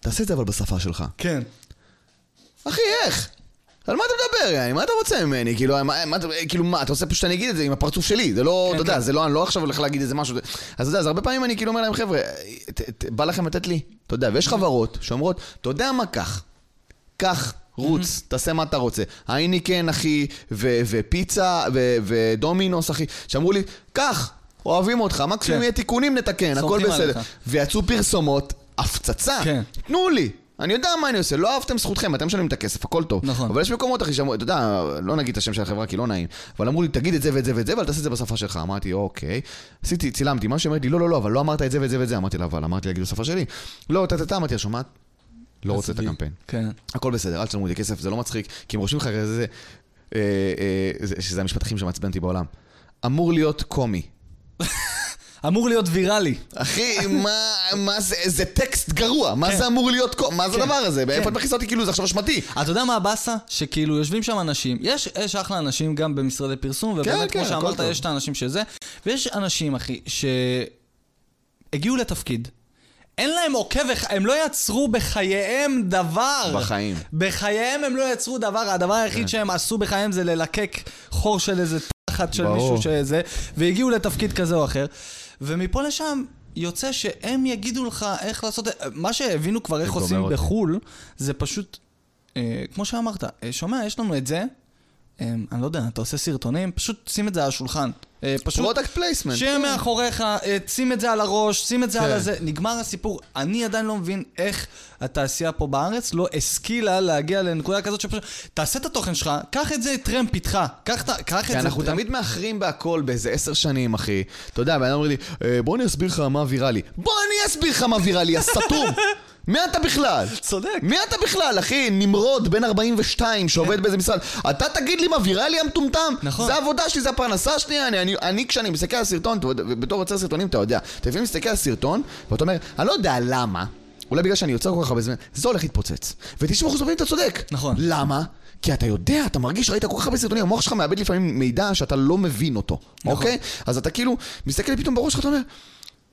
Speaker 1: תעשה את זה אבל בשפה שלך.
Speaker 2: כן.
Speaker 1: אחי, איך? על מה אתה מדבר, יעני? מה אתה רוצה ממני? כאילו, מה, מה, כאילו, מה, אתה רוצה פשוט שאני אגיד את זה עם הפרצוף שלי, זה לא,
Speaker 2: כן,
Speaker 1: אתה יודע,
Speaker 2: כן.
Speaker 1: זה לא, אני לא עכשיו הולך להגיד איזה משהו. אז אתה יודע, אז הרבה פעמים אני כאילו אומר להם, חבר'ה, ת- ת- בא לכם לתת לי? אתה יודע, ויש חברות שאומרות, אתה יודע מה, קח. קח, רוץ, תעשה מה אתה רוצה. הייניקן, אחי, ו- ופיצה, ו- ודומינוס, אחי, שאמרו לי, קח, אוהבים אותך, מקסימום
Speaker 2: כן.
Speaker 1: יהיה תיקונים, נתקן, הכל בסדר.
Speaker 2: עליך.
Speaker 1: ויצאו פרסומות, הפצצה.
Speaker 2: כן.
Speaker 1: תנו לי. אני יודע מה אני עושה, לא אהבתם זכותכם, אתם משלמים את הכסף, הכל טוב.
Speaker 2: נכון.
Speaker 1: אבל יש מקומות, אחי, שאמרו, אתה יודע, לא נגיד את השם של החברה כי לא נעים, אבל אמרו לי, תגיד את זה ואת זה ואת זה, אבל תעשה את זה בשפה שלך. אמרתי, אוקיי. עשיתי, צילמתי משהו, אמרתי לי, לא, לא, לא, אבל לא אמרת את זה ואת זה ואת זה. אמרתי לה, אבל אמרתי להגיד בשפה שלי. לא, טה-טה-טה, אמרתי לה, שומעת? לא רוצה את. הקמפיין.
Speaker 2: כן.
Speaker 1: הכל בסדר, אל תשלמו לי כסף, זה לא מצחיק, כי הם רושמים לך כזה, אה, אה, זה- שזה המשפט הכי שמעצבן אותי בעולם. אמור להיות קומי.
Speaker 2: אמור להיות ויראלי.
Speaker 1: אחי, מה, מה זה, זה טקסט גרוע, מה
Speaker 2: כן.
Speaker 1: זה אמור להיות, קו- מה זה
Speaker 2: כן.
Speaker 1: הדבר הזה?
Speaker 2: כן.
Speaker 1: איפה את מכניסה אותי כאילו זה עכשיו אשמתי?
Speaker 2: אתה יודע מה הבאסה? שכאילו יושבים שם אנשים, יש, יש אחלה אנשים גם במשרדי פרסום, ובאמת,
Speaker 1: כן,
Speaker 2: כמו
Speaker 1: הכל
Speaker 2: שאמרת,
Speaker 1: טוב.
Speaker 2: יש את האנשים שזה, ויש אנשים, אחי, שהגיעו לתפקיד. אין להם עוקב, הם לא יצרו בחייהם דבר.
Speaker 1: בחיים.
Speaker 2: בחייהם הם לא יצרו דבר, הדבר היחיד שהם עשו בחייהם זה ללקק חור של איזה תחת של
Speaker 1: ברור.
Speaker 2: מישהו שזה, והגיעו לתפקיד כזה או אחר. ומפה לשם יוצא שהם יגידו לך איך לעשות, מה שהבינו כבר איך עושים
Speaker 1: אותי.
Speaker 2: בחו"ל, זה פשוט, אה, כמו שאמרת, אה, שומע, יש לנו את זה, אה, אני לא יודע, אתה עושה סרטונים, פשוט שים את זה על השולחן. אה, פשוט...
Speaker 1: product placement.
Speaker 2: שיהיה מאחוריך, אה, שים את זה על הראש, שים את זה
Speaker 1: כן.
Speaker 2: על הזה, נגמר הסיפור. אני עדיין לא מבין איך התעשייה פה בארץ לא השכילה להגיע לנקודה כזאת שפשוט, תעשה את התוכן שלך, קח את זה טרמפ איתך, קח את קח את
Speaker 1: כי
Speaker 2: זה.
Speaker 1: אנחנו
Speaker 2: טרמפ.
Speaker 1: תמיד מאחרים בהכל באיזה עשר שנים, אחי. אתה יודע, בן אדם אומר לי, "אה, בוא אני אסביר לך מה ויראלי. בוא אני אסביר לך מה ויראלי, יא סתום! מי אתה בכלל?
Speaker 2: צודק.
Speaker 1: מי אתה בכלל, אחי? נמרוד, בן 42, שעובד באיזה משרד. אתה תגיד לי מה ויראלי המטומטם?
Speaker 2: נכון.
Speaker 1: זה העבודה שלי, זה הפרנסה שלי. אני, אני, אני כשאני מסתכל על סרטון, ובתור יוצר סרטונים, אתה יודע, אתה לפעמים מסתכל על סרטון, ואתה אומר, אני לא יודע למה, אולי בגלל שאני יוצר כל כך הרבה זמן, זה הולך להתפוצץ. ו-90% מהפעמים אתה צודק.
Speaker 2: נכון.
Speaker 1: למה? כי אתה יודע, אתה מרגיש, ראית כל כך הרבה סרטונים, המוח שלך מאבד לפעמים מידע שאתה לא מבין אותו,
Speaker 2: נכון.
Speaker 1: אוקיי? אז אתה כאילו, מסתכל פתאום בראש שלך, אתה אומר,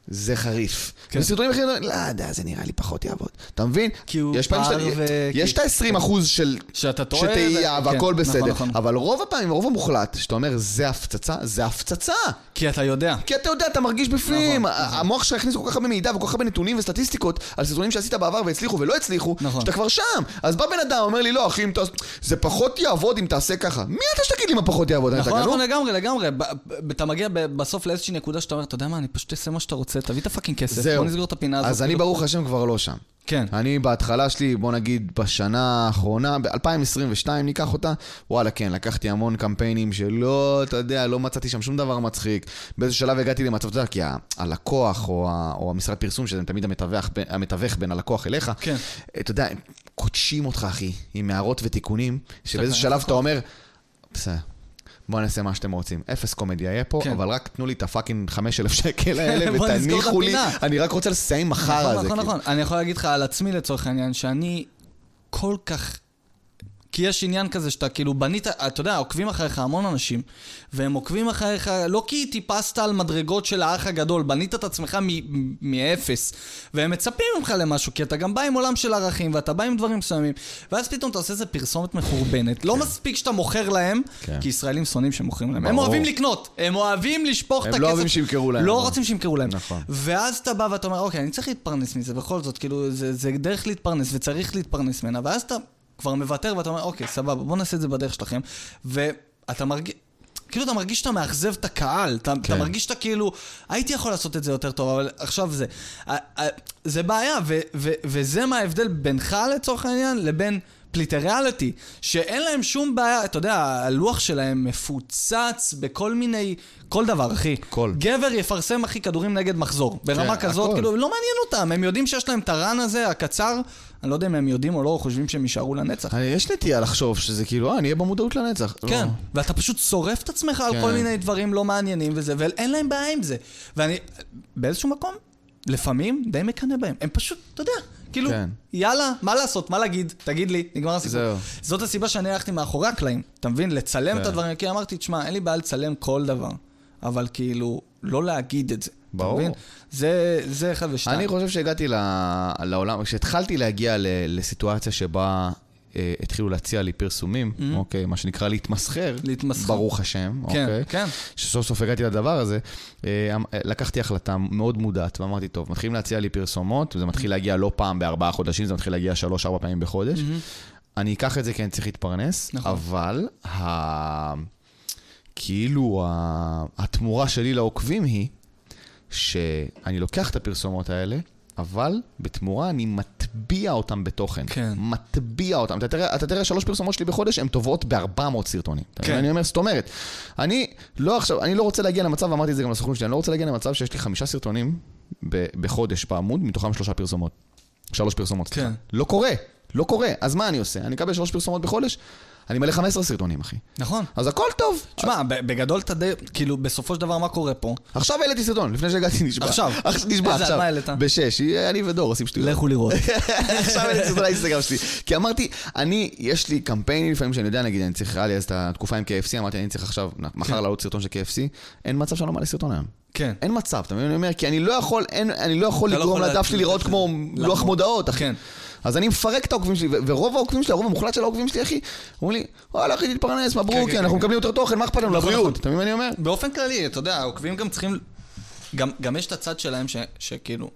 Speaker 1: זה חריף.
Speaker 2: כן.
Speaker 1: וסרטונים אחרים, לא יודע, זה נראה לי פחות יעבוד. אתה מבין?
Speaker 2: כי הוא
Speaker 1: יש
Speaker 2: פער
Speaker 1: שאתה-
Speaker 2: ו-
Speaker 1: יש את ה-20 אחוז של...
Speaker 2: שאתה טועה.
Speaker 1: שתהייה
Speaker 2: ו-
Speaker 1: והכל
Speaker 2: כן,
Speaker 1: בסדר.
Speaker 2: נכון, נכון.
Speaker 1: אבל רוב הפעמים, הרוב המוחלט, שאתה אומר, זה הפצצה, זה הפצצה.
Speaker 2: כי אתה יודע.
Speaker 1: כי אתה יודע, אתה מרגיש בפנים,
Speaker 2: נכון,
Speaker 1: ה- המוח שלך הכניס כל כך הרבה מידע וכל כך הרבה נתונים וסטטיסטיקות על סרטונים שעשית בעבר והצליחו ולא הצליחו,
Speaker 2: נכון.
Speaker 1: שאתה כבר שם. אז בא בן אדם, אומר לי, לא אחי, אתה- זה פחות יעבוד אם תעשה ככה. מי אתה שתגיד לי מה פחות יעבוד?
Speaker 2: נכון, נכון? לגמרי, לגמרי. ב- ב- אתה מגיע ב- בסוף לאיזושהי נקודה שאתה אומר, אתה יודע מה, אני פשוט אעשה מה שאתה רוצה, תביא את הפאקינג כסף,
Speaker 1: זהו.
Speaker 2: בוא נסגור את הפינה הזאת.
Speaker 1: אז אני. ברוך השם כבר לא שם.
Speaker 2: כן.
Speaker 1: אני בהתחלה שלי, בוא נגיד בשנה האחרונה, ב-2022 ניקח אותה, וואלה כן, לקחתי המון קמפיינים שלא, אתה יודע, לא מצאתי שם שום דבר מצחיק. באיזה שלב הגעתי למצב, אתה יודע, כי הלקוח או, ה- או המשרד פרסום, שזה תמיד המתווך, המתווך בין הלקוח אליך,
Speaker 2: כן.
Speaker 1: אתה יודע, הם קודשים אותך, אחי, עם הערות ותיקונים, שבאיזה שלב. אתה אומר, בסדר. בואו נעשה מה שאתם רוצים. אפס קומדיה יהיה פה,
Speaker 2: כן.
Speaker 1: אבל רק תנו לי את הפאקינג חמש אלף שקל האלה ותניחו לי. אני רק רוצה לסיים מחר
Speaker 2: נכון,
Speaker 1: על זה.
Speaker 2: נכון,
Speaker 1: כאילו.
Speaker 2: נכון. אני יכול להגיד לך על עצמי לצורך העניין, שאני כל כך, כי יש עניין כזה שאתה כאילו בנית, אתה יודע, עוקבים אחריך המון אנשים, והם עוקבים אחריך לא כי טיפסת על מדרגות של האח הגדול, בנית את עצמך מאפס, והם מצפים ממך למשהו, כי אתה גם בא עם עולם של ערכים, ואתה בא עם דברים מסוימים, ואז פתאום אתה עושה איזה פרסומת מחורבנת. לא מספיק שאתה מוכר להם,
Speaker 1: כן.
Speaker 2: כי ישראלים שונאים שמוכרים להם. הם. אוהבים לקנות, הם אוהבים לשפוך את
Speaker 1: הם
Speaker 2: הכסף.
Speaker 1: לא אוהבים שימכרו להם,
Speaker 2: לא. רוצים שימכרו להם.
Speaker 1: נכון.
Speaker 2: ואז אתה בא ואתה אומר, אוקיי, אני צריך להתפרנס מזה, בכל זאת, כאילו, זה, זה דרך להתפרנס, וצריך להתפרנס ממנה, ואז אתה כבר מוותר ואתה אומר, אוקיי, סבבה, בוא נעשה את זה בדרך שלכם, ואתה מרגיש... כאילו אתה מרגיש שאתה מאכזב את הקהל, אתה, כן. אתה. מרגיש שאתה כאילו, הייתי יכול לעשות את זה יותר טוב, אבל עכשיו זה. זה בעיה, ו- ו- וזה מה ההבדל בינך לצורך העניין לבין פליטי ריאליטי, שאין להם שום בעיה, אתה יודע, הלוח שלהם מפוצץ בכל מיני, כל דבר, אחי.
Speaker 1: כל.
Speaker 2: גבר יפרסם, אחי, כדורים נגד מחזור. ברמה
Speaker 1: כן,
Speaker 2: כזאת,
Speaker 1: הכל.
Speaker 2: כאילו, לא מעניין אותם, הם יודעים שיש להם את הרן הזה, הקצר, אני לא יודע אם הם יודעים או לא, או חושבים שהם יישארו לנצח.
Speaker 1: אני- יש נטייה לחשוב שזה כאילו, אה, אני אהיה במודעות לנצח.
Speaker 2: כן,
Speaker 1: לא.
Speaker 2: ואתה פשוט שורף את עצמך על
Speaker 1: כן.
Speaker 2: כל מיני דברים לא מעניינים וזה, ואין להם בעיה עם זה. ואני, באיזשהו מקום, לפעמים די מקנא בהם. הם פשוט, אתה יודע, כאילו,
Speaker 1: כן.
Speaker 2: יאללה, מה לעשות, מה להגיד, תגיד לי, נגמר הסיפור.
Speaker 1: זהו.
Speaker 2: זאת הסיבה שאני הלכתי מאחורי הקלעים, אתה מבין? לצלם
Speaker 1: כן.
Speaker 2: את הדברים, כי אמרתי, תשמע, אין לי בעיה לצלם כל דבר, אבל כאילו, לא להגיד את זה.
Speaker 1: ברור.
Speaker 2: אתה מבין? זה, זה אחד ושתיים.
Speaker 1: אני חושב שהגעתי לעולם, כשהתחלתי להגיע ל- לסיטואציה שבה אה, התחילו להציע לי פרסומים, אוקיי, מה שנקרא להתמסחר,
Speaker 2: להתמסחר.
Speaker 1: ברוך השם,
Speaker 2: כן,
Speaker 1: אוקיי,
Speaker 2: כן.
Speaker 1: שסוף סוף הגעתי לדבר הזה, אה, אמ- אה, לקחתי החלטה מאוד מודעת, ואמרתי, טוב, מתחילים להציע לי פרסומות, זה מתחיל להגיע לא פעם בארבעה חודשים, זה מתחיל להגיע שלוש-ארבע פעמים בחודש. אני אקח את זה כי אני צריך להתפרנס,
Speaker 2: נכון.
Speaker 1: אבל ה... כאילו ה... התמורה שלי לעוקבים היא שאני לוקח את הפרסומות האלה, אבל בתמורה אני מטביע אותם בתוכן.
Speaker 2: כן.
Speaker 1: מטביע אותם. אתה תראה, אתה תראה שלוש פרסומות שלי בחודש, הן טובות ב-400 סרטונים.
Speaker 2: כן.
Speaker 1: אני אומר, זאת אומרת, אני לא עכשיו, אני לא רוצה להגיע למצב, ואמרתי את זה גם לסוכנים שלי, אני לא רוצה להגיע למצב שיש לי חמישה סרטונים ב- בחודש בעמוד, מתוכם שלושה פרסומות. שלוש פרסומות, סליחה.
Speaker 2: כן.
Speaker 1: לא קורה, לא קורה. אז מה אני עושה? אני מקבל שלוש פרסומות בחודש, אני מלא 15 סרטונים, אחי.
Speaker 2: נכון.
Speaker 1: אז הכל טוב.
Speaker 2: תשמע, ב- בגדול אתה די, כאילו, בסופו של דבר, מה קורה פה?
Speaker 1: עכשיו העליתי סרטון, לפני שהגעתי נשבע.
Speaker 2: עכשיו.
Speaker 1: נשבע,
Speaker 2: איזה,
Speaker 1: עכשיו.
Speaker 2: מה העלית?
Speaker 1: בשש, אני ודור עושים שטויות.
Speaker 2: לכו לראות.
Speaker 1: עכשיו העליתי סרטון לאינסטגרם שלי. כי אמרתי, אני, יש לי קמפיינים לפעמים שאני יודע, נגיד, אני צריך, היה לי אז את התקופה עם KFC, אמרתי, אני צריך עכשיו, מחר לעלות סרטון של KFC, אין מצב שאני לא מעלה סרטון היום.
Speaker 2: כן.
Speaker 1: אין מצב, אתה מבין? אני אומר, כי אני לא יכול, אין, אני לא יכול
Speaker 2: לא
Speaker 1: לגרום לדף שלי לראות כמו. לוח
Speaker 2: לחמוד.
Speaker 1: מודעות, אחי.
Speaker 2: כן.
Speaker 1: אז אני מפרק את העוקבים שלי, ורוב העוקבים שלי, הרוב המוחלט של העוקבים שלי, אחי, אומרים לי, וואלה, אחי, תתפרנס,
Speaker 2: כן,
Speaker 1: מברוק,
Speaker 2: כן,
Speaker 1: אנחנו
Speaker 2: כן.
Speaker 1: מקבלים יותר תוכן, מה אכפת לנו? לבריאות. אתה מבין מה אני אומר?
Speaker 2: באופן כללי, אתה יודע, העוקבים גם צריכים... גם, יש את הצד שלהם שכאילו,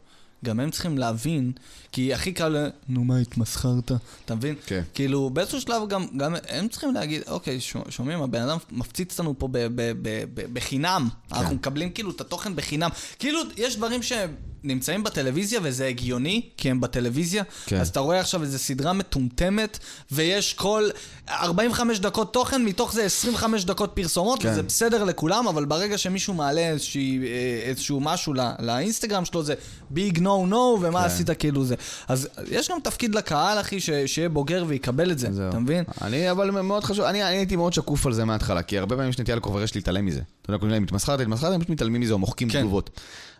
Speaker 2: גם הם צריכים להבין, כי הכי קל, נו מה, התמסחרת? אתה מבין?
Speaker 1: כן.
Speaker 2: כאילו, באיזשהו שלב גם, גם הם צריכים להגיד, אוקיי, שומע- שומעים, הבן אדם מפציץ אותנו פה ב, ב, ב, בחינם.
Speaker 1: כן.
Speaker 2: אנחנו מקבלים כאילו את התוכן בחינם. כאילו, יש דברים שנמצאים בטלוויזיה וזה הגיוני, כי הם בטלוויזיה.
Speaker 1: כן.
Speaker 2: אז אתה רואה עכשיו איזו סדרה מטומטמת, ויש כל 45 דקות תוכן, מתוך זה 25 דקות פרסומות,
Speaker 1: כן.
Speaker 2: וזה בסדר לכולם, אבל ברגע שמישהו מעלה איזושהי, אה, איזשהו משהו לא, לאינסטגרם שלו, זה ביג נו נו, ומה
Speaker 1: כן.
Speaker 2: עשית כאילו זה. אז יש גם תפקיד לקהל, אחי, ש, שיהיה בוגר ויקבל את זה,
Speaker 1: זהו.
Speaker 2: אתה מבין?
Speaker 1: אני, אבל מאוד חשוב, אני, אני הייתי מאוד שקוף על זה מההתחלה, כי הרבה פעמים יש נטייה לכובש להתעלם מזה. אתה יודע, קוראים להם מתמסחרת, מתמסחרת, הם פשוט מתעלמים מזה או מוחקים
Speaker 2: כן.
Speaker 1: תגובות.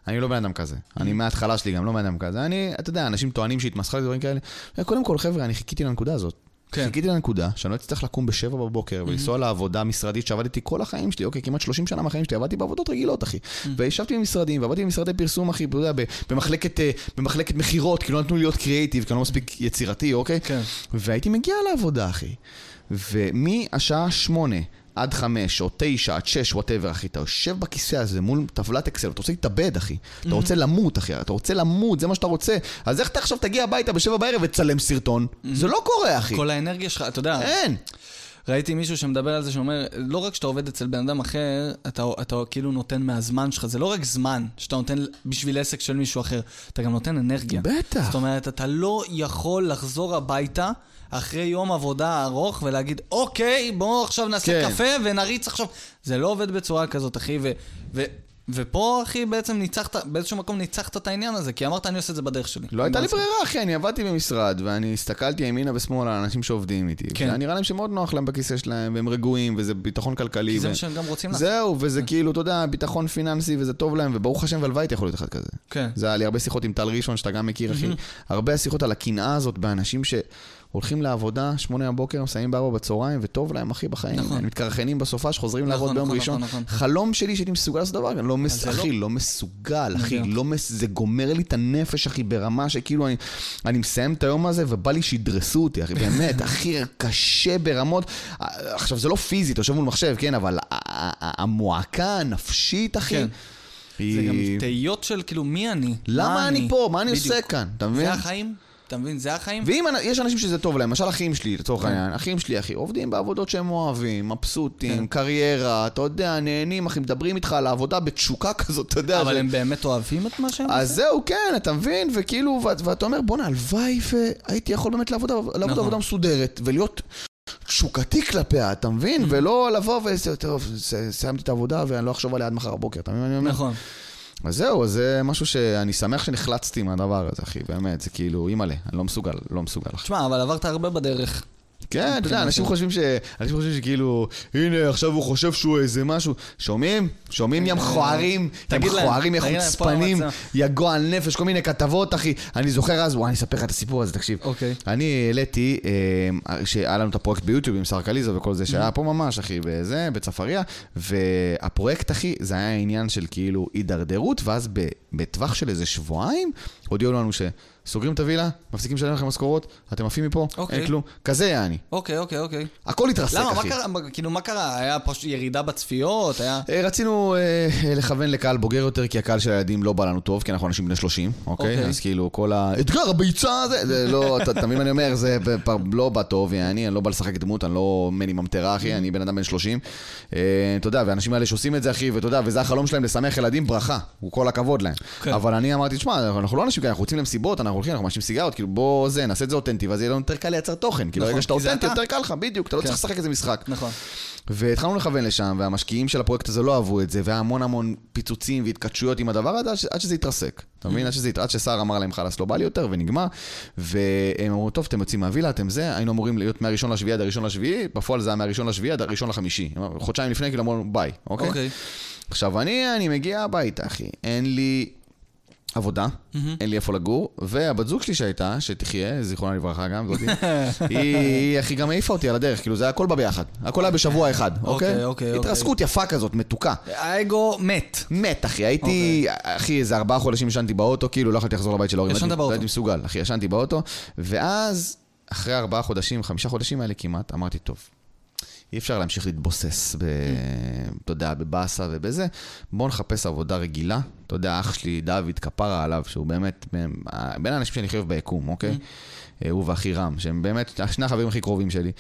Speaker 1: אני לא בן אדם כזה. אני מההתחלה שלי גם לא בן אדם כזה. אני, אתה יודע, אנשים טוענים שהתמסחרתי דברים כאלה. קודם כל, חבר'ה, אני חיכיתי לנקודה הזאת.
Speaker 2: כן.
Speaker 1: חיכיתי לנקודה שאני לא אצטרך לקום בשבע בבוקר ולנסוע לעבודה משרדית שעבדתי כל החיים שלי, אוקיי, כמעט 30 שנה מהחיים שלי, עבדתי בעבודות רגילות, אחי. וישבתי במשרדים, ועבדתי במשרדי פרסום, אחי, אתה יודע, במחלקת, אה, במחלקת מכירות, כי לא נתנו לי להיות קריאייטיב, כי אני לא מספיק יצירתי, אוקיי?
Speaker 2: כן.
Speaker 1: והייתי מגיע לעבודה, אחי. ומהשעה שמונה עד חמש, או תשע, עד שש, whatever, אחי, אתה יושב בכיסא הזה מול טבלת אקסל, אתה רוצה להתאבד, אחי. אתה רוצה למות, אחי, אתה רוצה למות, זה מה שאתה רוצה. אז איך אתה עכשיו תגיע הביתה בשבע בערב ותצלם סרטון? זה לא קורה, אחי.
Speaker 2: כל האנרגיה שלך, אתה יודע,
Speaker 1: אין.
Speaker 2: ראיתי מישהו שמדבר על זה, שאומר, לא רק שאתה עובד אצל בן אדם אחר, אתה, אתה כאילו נותן מהזמן שלך, זה לא רק זמן שאתה נותן בשביל עסק של מישהו אחר, אתה גם נותן אנרגיה.
Speaker 1: בטח.
Speaker 2: זאת אומרת, אתה לא יכול לחזור הביתה אחרי יום עבודה ארוך ולהגיד, אוקיי, בואו עכשיו נעשה
Speaker 1: כן.
Speaker 2: קפה ונריץ עכשיו. זה לא עובד בצורה כזאת, אחי, ו... ו ופה, אחי, בעצם ניצחת, באיזשהו מקום ניצחת את העניין הזה, כי אמרת, אני עושה את זה בדרך שלי.
Speaker 1: לא הייתה לי? ברירה, אחי, אני עבדתי במשרד, ואני הסתכלתי ימינה ושמאלה על אנשים שעובדים איתי.
Speaker 2: כן.
Speaker 1: והיה נראה להם שמאוד נוח להם בכיסא שלהם, והם רגועים, וזה ביטחון כלכלי.
Speaker 2: כי זה מה שהם גם רוצים לעשות.
Speaker 1: זהו, וזה כאילו, אתה יודע, ביטחון פיננסי, וזה טוב להם, וברוך השם, והלוואי הייתי יכול להיות אחד כזה.
Speaker 2: כן.
Speaker 1: זה היה לי הרבה שיחות עם טל ראשון, שאתה גם מכיר, אחי. הרבה שיחות על הקנאה הזאת באנשים ש... הולכים לעבודה, שמונה בבוקר, מסיימים בארבע בצהריים, וטוב להם, אחי, בחיים.
Speaker 2: נכון.
Speaker 1: הם מתקרחנים בסופה, שחוזרים
Speaker 2: נכון,
Speaker 1: לעבוד ביום
Speaker 2: נכון,
Speaker 1: ראשון.
Speaker 2: נכון, נכון.
Speaker 1: חלום שלי שהייתי מסוגל לעשות דבר, כזה, לא מס...
Speaker 2: לא.
Speaker 1: אחי, לא מסוגל, אחי,
Speaker 2: בדיוק.
Speaker 1: לא מס... זה גומר לי את הנפש, אחי, ברמה שכאילו אני, אני מסיים את היום הזה ובא לי שידרסו אותי, אחי, באמת, אחי, קשה ברמות. עכשיו, זה לא פיזי, אתה יושב מול מחשב, כן, אבל המועקה הנפשית, אחי,
Speaker 2: כן. זה גם. תהיות של כאילו, מי אני?
Speaker 1: למה
Speaker 2: מה
Speaker 1: אני פה? מה אני
Speaker 2: בדיוק.
Speaker 1: עושה כאן? אתה מבין?
Speaker 2: זה החיים? אתה מבין? זה החיים?
Speaker 1: ואם יש אנשים שזה טוב להם, למשל אחים שלי, לצורך. העניין, אחים שלי, אחי, עובדים בעבודות שהם אוהבים, מבסוטים,
Speaker 2: כן.
Speaker 1: קריירה, אתה יודע, נהנים, אחי, מדברים איתך על העבודה בתשוקה כזאת, אתה יודע.
Speaker 2: אבל הם באמת אוהבים את מה שהם
Speaker 1: אז
Speaker 2: עושים?
Speaker 1: זהו, כן, אתה מבין, וכאילו, ואת- ואתה אומר, בואנה, הלוואי והייתי יכול באמת לעבוד
Speaker 2: נכון.
Speaker 1: עבודה מסודרת, ולהיות תשוקתי כלפיה, אתה. מבין? ולא לבוא ו... טוב, סיימתי את העבודה ואני לא אחשוב עליה עד מחר בבוקר, אתה מבין מה אני אומר?
Speaker 2: נכון.
Speaker 1: אז זהו, אז זה משהו שאני שמח שנחלצתי מהדבר הזה, אחי, באמת, זה כאילו, אימא'לה, אני לא מסוגל, לא מסוגל.
Speaker 2: תשמע, אבל עברת הרבה בדרך.
Speaker 1: כן, אתה יודע, אנשים חושבים ש... אנשים חושבים שכאילו, הנה, עכשיו הוא חושב שהוא איזה משהו. שומעים? שומעים ים מכוערים, ים מכוערים, יא חוצפנים. יא גועל נפש, כל מיני כתבות, אחי. אני זוכר אז, וואי, אני אספר לך את הסיפור הזה, תקשיב.
Speaker 2: אוקיי.
Speaker 1: אני העליתי, אה, שהיה לנו את הפרויקט ביוטיוב עם שר קליזה וכל זה,
Speaker 2: Mm-hmm.
Speaker 1: שהיה פה ממש, אחי, בזה, בצפריה, והפרויקט, אחי, זה היה עניין של כאילו הידרדרות, ואז בטווח של איזה שבועיים, הודיעו לנו שסוגרים את הווילה, מפסיקים לשלם לכם משכורות, אתם עפים מפה,
Speaker 2: אוקיי.
Speaker 1: אין כלום. כזה יעני.
Speaker 2: אוקיי, אוקיי, אוקיי.
Speaker 1: הכל התרסק,
Speaker 2: למה? מה
Speaker 1: אחי.
Speaker 2: קרה? כאילו, מה קרה? היה פשוט ירידה בצפיות? היה...
Speaker 1: אה, רצינו אה, לכוון לקהל בוגר יותר, כי הקהל של הילדים לא בא לנו טוב, כי אנחנו אנשים בני 30, אוקיי?
Speaker 2: אוקיי.
Speaker 1: אז כאילו, כל האתגר, הביצה הזה, זה לא, אתה מבין מה אני אומר? זה לא בא טוב, אני אני לא בא לשחק דמות, אני לא מני ממטרה, אחי, אני בן אדם בן 30. אה, אתה יודע, והאנשים האלה שעושים את זה, אחי, ואתה יודע, וזה החלום שלהם לשמח ילדים, ברכה, כל הכבוד להם.
Speaker 2: כן.
Speaker 1: אבל אני אמרתי, תשמע, אנחנו לא אנשים כאלה, אנחנו יוצאים למסיבות, אנחנו הולכים, אנחנו מעשנים סיגרות, כאילו, בוא זה, נעשה את זה אותנטי, ואז יהיה לנו יותר קל לייצר תוכן. כאילו,
Speaker 2: נכון,
Speaker 1: ברגע שאתה אותנטי. יותר קל לך, בדיוק, אתה לא
Speaker 2: כן.
Speaker 1: צריך לשחק איזה משחק.
Speaker 2: נכון.
Speaker 1: והתחלנו לכוון לשם, והמשקיעים של הפרויקט הזה לא אהבו את זה, והיה המון המון פיצוצים והתכתשויות עם הדבר הזה, עד שזה התרסק. אתה מבין? עד שזה עד שסער אמר להם חלאס, לא בא לי יותר, ונגמר. והם אמרו, טוב, אתם יוצאים מהווילה, אתם זה, היינו אמורים להיות מהראשון לשביעי עד הראשון לשביעי, בפועל זה היה מהראשון לשביעי עד הראשון לחמישי. חודשיים לפני, כאילו אמרו, ביי, אוקיי?
Speaker 2: אוקיי.
Speaker 1: עכשיו, אני, אני מגיע הביתה, אחי. אין לי עבודה. אין לי איפה לגור, והבת זוג שלי שהייתה, שתחיה, זיכרונה לברכה גם, זאתי, היא, הכי גם העיפה אותי על הדרך, כאילו זה הכל בא ביחד. הכל היה בשבוע אחד,
Speaker 2: אוקיי,
Speaker 1: אוקיי?
Speaker 2: אוקיי,
Speaker 1: התרסקות יפה כזאת, מתוקה.
Speaker 2: האגו מת.
Speaker 1: מת, אחי, הייתי, אחי, איזה ארבעה חודשים ישנתי באוטו, כאילו לא יכולתי לחזור לבית של ההורים.
Speaker 2: ישנת באוטו.
Speaker 1: הייתי מסוגל, אחי, ישנתי באוטו, ואז, אחרי ארבעה חודשים, חמישה חודשים האלה כמעט, אמרתי, טוב, אי אפשר להמשיך להתבוסס, ב... אתה יודע, בבאסה ובזה. בואו נחפש עבודה רגילה. אתה יודע, אח שלי, דוד, כפרה עליו, שהוא באמת בין האנשים שאני חייב ביקום, אוקיי? אה, הוא ואחי רם, שהם באמת שני החברים הכי קרובים שלי.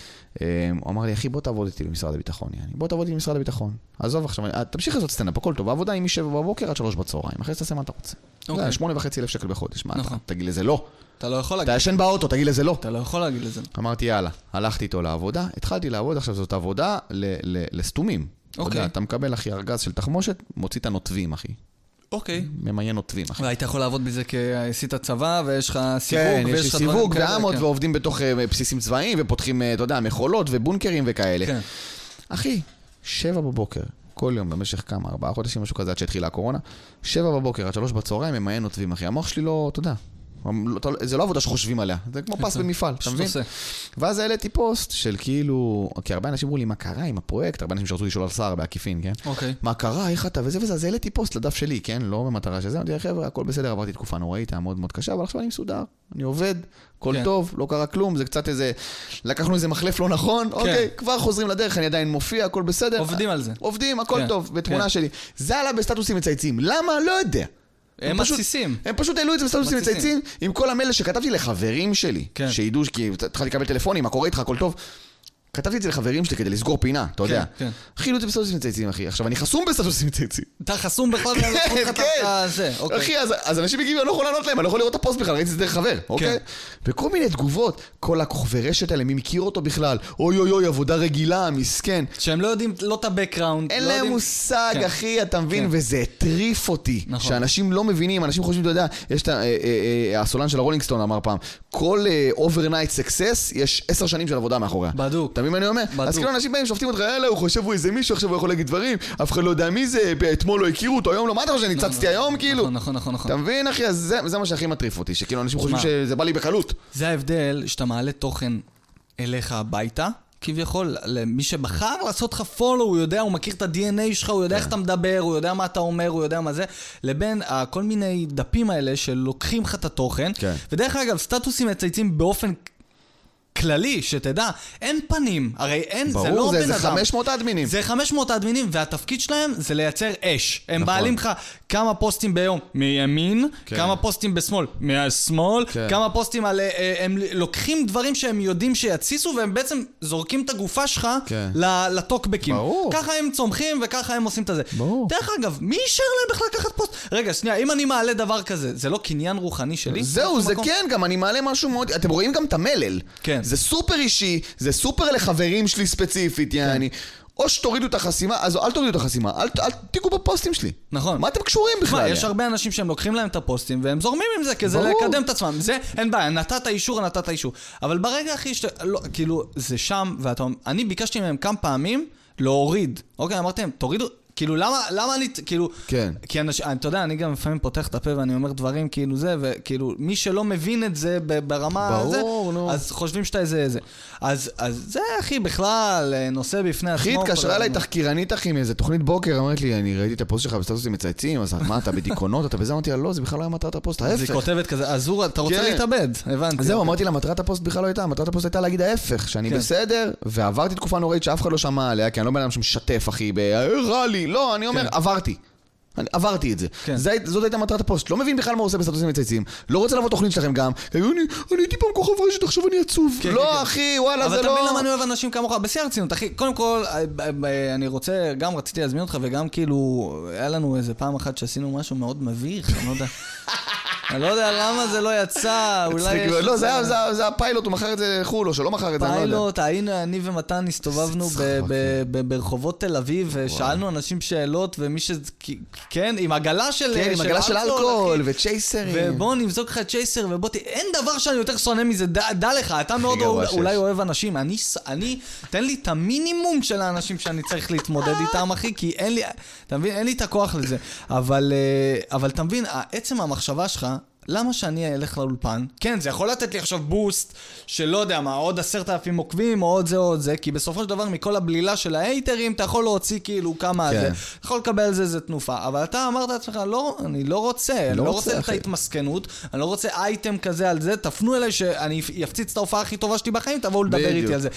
Speaker 1: אה, הוא אמר לי, אחי, בוא תעבוד איתי במשרד הביטחון, יעני. בוא תעבוד איתי במשרד הביטחון. עזוב עכשיו, אה, תמשיך לעשות סטנדאפ, הכל טוב. העבודה היא מ-7 בבוקר עד 3 בצהריים. אחרי זה תעשה מה אתה רוצה.
Speaker 2: אוקיי.
Speaker 1: זה שמונה וחצי אלף שקל בחודש. מה אתה?
Speaker 2: נכון.
Speaker 1: תגיד לזה לא.
Speaker 2: אתה לא יכול
Speaker 1: אתה
Speaker 2: להגיד.
Speaker 1: ישן באוטו, תגיד לזה לא.
Speaker 2: אתה לא יכול להגיד לזה.
Speaker 1: אמרתי, יאללה, הלכתי איתו לעבודה, התחלתי לעבוד, עכשיו זאת עבודה ל- ל- לסתומים. אתה
Speaker 2: אוקיי.
Speaker 1: אתה מקבל, אחי, ארגז של תחמושת, מוציא את הנוטבים, אחי.
Speaker 2: אוקיי.
Speaker 1: ממיין נוטבים, אחי.
Speaker 2: והיית יכול לעבוד בזה כי עשית צבא, ויש לך סיווג,
Speaker 1: כן, יש
Speaker 2: ויש לך
Speaker 1: סיווג ואמות,
Speaker 2: כן.
Speaker 1: ועובדים בתוך אה, בסיסים צבאיים, ופותחים, אה, אתה יודע, מכולות ובונקרים וכאלה.
Speaker 2: כן.
Speaker 1: אחי, שבע בבוקר, כל יום במשך כמה, ארבעה חודשים, משהו כזה, עד שהתחילה הקורונה, שבע בבוקר עד שלוש בצהריים, ממיין נוטבים, אחי. המוח שלי לא, אתה יודע, אתה זה לא עבודה שחושבים עליה, זה כמו פס
Speaker 2: כן.
Speaker 1: במפעל, אתה מבין? ואז העליתי פוסט של כאילו, כי הרבה אנשים אמרו לי, מה קרה עם הפרויקט? הרבה אנשים שרצו לשאול על סער בעקיפין, כן?
Speaker 2: אוקיי.
Speaker 1: מה קרה, איך אתה וזה וזה, אז העליתי פוסט לדף שלי, כן? לא במטרה של זה, אמרתי, חבר'ה, הכל בסדר, עברתי תקופה נוראית, היה מאוד מאוד קשה, אבל עכשיו אני מסודר, אני עובד, הכל
Speaker 2: כן.
Speaker 1: טוב, לא קרה כלום, זה קצת איזה, לקחנו איזה מחלף לא נכון, אוקיי, כבר חוזרים לדרך, אני עדיין מופיע, הכל בסדר.
Speaker 2: עובדים על זה.
Speaker 1: עובדים, הכל
Speaker 2: כן,
Speaker 1: טוב, בתמונה
Speaker 2: כן.
Speaker 1: שלי. זה עלה בסטטוסים מצייצים, למה? לא יודע.
Speaker 2: הם מתסיסים.
Speaker 1: הם פשוט העלו את זה בסטטוסים. מצייצים עם כל המייל שכתבתי לחברים שלי.
Speaker 2: כן.
Speaker 1: שידעו, כי התחלתי לקבל טלפונים, מה קורה איתך, הכל טוב. כתבתי את זה לחברים שלי כדי לסגור פינה, אתה יודע.
Speaker 2: כן.
Speaker 1: הכילו את זה בסטטוסים מצייצים, אחי. עכשיו, אני חסום בסטטוסים מצייצים.
Speaker 2: אתה חסום בכל זאת,
Speaker 1: כן,
Speaker 2: לך את
Speaker 1: כן.
Speaker 2: זה, אוקיי.
Speaker 1: אחי, אז, אנשים מגיבים, אני לא יכול לענות להם, אני לא יכול לראות את הפוסט בכלל, ראיתי את זה דרך חבר, אוקיי? וכל מיני תגובות, כל הכוכבי רשת האלה, מי מכיר אותו בכלל? אוי אוי אוי, עבודה רגילה, מסכן.
Speaker 2: שהם לא יודעים, לא את ה-background.
Speaker 1: אין
Speaker 2: לא
Speaker 1: להם מושג,
Speaker 2: כן.
Speaker 1: אחי, אתה מבין?
Speaker 2: כן.
Speaker 1: וזה הטריף אותי.
Speaker 2: נכון.
Speaker 1: שאנשים לא מבינים, אנשים חושבים, אתה יודע, יש את אה, אה, אה, הסולן של הרולינג סטון אמר פעם, כל overnight success, יש עשר שנים של עבודה מאחוריה.
Speaker 2: בדוק.
Speaker 1: אתה מבין מה אני אומר? אז כאילו אנשים באים, שופטים אותך, יאללה, הוא חושב הוא איזה מישהו, עכשיו הוא יכול להגיד דברים, אף אחד לא יודע מי זה, אתמול לא הכירו אותו, היום לא, מה אתה חושב, ניצצתי היום, כאילו?
Speaker 2: נכון, נכון, נכון, נכון.
Speaker 1: אתה מבין, אחי? אז זה- זה מה שהכי מטריף אותי, שכאילו אנשים חושבים. שזה בא לי בקלות.
Speaker 2: זה ההבדל שאתה מעלה תוכן אליך הביתה, כביכול, למי שבחר לעשות לך פולו, הוא יודע, הוא מכיר את ה-DNA שלך, הוא יודע איך אתה מדבר, הוא יודע מה אתה אומר, הוא יודע מה זה, לבין ה- כל מיני דפים האלה שלוקחים לך את התוכן.
Speaker 1: כן.
Speaker 2: ודרך אגב, סטטוסים מצייצים באופן כללי, שתדע, אין פנים, הרי אין, זה לא
Speaker 1: ברור,
Speaker 2: בן
Speaker 1: זה
Speaker 2: אדם.
Speaker 1: זה 500 אדמינים.
Speaker 2: זה 500 אדמינים, והתפקיד שלהם זה לייצר אש. הם
Speaker 1: נכון.
Speaker 2: מעלים לך כמה פוסטים ביום מימין,
Speaker 1: כן.
Speaker 2: כמה פוסטים בשמאל מהשמאל,
Speaker 1: כן.
Speaker 2: כמה פוסטים על... אה, הם לוקחים דברים שהם יודעים שיתסיסו, והם בעצם זורקים את הגופה שלך
Speaker 1: כן.
Speaker 2: לטוקבקים.
Speaker 1: ברור.
Speaker 2: ככה הם צומחים וככה הם עושים את הזה.
Speaker 1: ברור.
Speaker 2: דרך אגב, מי אישר להם בכלל לקחת פוסט? רגע, שנייה, אם אני מעלה דבר כזה, זה לא קניין רוחני שלי?
Speaker 1: זהו, זה
Speaker 2: מקום?
Speaker 1: כן, גם אני מעלה משהו מאוד... אתם רואים גם את המלל.
Speaker 2: כן.
Speaker 1: זה סופר אישי, זה סופר לחברים שלי ספציפית, יעני. או שתורידו את החסימה, אז אל תורידו את החסימה, אל אל תיגעו בפוסטים שלי.
Speaker 2: נכון.
Speaker 1: מה אתם קשורים בכלל?
Speaker 2: תשמע, יש? הרבה אנשים שהם לוקחים להם את הפוסטים והם זורמים עם זה
Speaker 1: ברור.
Speaker 2: לקדם את עצמם. זה, אין בעיה, נתת אישור, נתת אישור. אבל ברגע הכי שאתה, לא, כאילו, זה שם, ואתה, אני ביקשתי מהם כמה פעמים להוריד. אוקיי, אמרתי להם, תורידו, כאילו, למה, למה אני, כאילו,
Speaker 1: כן.
Speaker 2: כי אנשים, אתה יודע, אני גם לפעמים פותח את הפה ואני אומר דברים כאילו זה, וכאילו, מי שלא מבין את זה ברמה
Speaker 1: ברור,
Speaker 2: הזה,
Speaker 1: נו.
Speaker 2: אז חושבים שאתה איזה איזה. אז, אז זה, אחי, בכלל, אה, נושא בפני עצמו.
Speaker 1: אחי, התקשרה אליי. תחקירנית, אחי, מאיזה תוכנית בוקר, אמרת לי, אני ראיתי את הפוסט שלך בסטטוסים מצייצים, אז מה, אתה בדיכאונות, אתה בזה? אמרתי לה, לא, זה בכלל לא היה מטרת הפוסט,
Speaker 2: אז היא
Speaker 1: ההפך.
Speaker 2: כותבת כזה, אז הוא, אתה רוצה
Speaker 1: כן.
Speaker 2: להתאבד, הבנתי.
Speaker 1: זהו, אמרתי לה, מטרת הפוסט בכלל לא הייתה, מטרת הפוסט הייתה להגיד ההפך, שאני
Speaker 2: כן.
Speaker 1: בסדר, ועברתי תקופה נוראית שאף אחד לא שמע עליה, כי אני לא בן אדם שמשתף, אחי, ב... רע לי, לא, אני אומר,
Speaker 2: כן.
Speaker 1: עברתי. אני עברתי את זה.
Speaker 2: כן.
Speaker 1: זה, זאת הייתה מטרת הפוסט. לא מבין בכלל מה הוא עושה בסטטוסים מצייצים. לא רוצה לבוא תוכנית שלכם גם. אני, אני הייתי פעם כוכב רשת, עכשיו אני עצוב.
Speaker 2: כן,
Speaker 1: לא,
Speaker 2: כן, כן.
Speaker 1: אחי, וואלה,
Speaker 2: אבל
Speaker 1: זה
Speaker 2: אתה
Speaker 1: לא...
Speaker 2: מבין למה אני אוהב אנשים כמוך? בשיא הרצינות, אחי. קודם כל, אה, אני רוצה, גם רציתי להזמין אותך, וגם כאילו, היה לנו איזה פעם אחת שעשינו משהו מאוד מביך, אני לא יודע. אני לא יודע למה זה לא יצא, אולי יש...
Speaker 1: לא, זה היה- פיילוט, הוא מכר את זה לחו"ל, או שלא מכר את זה, אני לא יודע.
Speaker 2: פיילוט, היינו, אני ומתן הסתובבנו ב- ברחובות תל אביב, ושאלנו אנשים שאלות, ומי ש... כן, עם עגלה של
Speaker 1: כן, עם עגלה של אלכוהול. וצ'ייסרים.
Speaker 2: ובוא נבזוק לך צ'ייסר ובוא ת... אין דבר שאני יותר שונא מזה, דע, לך, אתה מאוד. אולי אוהב אנשים, אני, תן לי את המינימום של האנשים שאני צריך להתמודד איתם, אחי, כי אין לי, אתה מבין, אין לי את הכוח לזה. אבל, אה, אבל אתה מבין, עצם המחשבה שלך, למה שאני אלך לאולפן? כן, זה יכול לתת לי עכשיו בוסט של לא יודע מה, עוד עשרת אלפים עוקבים, או עוד זה או עוד זה, כי בסופו של דבר מכל הבלילה של ההייטרים, אתה יכול להוציא כאילו כמה
Speaker 1: כן.
Speaker 2: זה, אתה יכול לקבל על זה איזה תנופה, אבל אתה אמרת לעצמך, לא, אני לא רוצה, אני
Speaker 1: לא
Speaker 2: לא
Speaker 1: רוצה,
Speaker 2: את. ההתמסכנות, אני לא רוצה אייטם כזה על זה, תפנו אליי שאני אפציץ את ההופעה הכי טובה שלי בחיים, תבואו לדבר. איתי על זה.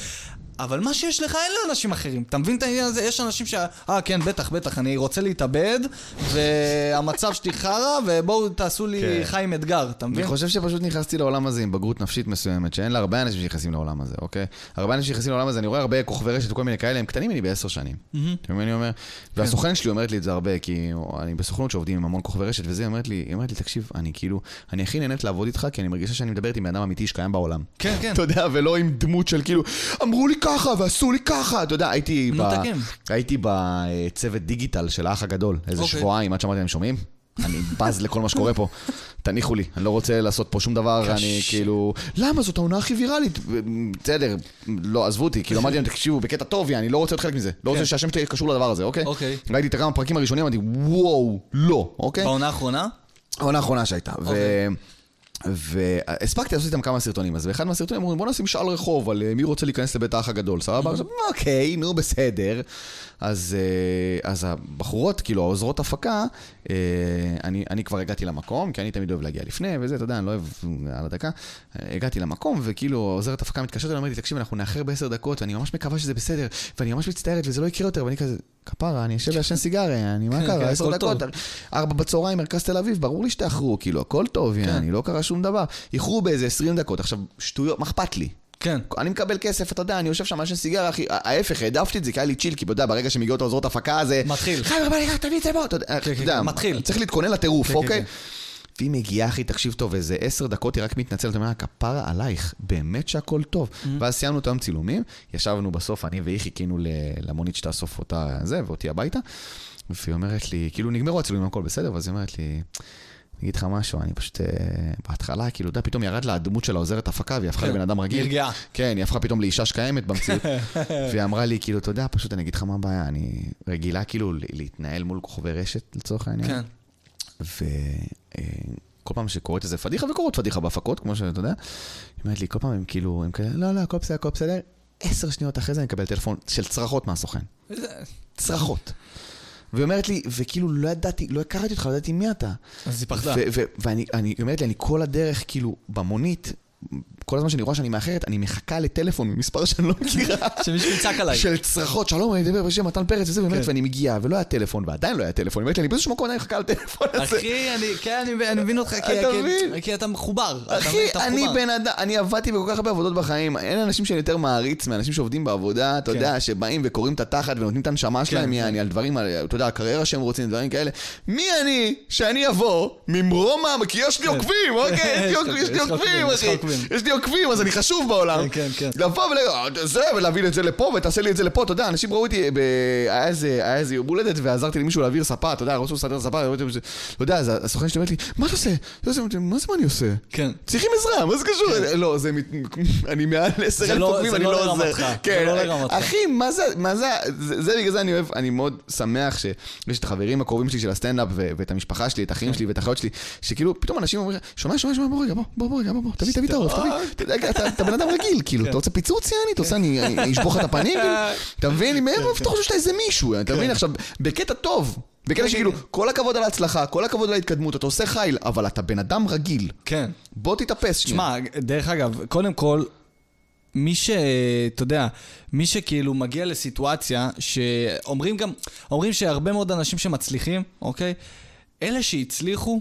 Speaker 2: אבל מה שיש לך אין לאנשים אחרים. אתה מבין את העניין הזה? יש אנשים שה... אה, כן, בטח, בטח, אני רוצה להתאבד, והמצב שלי חרא, ובואו תעשו לי
Speaker 1: כן.
Speaker 2: חיים אתגר, אתה מבין?
Speaker 1: אני חושב שפשוט נכנסתי לעולם הזה עם בגרות נפשית מסוימת, שאין לה הרבה אנשים שנכנסים לעולם הזה, אוקיי? הרבה אנשים שנכנסים לעולם הזה, אני רואה הרבה כוכבי רשת וכל מיני כאלה, הם קטנים ממני בעשר שנים. אתה מבין מה אני אומר? והסוכן שלי אומרת לי את זה הרבה, כי אני בסוכנות שעובדים עם המון כוכבי רשת וזה, היא אומרת לי, היא אומרת לי, תקשיב, אני כאילו, אני הכי נהנית לעבוד איתך, כי אני מרגישה שאני מדברת עם בן אדם אמיתי שקיים בעולם.
Speaker 2: כן, כן.
Speaker 1: אתה יודע, ולא עם דמות של כאילו, אמרו לי ככה ועשו לי ככה, אתה יודע, הייתי ב... הייתי בצוות דיגיטל של האח הגדול, איזה
Speaker 2: אוקיי.
Speaker 1: שבועיים, עד שאמרתי להם, שומעים? אני בז לכל מה שקורה פה. תניחו לי, אני לא רוצה לעשות פה שום דבר, אני. כאילו... למה? זאת העונה הכי ויראלית. בסדר, לא, עזבו אותי, כאילו אמרתי להם, תקשיבו, בקטע טוב, אני לא רוצה להיות חלק מזה. לא רוצה
Speaker 2: כן.
Speaker 1: שהשם שלי קשור לדבר הזה, אוקיי?
Speaker 2: אוקיי.
Speaker 1: ראיתי את כמה הפרקים הראשונים, אמרתי, וואו, לא, אוקיי?
Speaker 2: בעונה האחרונה?
Speaker 1: העונה האחרונה שהייתה. והספקתי לעשות איתם כמה סרטונים, אז באחד מהסרטונים אמרו, בוא נשים משאל רחוב על אה, מי רוצה להיכנס לבית האח הגדול, סבבה? עכשיו, אוקיי, נו בסדר. אז, אה, אז הבחורות, כאילו העוזרות הפקה, אה, אני, אני כבר הגעתי למקום, כי אני תמיד אוהב להגיע לפני וזה, אתה יודע, אני לא אוהב אה, על הדקה. הגעתי למקום, וכאילו עוזרת הפקה מתקשרת אליי, אומרת לי, תקשיב, אנחנו נאחר בעשר דקות, ואני ממש מקווה שזה בסדר, ואני ממש מצטערת וזה לא יקרה יותר, ואני כזה, כפרה, אני אשב לעשן סיגריה, אני, מה
Speaker 2: כן,
Speaker 1: קרה,
Speaker 2: כן,
Speaker 1: עשר דקות. ארבע בצהריים, מרכז תל אביב, ברור לי שתאחרו, כאילו, הכל טוב,
Speaker 2: כן.
Speaker 1: יעני, לא קרה שום דבר. איחרו באיזה 20 דקות, עכשיו, שטויות, מה אכפת לי?
Speaker 2: כן.
Speaker 1: אני מקבל כסף, אתה יודע, אני יושב שם, מעשן סיגריה, אחי, ההפך, העדפתי את זה, כי היה לי צ'יל, כי אתה יודע, ברגע שמגיעות העוזרות הפקה, זה...
Speaker 2: מתחיל.
Speaker 1: חבר'ה, בוא תביא את זה בוא, אתה יודע, אתה
Speaker 2: כן,
Speaker 1: יודע,
Speaker 2: מתחיל.
Speaker 1: צריך להתכונן לטירוף,
Speaker 2: כן,
Speaker 1: אוקיי?
Speaker 2: כן,
Speaker 1: והיא מגיעה, אחי, תקשיב טוב, איזה עשר דקות, היא רק מתנצלת, אומרת, כפרה עלייך, באמת שהכל טוב.
Speaker 2: Mm-hmm.
Speaker 1: ואז סיימנו את היום צילומים, ישבנו בסוף, אני והיא חיכינו למונית שתאסוף אותה, זה, ואותי הביתה, והיא אומרת לי, כאילו נגמרו הצילומים, הכל בסדר, ואז היא אומרת לי, אגיד לך משהו, אני פשוט, אה, בהתחלה, כאילו, אתה יודע, פתאום ירד לה הדמות של העוזרת הפקה, והיא הפכה
Speaker 2: כן.
Speaker 1: לבן אדם רגיל.
Speaker 2: נרגעה.
Speaker 1: כן, היא הפכה פתאום לאישה שקיימת במציאות. והיא אמרה לי, כאילו, אתה יודע, פשוט אני אגיד לך מה הבעיה, אני רגילה כאילו להתנהל מול כוכבי רשת, לצורך העניין.
Speaker 2: כן.
Speaker 1: וכל פעם שקורית איזה פדיחה, וקורות פדיחה בהפקות, כמו שאתה יודע, היא אומרת לי, כל פעם הם כאילו, הם כאלה, לא, לא, הכל בסדר, הכל בסדר. עשר שניות אחרי זה אני מקבל טלפון של צרחות מהסוכן. צרחות. והיא אומרת לי, וכאילו לא ידעתי, לא הכרתי אותך, לא ידעתי מי אתה.
Speaker 2: אז היא פחדה.
Speaker 1: ו- ו- ואני, אני- היא אומרת לי, אני כל הדרך, כאילו, במונית, כל הזמן שאני רואה שאני מאחרת, אני מחכה לטלפון ממספר שאני לא מכירה.
Speaker 2: שמישהו יצעק עליי.
Speaker 1: של צרחות, שלום, אני מדבר בשם מתן פרץ וזה, באמת,
Speaker 2: כן.
Speaker 1: ואני מגיע, ולא היה טלפון, ועדיין לא היה טלפון. היא אומרת לי, אני באיזשהו מקום עדיין מחכה לטלפון הזה.
Speaker 2: אחי, אני, כן, אני, מבין אותך, כי,
Speaker 1: אתה
Speaker 2: מחובר.
Speaker 1: אחי, אני. בן אדם, אני עבדתי בכל כך הרבה עבודות בחיים, אין אנשים שאני יותר מעריץ מאנשים שעובדים בעבודה, אתה
Speaker 2: כן.
Speaker 1: יודע, שבאים וקוראים את התחת ונותנים את הנשמה שלהם,
Speaker 2: כן.
Speaker 1: יעני, על דברים, אתה יודע, הקריירה שהם רוצים, דברים כאלה. מי אני שאני אבוא ממרומא, כי יש לי. עוקבים, אוקיי? יש לי- עוקבים, אחי.
Speaker 2: עוקבים.
Speaker 1: אז אני חשוב בעולם.
Speaker 2: כן, כן, כן.
Speaker 1: לבוא וזה, ולהביא את זה לפה, ותעשה לי את זה לפה, אתה יודע, אנשים ראו אותי, ב- היה איזה יום הולדת, ועזרתי למישהו להעביר ספה, אתה יודע, רוצים לסדר ספה, אתה יודע, אז הסוכן שלי אומר לי, מה אתה עושה? מה זה מה זה אני עושה?
Speaker 2: כן.
Speaker 1: צריכים עזרה, מה זה קשור? לא, זה... אני מעל עשר
Speaker 2: זה
Speaker 1: אלף
Speaker 2: לא-
Speaker 1: עוקבים,
Speaker 2: זה
Speaker 1: אני
Speaker 2: לא
Speaker 1: לא עוזר.
Speaker 2: זה
Speaker 1: כן,
Speaker 2: לא לרמתך.
Speaker 1: אחי, מה זה, מה זה, זה זה בגלל זה אני אוהב, אני מאוד שמח שיש את החברים הקרובים שלי של הסטנדאפ, ואת המשפחה שלי, את האחים
Speaker 2: כן.
Speaker 1: שלי ואת האחיות שלי, שכאילו, פתאום אנשים אומרים, שומע, שומע, שומע, בוא רגע, בוא, בוא, בוא רגע, בוא, תביא, תביא את העוף, תביא, אתה בן אדם רגיל, כאילו,
Speaker 2: כן.
Speaker 1: אתה רוצה פיצוץ, יעני, אתה עושה, אני אשבור לך את הפנים, כאילו, אתה מבין, מאיפה אתה חושב שאתה איזה מישהו, אתה מבין, עכשיו, בקטע טוב. בקטע שכאילו, כל הכבוד על ההצלחה, כל הכבוד על ההתקדמות, אתה עושה חייל, אבל אתה בן אדם רגיל.
Speaker 2: כן.
Speaker 1: בוא תתאפס שנייה.
Speaker 2: שמע, דרך אגב, קודם כל, מי ש... אתה יודע, מי שכאילו מגיע לסיטואציה שאומרים גם, אומרים שהרבה מאוד אנשים שמצליחים, אוקיי? אלה שהצליחו,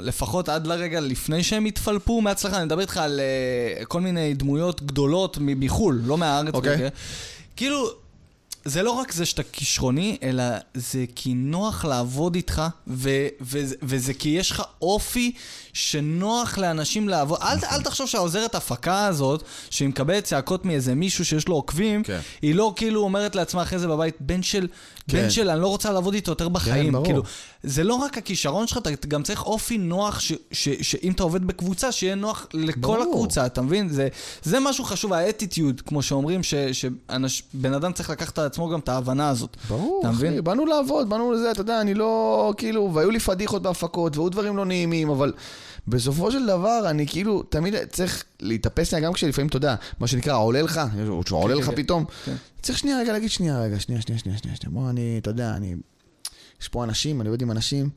Speaker 2: לפחות עד לרגע לפני שהם התפלפו מהצלחה, אני מדבר איתך על uh, כל מיני דמויות גדולות מחו"ל, לא מהארץ.
Speaker 1: אוקיי.
Speaker 2: אוקיי? כאילו, זה לא רק זה שאתה כישרוני, אלא זה כי נוח לעבוד איתך, ו- ו- וזה כי יש לך אופי שנוח לאנשים לעבוד. אל, אל תחשוב שהעוזרת הפקה הזאת, שהיא מקבלת צעקות מאיזה מישהו שיש לו עוקבים,
Speaker 1: כן.
Speaker 2: היא לא כאילו אומרת לעצמה אחרי זה בבית, בן של,
Speaker 1: כן.
Speaker 2: בן של, אני לא רוצה לעבוד איתו יותר בחיים.
Speaker 1: ברור.
Speaker 2: כאילו, זה לא רק הכישרון שלך, אתה גם צריך אופי נוח, ש- ש- שאם אתה עובד בקבוצה, שיהיה נוח לכל
Speaker 1: ברור.
Speaker 2: הקבוצה, אתה מבין? זה, זה משהו חשוב, האטיטיוד, כמו שאומרים, שבן אדם צריך לקחת על עצמו גם את ההבנה הזאת.
Speaker 1: ברור,
Speaker 2: אתה מבין?
Speaker 1: אחי, באנו לעבוד, באנו לזה, אתה יודע, אני לא, כאילו, והיו לי פדיחות בהפקות, והיו דברים לא נעימים, אבל בסופו של דבר, אני כאילו, תמיד צריך להתאפס גם כשלפעמים, אתה יודע, מה שנקרא, עולה לך, שהוא עולה
Speaker 2: כן,
Speaker 1: לך
Speaker 2: כן.
Speaker 1: פתאום,
Speaker 2: כן.
Speaker 1: צריך שנייה רגע להגיד, שנייה רגע, שנייה, שנייה, שנייה, שנייה, בוא, אני, אתה יודע, אני, יש פה אנשים, אני עובד עם אנשים,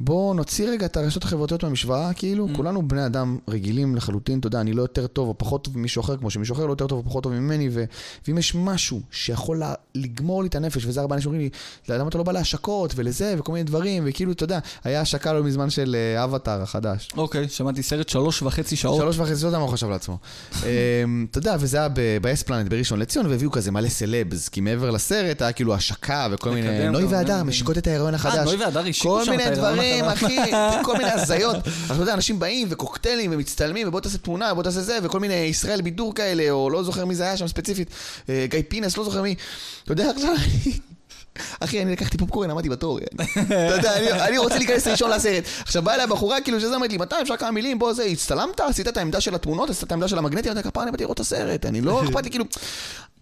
Speaker 1: בוא נוציא רגע את הרשתות החברתיות מהמשוואה, כאילו,
Speaker 2: Mm.
Speaker 1: כולנו בני אדם רגילים לחלוטין, אתה יודע, אני לא יותר טוב או פחות טוב ממישהו אחר, כמו שמישהו אחר לא יותר טוב או פחות טוב ממני, ו... ואם יש משהו שיכול. לגמור לי את הנפש, וזה הרבה אנשים אומרים לי, למה אתה לא בא להשקות ולזה, וכל מיני דברים, וכאילו, אתה יודע, היה השקה לא מזמן של אה, אבטאר החדש.
Speaker 2: אוקיי, שמעתי סרט שלוש וחצי שעות.
Speaker 1: שלוש וחצי, לא יודע מה הוא חשב לעצמו. אמ, אתה יודע, וזה היה באספלנט בראשון לציון, והביאו כזה מלא סלבס, כי מעבר לסרט היה כאילו השקה וכל מיני... נוי והדר
Speaker 2: אה,
Speaker 1: משיקות את ההיריון
Speaker 2: אה,
Speaker 1: החדש.
Speaker 2: נוי והדר השיקו שם את ההיריון
Speaker 1: דברים. אחי, כל מיני הזיות. אתה יודע, אנשים באים וקוקטיילים ומצטלמים, ובוא תעשה תמונה, ובוא תעשה זה, וכל מיני ישראל בידור כאלה, או לא זוכר מי זה היה שם ספציפית, אה, גיא פינס, לא זוכר מי. אתה יודע, עכשיו אני... אחי, אני לקחתי פופקורן, עמדתי בתור. אתה יודע, אני- רוצה להיכנס ראשון לסרט. עכשיו באה אליי בחורה, כאילו, שזה אומרת לי, מתי אפשר כמה מילים, בוא, זה, הצטלמת, עשית את העמדה של התמונות, עשית את העמדה של המגנטים, אתה כפרה, אני באתי לראות את הסרט. אני לא אכפת לי, כאילו,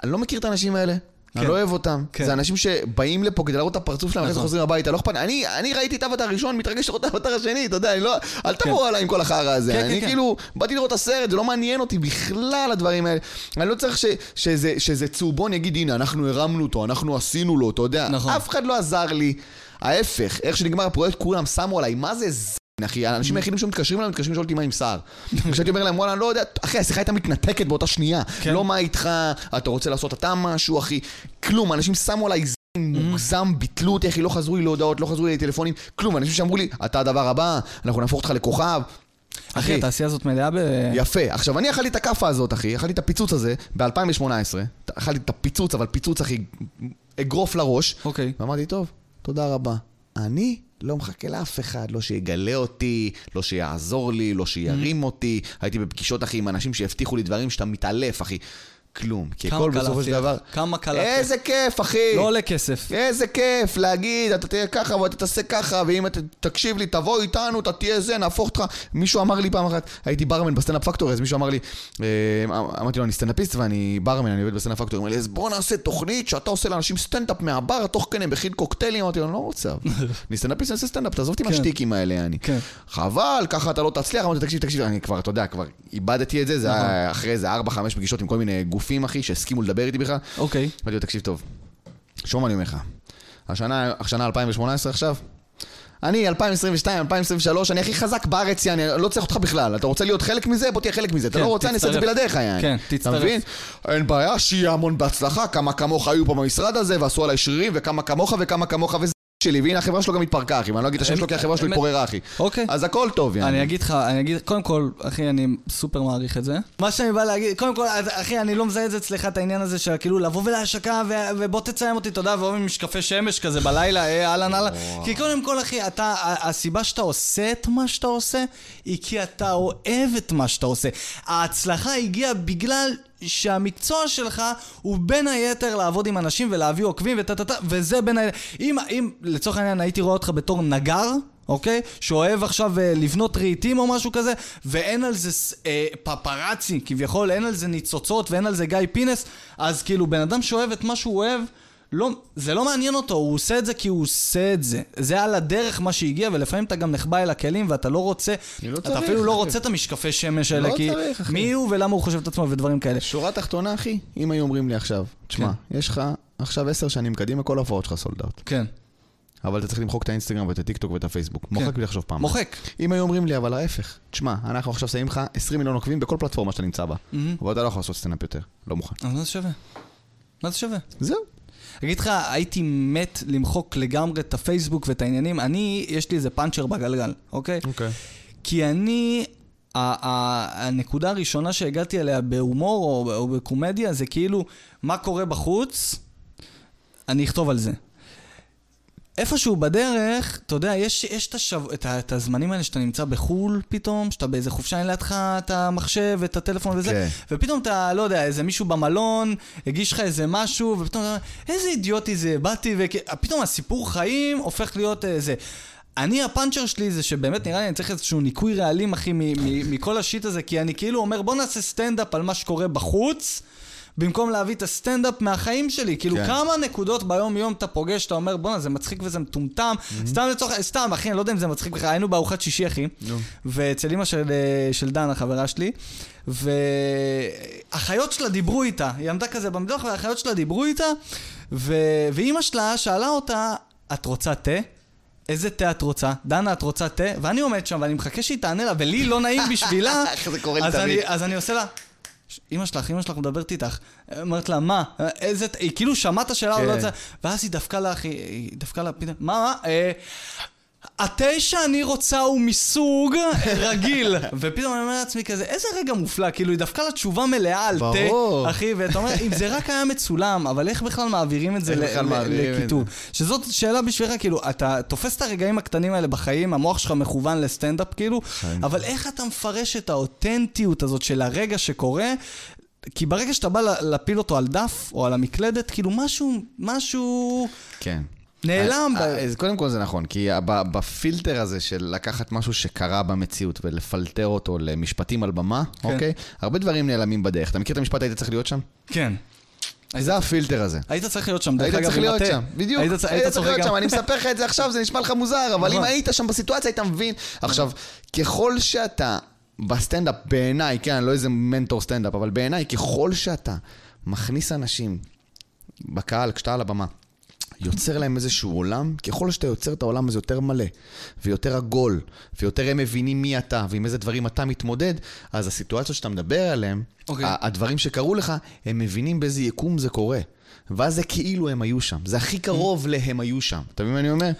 Speaker 1: אני לא מכיר את האנשים האלה. אני
Speaker 2: כן.
Speaker 1: לא אוהב אותם.
Speaker 2: כן.
Speaker 1: זה אנשים שבאים לפה כדי להראות את הפרצוף שלהם, אחרי זה
Speaker 2: נכון.
Speaker 1: חוזרים הביתה, לא אכפת. אני- אני ראיתי את האבטר הראשון, מתרגש לראות את האבטר השני, אתה יודע, אני לא... אל תבואו עליי עם כל החרא הזה.
Speaker 2: כן,
Speaker 1: אני
Speaker 2: כן,
Speaker 1: כאילו, באתי לראות את הסרט, זה לא מעניין אותי בכלל הדברים האלה. אני לא צריך ש- שזה- שזה צהובון יגיד, הנה, אנחנו הרמנו אותו, אנחנו עשינו לו, אתה יודע.
Speaker 2: נכון.
Speaker 1: אף אחד לא עזר לי. ההפך, איך שנגמר הפרויקט, כולם שמו עליי, מה זה ז... אחי, האנשים היחידים שמתקשרים אליי, מתקשרים לשאול אותי מה עם סער. כשאני אומר להם, וואלה, לא יודע, אחי, השיחה הייתה מתנתקת באותה שנייה.
Speaker 2: כן.
Speaker 1: לא מה איתך, אתה רוצה לעשות אתה משהו, אחי. כלום, אנשים שמו עליי זין מוגזם, ביטלו אותי, אחי, לא חזרו לי להודעות, לא חזרו לי לטלפונים, כלום, אנשים שאמרו לי, אתה הדבר הבא, אנחנו נהפוך אותך לכוכב.
Speaker 2: אחי, התעשייה הזאת מלאה ב...
Speaker 1: יפה. עכשיו, אני אכלתי את הכאפה הזאת, אחי, אכלתי את הפיצוץ הזה ב-2018. אכלתי את הפיצוץ, אבל פיצוץ, אחי, אגרוף לראש.
Speaker 2: אוקיי.
Speaker 1: ואמרתי, טוב, תודה רבה. אני לא מחכה לאף אחד, לא שיגלה אותי, לא שיעזור לי, לא שירים אותי. הייתי בפגישות, אחי, עם אנשים שהבטיחו לי דברים שאתה מתעלף, אחי. כלום. כי הכל בסופו של? דבר...
Speaker 2: כמה קלטתי?
Speaker 1: איזה כיף, אחי!
Speaker 2: לא עולה כסף.
Speaker 1: איזה כיף להגיד, אתה תהיה ככה ואתה תעשה ככה, ואם אתה תקשיב לי, תבוא איתנו, אתה תהיה זה, נהפוך אותך. מישהו אמר לי פעם אחת, הייתי ברמן בסטנדאפ פקטורי, אז מישהו אמר לי, אה, אמרתי לו, אני סטנדאפיסט ואני ברמן, אני עובד בסטנדאפ פקטורי. הוא אומר לי, אז בוא נעשה תוכנית שאתה עושה לאנשים סטנדאפ מהבר, תוך כדי מכין קוקטיילים. אמרתי לו, אני לא רוצה. אני סטנדאפיסט, אני עושה סטנדאפ, תעזוב אותי. מהשטיקים האלה, אני. חבל, ככה אתה לא תצליח, אמרתי, תקשיב, תקשיב, אני כבר, אתה יודע, כבר איבדתי את זה, זה היה אחרי איזה 4-5 פגישות עם כל מיני גופים, אחי, שהסכימו לדבר איתי בכלל.
Speaker 2: אוקיי.
Speaker 1: אמרתי לו, תקשיב טוב, שום אני אומר לך. השנה, השנה 2018 עכשיו, אני 2022, 2023, אני הכי חזק בארץ, אני לא צריך אותך בכלל. אתה רוצה להיות חלק מזה? בוא תהיה חלק מזה. אתה
Speaker 2: כן,
Speaker 1: לא רוצה, אני אעשה את זה. בלעדיך, יעני.
Speaker 2: כן,
Speaker 1: אתה
Speaker 2: תצטרף.
Speaker 1: מבין? אין בעיה, שיהיה המון בהצלחה, כמה כמוך היו פה במשרד הזה, ועשו עליי שרירים, וכמה כמוך וכמה כמוך וזה שלי, והנה החברה שלו גם התפרקה, אחי, ואני לא אגיד את השם שלו כי החברה שלו. התפוררה, אחי.
Speaker 2: אוקיי.
Speaker 1: אז הכל טוב, יעני.
Speaker 2: אני אגיד לך, אני אגיד, קודם כל, אחי, אני סופר מעריך את זה. מה שאני בא להגיד, קודם כל, אחי, אני לא מזהה את זה אצלך, את העניין הזה של כאילו לבוא ולהשקה, ובוא תצלם אותי, תודה, ואוהב עם משקפי שמש כזה בלילה, אה, אהלן אהלן. כי קודם כל, אחי, אתה, הסיבה שאתה עושה את מה שאתה עושה, היא כי אתה אוהב את מה שאתה עושה. ההצלחה הגיעה בגלל... שהמקצוע שלך הוא בין היתר לעבוד עם אנשים ולהביא עוקבים וטה טה טה, וזה בין היתר. אם, אם לצורך העניין הייתי רואה אותך בתור נגר, אוקיי? שאוהב עכשיו אה, לבנות רהיטים או משהו כזה, ואין על זה אה, פפרצי, כביכול, אין על זה ניצוצות ואין על זה גיא פינס, אז כאילו, בן אדם שאוהב את מה שהוא אוהב, לא, זה לא מעניין אותו, הוא עושה את זה כי הוא עושה את זה. זה על הדרך מה שהגיע, ולפעמים אתה גם נחבא אל הכלים ואתה לא רוצה,
Speaker 1: לא
Speaker 2: אתה
Speaker 1: צריך,
Speaker 2: אפילו לא
Speaker 1: אחי.
Speaker 2: רוצה את המשקפי שמש האלה,
Speaker 1: לא
Speaker 2: כי
Speaker 1: צריך, אחי.
Speaker 2: מי הוא ולמה הוא חושב את עצמו ודברים כאלה.
Speaker 1: שורה תחתונה, אחי, אם היו אומרים לי עכשיו, תשמע, יש לך עכשיו עשר שנים קדימה, כל ההופעות שלך sold out.
Speaker 2: כן,
Speaker 1: אבל אתה צריך למחוק את האינסטגרם ואת הטיקטוק ואת הפייסבוק. מוחק בלי לחשוב פעם.
Speaker 2: מוחק.
Speaker 1: אם היו אומרים לי, אבל ההפך, תשמע, אנחנו עכשיו שמים לך 20 מיליון עוקבים בכל פלטפורמה שאתה נמצא בה.
Speaker 2: מהמם.
Speaker 1: אבל אתה לא יכול לעשות סטנדאפ יותר, לא מוכן.
Speaker 2: אז מה זה שווה? מה זה שווה?
Speaker 1: זהו.
Speaker 2: אגיד לך, הייתי מת למחוק לגמרי את הפייסבוק ואת העניינים. אני, יש לי איזה פאנצ'ר בגלגל, אוקיי?
Speaker 1: אוקיי.
Speaker 2: כי אני, ה- ה- הנקודה הראשונה שהגעתי אליה בהומור או, או בקומדיה זה כאילו, מה קורה בחוץ, אני אכתוב על זה. איפשהו בדרך, אתה יודע, יש, יש השב... את, ה... את הזמנים האלה שאתה נמצא בחו"ל פתאום, שאתה באיזה חופשה, אין לידך את המחשב, את הטלפון וזה,
Speaker 1: כן.
Speaker 2: ופתאום אתה, לא יודע, איזה מישהו במלון, הגיש לך איזה משהו, ופתאום אתה אומר, איזה אידיוטי זה, באתי, ופתאום הסיפור חיים הופך להיות איזה... אני, הפאנצ'ר שלי זה שבאמת נראה לי אני צריך איזשהו ניקוי רעלים, אחי, מכל ה shit הזה, כי אני כאילו אומר, בוא נעשה סטנדאפ על מה שקורה בחוץ. במקום להביא את הסטנדאפ מהחיים שלי, כאילו
Speaker 1: כן.
Speaker 2: כמה נקודות ביום יום אתה פוגש, אתה אומר בואנה זה מצחיק וזה מטומטם, סתם לצורך, סתם אחי, אני לא יודע אם זה מצחיק בכלל, היינו בארוחת שישי אחי,
Speaker 1: נו.
Speaker 2: ואצל אמא של, אה, של דן, החברה שלי, והאחיות שלה דיברו איתה, היא עמדה כזה במדוח, והאחיות שלה דיברו איתה, ו... ואימא שלה שאלה אותה, את רוצה תה? איזה תה את רוצה? דנה, את רוצה תה? ואני עומד שם ואני מחכה שהיא תענה לה, ולי לא נעים בשבילה.
Speaker 1: איך זה קורה לי תמיד.
Speaker 2: אז אני עושה לה, אמא שלך, אמא שלך מדברת איתך. אומרת לה, מה? איזה... ת-" היא כאילו שמעה את השאלה,
Speaker 1: כן.
Speaker 2: ואז היא דפקה לה, אחי, היא דפקה לה, מה, מה? התה שאני רוצה הוא מסוג רגיל. ופתאום אני אומר לעצמי כזה, איזה רגע מופלא, כאילו היא דפקה לה תשובה מלאה על. תה, אחי, ואתה אומר, אם זה רק היה מצולם, אבל איך בכלל מעבירים את זה לכיתוב? שזאת שאלה בשבילך, כאילו, אתה תופס את הרגעים הקטנים האלה בחיים, המוח שלך מכוון לסטנדאפ, כאילו, אבל איך אתה מפרש את האותנטיות הזאת של הרגע שקורה? כי ברגע שאתה בא להפיל אותו על דף או על המקלדת, כאילו משהו, משהו
Speaker 1: כן.
Speaker 2: נעלם.
Speaker 1: אה,
Speaker 2: ב-
Speaker 1: אז קודם כל זה נכון, כי בפילטר הזה של לקחת משהו שקרה במציאות ולפלטר אותו למשפטים על במה,
Speaker 2: כן.
Speaker 1: אוקיי? הרבה דברים נעלמים בדרך. אתה מכיר את המשפט היית צריך להיות שם?
Speaker 2: כן.
Speaker 1: זה הפילטר הזה.
Speaker 2: היית צריך להיות שם, דרך
Speaker 1: היית
Speaker 2: אגב,
Speaker 1: צריך
Speaker 2: עם
Speaker 1: להיות. שם, בדיוק,
Speaker 2: היית היית
Speaker 1: היית צריך להיות. שם, אני מספר לך את זה עכשיו, זה נשמע לך מוזר, אבל אם
Speaker 2: נכון.
Speaker 1: היית שם בסיטואציה היית מבין. עכשיו, ככל שאתה בסטנדאפ, בעיניי, כן, אני לא איזה מנטור סטנדאפ, אבל בעיניי, ככל שאתה מכניס אנשים בקהל, כשאתה על הבמה, יוצר להם איזשהו עולם, ככל שאתה יוצר את העולם הזה יותר מלא, ויותר עגול, ויותר הם מבינים מי אתה, ועם איזה דברים אתה מתמודד, אז הסיטואציות שאתה מדבר עליהן,
Speaker 2: אוקיי.
Speaker 1: ה- הדברים שקרו לך, הם מבינים באיזה יקום זה קורה. ואז זה כאילו הם היו שם. זה הכי קרוב להם היו שם. אתה מבין מה אני אומר?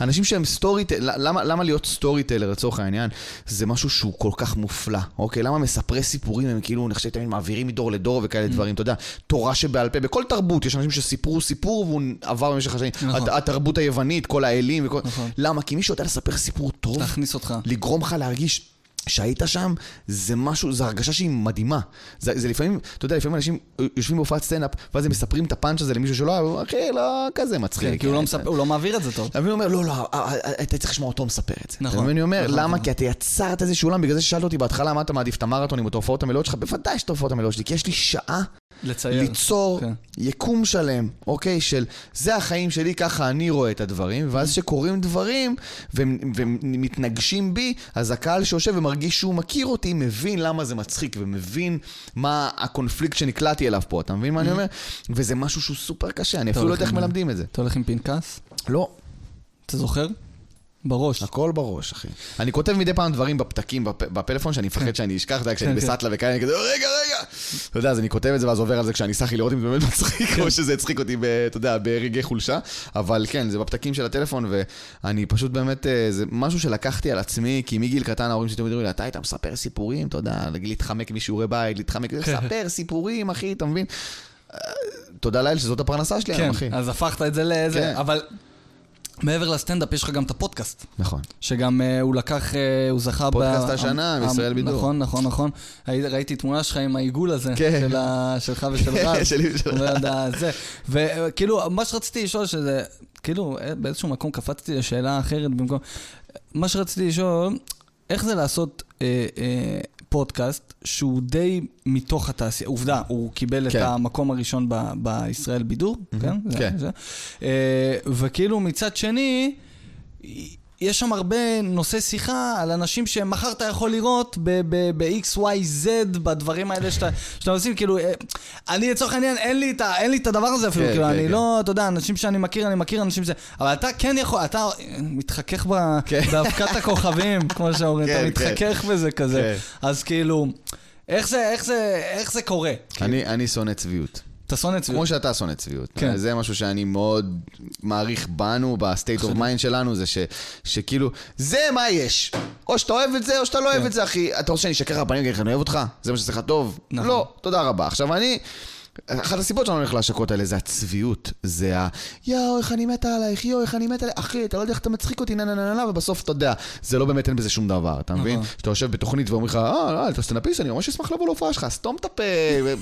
Speaker 1: אנשים שהם story... למה, למה להיות storyteller לצורך העניין? זה משהו שהוא כל כך מופלא, אוקיי? למה מספרי סיפורים הם כאילו, חושב תמיד מעבירים מדור לדור וכאלה דברים, אתה יודע, תורה שבעל פה, בכל תרבות יש אנשים שסיפרו סיפור והוא עבר במשך השנים.
Speaker 2: נכון.
Speaker 1: הת- התרבות היוונית, כל האלים וכל...
Speaker 2: נכון.
Speaker 1: למה? כי מישהו יודע לספר סיפור טוב,
Speaker 2: להכניס אותך.
Speaker 1: לגרום לך להרגיש שהיית שם, זה משהו, זו הרגשה שהיא מדהימה. זה, זה לפעמים, אתה יודע, לפעמים אנשים יושבים בהופעת סטנדאפ, ואז הם מספרים את הפאנץ' הזה למישהו שלא, הוא אומר, אחי, לא כזה מצחיק.
Speaker 2: כן, כי הוא לא מספר- הוא לא מעביר את זה טוב.
Speaker 1: ואני אומר, לא, לא, אה, אה, אתה צריך לשמוע אותו מספר את זה.
Speaker 2: נכון.
Speaker 1: ואני אומר,
Speaker 2: נכון,
Speaker 1: למה?
Speaker 2: נכון.
Speaker 1: כי אתה יצרת איזשהו עולם, בגלל זה ששאלת אותי בהתחלה, מה אתה מעדיף, את המרתונים או את ההופעות המלאות שלך? בוודאי שאת ההופעות המלאות שלי, כי יש לי שעה
Speaker 2: לצייר.
Speaker 1: ליצור
Speaker 2: כן.
Speaker 1: יקום שלם, אוקיי? של זה החיים שלי, ככה אני רואה את הדברים, ואז שקורים דברים והם והם מתנגשים בי, אז הקהל שיושב ומרגיש שהוא מכיר אותי, מבין למה זה מצחיק, ומבין מה הקונפליקט שנקלעתי אליו פה, אתה מבין מה אני אומר? וזה משהו שהוא סופר קשה, אני אפילו לא יודע איך מלמדים את זה.
Speaker 2: אתה הולך עם פנקס?
Speaker 1: לא,
Speaker 2: אתה זוכר? בראש.
Speaker 1: הכל בראש, אחי. אני כותב מדי פעם דברים בפתקים, בפ... בפלאפון, שאני מפחד שאני אשכח, אתה יודע, כשאני
Speaker 2: כן, כן.
Speaker 1: בסאטלה וכאלה, אני כזה, רגע, רגע. אתה יודע, אז אני כותב את זה ואז עובר על זה כשאני סחי לראות אם זה באמת מצחיק,
Speaker 2: כן.
Speaker 1: או שזה הצחיק אותי, אתה יודע, ברגעי חולשה. אבל כן, זה בפתקים של הטלפון, ואני פשוט באמת, אה, זה משהו שלקחתי על עצמי, כי מגיל קטן ההורים שלי תמיד אומרים לי, אתה היית מספר סיפורים, אתה יודע, להתחמק משיעורי בית, להתחמק,
Speaker 2: כן.
Speaker 1: לספר סיפורים, אחי, אתה מבין? אה, תודה לאל שזאת הפרנסה שלי
Speaker 2: כן,
Speaker 1: היום, אחי.
Speaker 2: אז הפכת את זה לזה,
Speaker 1: כן.
Speaker 2: אבל מעבר לסטנדאפ יש לך גם את הפודקאסט.
Speaker 1: נכון.
Speaker 2: שגם אה, הוא לקח, אה, הוא זכה...
Speaker 1: פודקאסט
Speaker 2: ב-
Speaker 1: השנה,
Speaker 2: המ-
Speaker 1: מישראל
Speaker 2: המ-
Speaker 1: בידור.
Speaker 2: נכון, נכון, נכון. ראי- ראיתי תמונה שלך עם העיגול הזה,
Speaker 1: כן.
Speaker 2: של ה- שלך ושל רז.
Speaker 1: שלי ושל
Speaker 2: אומר, "דה, זה. וכאילו, מה שרציתי לשאול, שזה, כאילו, אה, באיזשהו מקום קפצתי לשאלה אחרת במקום... מה שרציתי לשאול, איך זה לעשות אה, אה, פודקאסט שהוא די מתוך התעשייה? עובדה, הוא קיבל
Speaker 1: כן.
Speaker 2: את המקום הראשון ב- בישראל בידור, כן? זה-
Speaker 1: כן.
Speaker 2: זה. אה, וכאילו מצד שני, יש שם הרבה נושאי שיחה על אנשים שמחר אתה יכול לראות ב-X, Y, Z, בדברים האלה שאתה, שאתה עושים, כאילו, אה, אני לצורך העניין, אין לי את, אין לי את הדבר הזה אפילו,
Speaker 1: כן,
Speaker 2: כאילו,
Speaker 1: כן,
Speaker 2: אני
Speaker 1: כן.
Speaker 2: לא, אתה יודע, אנשים שאני מכיר, אני מכיר אנשים שזה, אבל אתה כן יכול, אתה מתחכך ב-
Speaker 1: כן.
Speaker 2: באבקת הכוכבים, כמו שאומרים,
Speaker 1: כן,
Speaker 2: אתה
Speaker 1: כן.
Speaker 2: מתחכך בזה כזה, אז כאילו, איך זה, איך זה, איך זה קורה?
Speaker 1: אני אני שונא צביעות.
Speaker 2: אתה שונא צביעות.
Speaker 1: כמו שאתה שונא צביעות.
Speaker 2: כן.
Speaker 1: זה משהו שאני מאוד מעריך בנו, ב state of mind שלנו, זה ש, שכאילו, זה מה יש. או שאתה אוהב את זה, או שאתה לא אוהב
Speaker 2: כן.
Speaker 1: את זה, אחי. אתה רוצה שאני אשקר לך בפנים ואגיד לך, אני אוהב אותך? זה מה שעושה לך טוב?
Speaker 2: נכון.
Speaker 1: לא, תודה רבה. עכשיו אני... אחת הסיבות שאני לא הולך להשקות האלה זה הצביעות, זה ה... יואו, איך אני מתה עלייך, יואו, איך אני מתה עלייך, אחי, אתה לא יודע איך אתה מצחיק אותי, נה נה נה נה, נה, ובסוף אתה יודע, זה לא באמת, אין בזה שום דבר, אתה מבין?
Speaker 2: נכון.
Speaker 1: שאתה יושב בתוכנית ואומרים לך, אה, לא, אתה סטנדאפיסט, אני ממש אשמח לבוא להופעה שלך, סתום את הפה,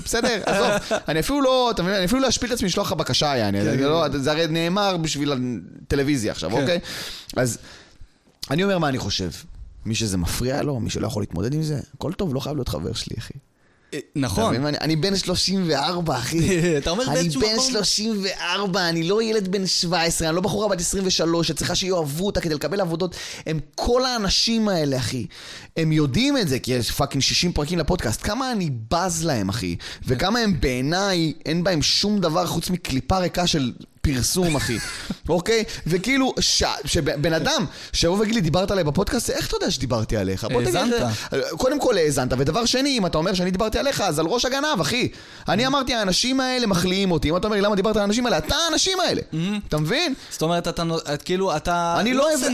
Speaker 1: בסדר, עזוב, אני אפילו לא, אתה מבין, אני אפילו לא אשפיל את עצמי לשלוח לך בקשה, יעני, זה לא- זה הרי נאמר בשביל הטלוויזיה עכשיו,
Speaker 2: כן.
Speaker 1: אוקיי? אז אני אומר מה אני חושב. מי שזה מפריע לו, מי שלא יכול להתמודד עם זה, הכל טוב, לא חייב להיות חבר שלי, אחי.
Speaker 2: נכון.
Speaker 1: אני- אני בן 34, אחי.
Speaker 2: אתה אומר
Speaker 1: אני
Speaker 2: באיזשהו
Speaker 1: בן
Speaker 2: מקום-
Speaker 1: 34, אני לא ילד בן 17, אני לא בחורה בת 23, שצריכה שיאהבו אותה כדי לקבל עבודות. הם כל האנשים האלה, אחי. הם יודעים את זה, כי יש fucking 60 פרקים לפודקאסט. כמה אני בז להם, אחי. וכמה הם בעיניי, אין בהם שום דבר חוץ מקליפה ריקה של... פרסום, אחי, אוקיי? וכאילו, ש... שבן אדם שיבוא ויגיד לי, דיברת עליי בפודקאסט, איך אתה יודע שדיברתי עליך?
Speaker 2: האזנת.
Speaker 1: קודם כל האזנת, ודבר שני, אם אתה אומר שאני דיברתי עליך, אז על ראש הגנב, אחי. אני אמרתי, האנשים האלה מחליאים אותי. אם אתה אומר לי, למה דיברת על האנשים האלה? אתה האנשים האלה. אתה מבין?
Speaker 2: זאת אומרת, אתה, כאילו, אתה
Speaker 1: אני לא
Speaker 2: עושה
Speaker 1: אוהב-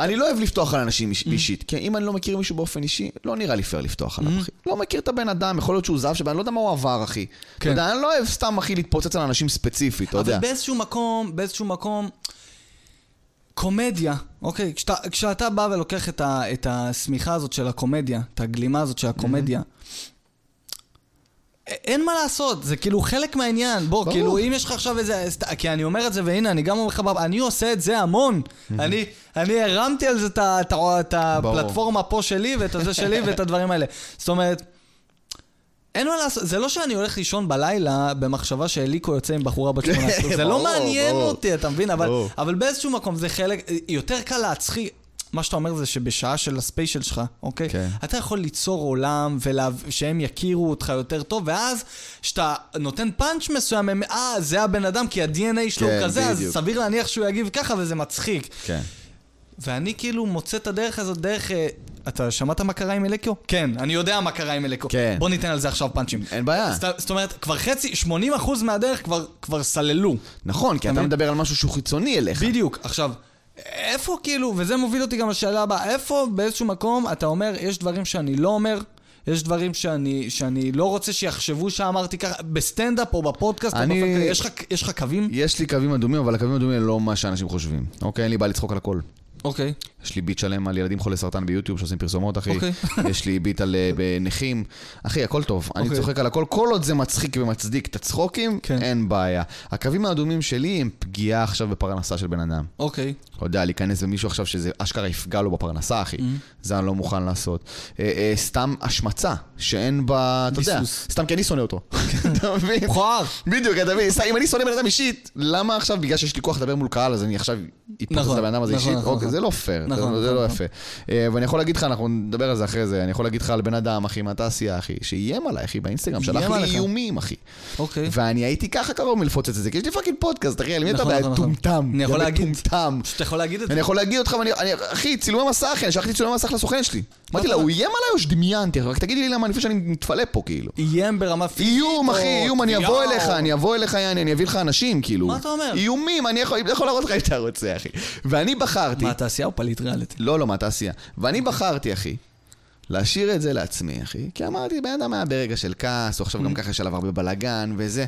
Speaker 1: אני לא אוהב לפתוח על אנשים איש- אישית, כי אם אני לא מכיר מישהו באופן אישי, לא נראה לי פייר לפתוח עליו, אחי. לא מכיר את הבן אדם, יכול להיות שהוא זב שבא, אני לא יודע מה הוא עבר, אחי. אתה
Speaker 2: כן.
Speaker 1: יודע, אני לא אוהב סתם, אחי, להתפוצץ על אנשים ספציפית, אתה יודע.
Speaker 2: אבל באיזשהו מקום, באיזשהו מקום, קומדיה, אוקיי? כשאתה, כשאתה בא ולוקח את, ה, את השמיכה הזאת של הקומדיה, את הגלימה הזאת של הקומדיה, א- אין מה לעשות, זה כאילו חלק מהעניין. בוא,
Speaker 1: ברור.
Speaker 2: כאילו, אם יש לך עכשיו איזה... כי אני אומר את זה, והנה, אני גם אומר לך, אני עושה את זה המון. אני, אני הרמתי על זה את הפלטפורמה פה שלי, ואת הזה שלי, ואת הדברים האלה. זאת אומרת... אין מה לעשות, זה לא שאני הולך לישון בלילה במחשבה שאליקו יוצא עם בחורה בת 18, זה לא מעניין. אותי, אתה מבין? אבל, באיזשהו מקום זה חלק, יותר קל להצחיק. מה שאתה אומר זה שבשעה של הספיישל שלך, אוקיי?
Speaker 1: כן.
Speaker 2: אתה יכול ליצור עולם ושהם יכירו אותך יותר טוב, ואז כשאתה נותן פאנץ' מסוים, הם, אה, זה הבן אדם, כי ה-DNA שלו
Speaker 1: כן,
Speaker 2: הוא כזה, אז
Speaker 1: בדיוק.
Speaker 2: סביר להניח שהוא יגיב ככה, וזה מצחיק.
Speaker 1: כן.
Speaker 2: ואני כאילו מוצא את הדרך הזאת דרך... אה, אתה שמעת מה קרה עם אלקו? כן, אני יודע מה קרה עם אלקו.
Speaker 1: כן.
Speaker 2: בוא ניתן על זה עכשיו פאנצ'ים.
Speaker 1: אין בעיה.
Speaker 2: זאת, זאת אומרת, כבר חצי, 80% מהדרך כבר, כבר סללו.
Speaker 1: נכון, כי
Speaker 2: אתה
Speaker 1: אתה
Speaker 2: מבין?
Speaker 1: מדבר על משהו שהוא חיצוני אליך.
Speaker 2: בדיוק. עכשיו, איפה כאילו, וזה מוביל אותי גם לשאלה הבאה, איפה באיזשהו מקום אתה אומר, יש דברים שאני לא אומר, יש דברים שאני, שאני לא רוצה שיחשבו שאמרתי ככה, בסטנדאפ או בפודקאסט,
Speaker 1: אני-
Speaker 2: או בפודקאסט, יש לך, יש לך קווים?
Speaker 1: יש לי קווים אדומים, אבל הקווים האדומים הם לא מה שאנשים חושבים. אוקיי? אין לי בעיה לצחוק על הכל.
Speaker 2: אוקיי.
Speaker 1: יש לי ביט שלם על ילדים חולי סרטן ביוטיוב שעושים פרסומות, אחי.
Speaker 2: אוקיי.
Speaker 1: יש לי ביט על אה, בנכים. אחי, הכל טוב. אני
Speaker 2: אוקיי.
Speaker 1: צוחק על הכל. כל עוד זה מצחיק ומצדיק את הצחוקים,
Speaker 2: כן.
Speaker 1: אין בעיה. הקווים האדומים שלי הם פגיעה עכשיו בפרנסה של בן אדם.
Speaker 2: אוקיי.
Speaker 1: אתה יודע, להיכנס במישהו עכשיו שזה אשכרה יפגע לו בפרנסה, אחי. זה אני לא מוכן לעשות. אה, אה, סתם השמצה, שאין בה, אתה יודע. סתם כי אני שונא אותו. אתה מבין?
Speaker 2: מכוער.
Speaker 1: בדיוק, אתה מבין? אם אני שונא בן אדם אישית, למה עכשיו, בגלל שיש לי כוח לדבר מול קהל, אז אני עכשיו אתפוס
Speaker 2: נכון,
Speaker 1: את הבן אדם הזה
Speaker 2: נכון,
Speaker 1: אישית?
Speaker 2: נכון,
Speaker 1: אוקיי,
Speaker 2: נכון.
Speaker 1: זה לא פייר,
Speaker 2: נכון,
Speaker 1: זה
Speaker 2: נכון,
Speaker 1: לא
Speaker 2: נכון.
Speaker 1: יפה. אה, ואני יכול להגיד לך, אנחנו נדבר על זה אחרי זה, אני יכול להגיד לך על בן אדם, אחי, מהתעשייה, אחי, שאיים עליי, אחי, באינסטגרם, שלח לי
Speaker 2: עליך.
Speaker 1: איומים, אחי.
Speaker 2: אוקיי.
Speaker 1: ואני הייתי ככה קרוב מלפוצץ את זה, כי יש לי fucking פודקאסט, אחי, על מי אתה
Speaker 2: נכון? נכון, נכון.
Speaker 1: מטומטם.
Speaker 2: אני יכול להגיד. אתה יכול להגיד את זה.
Speaker 1: אני יכול להגיד אותך, אחי, צילומי מסך, אני שלחתי צילומי מסך לסוכן שלי. אמרתי לה,
Speaker 2: אתה-
Speaker 1: הוא איים עליי או שדמיינתי? רק תגידי לי למה, לפני שאני מתפלא פה, כאילו.
Speaker 2: איים ברמה פיזית.
Speaker 1: איום, אחי, איום, אני אבוא אליך, אני אבוא אליך, יעני, אני אביא לך אנשים, כאילו.
Speaker 2: מה אתה אומר?
Speaker 1: איומים, אני יכול להראות לך אם אתה רוצה, אחי. ואני בחרתי...
Speaker 2: מה, תעשייה או פליט ריאליטי?
Speaker 1: לא, לא, מהתעשייה. ואני בחרתי, אחי, להשאיר את זה לעצמי, אחי. כי אמרתי, בן אדם היה ברגע של כעס, או עכשיו. גם ככה יש עליו הרבה בלאגן וזה.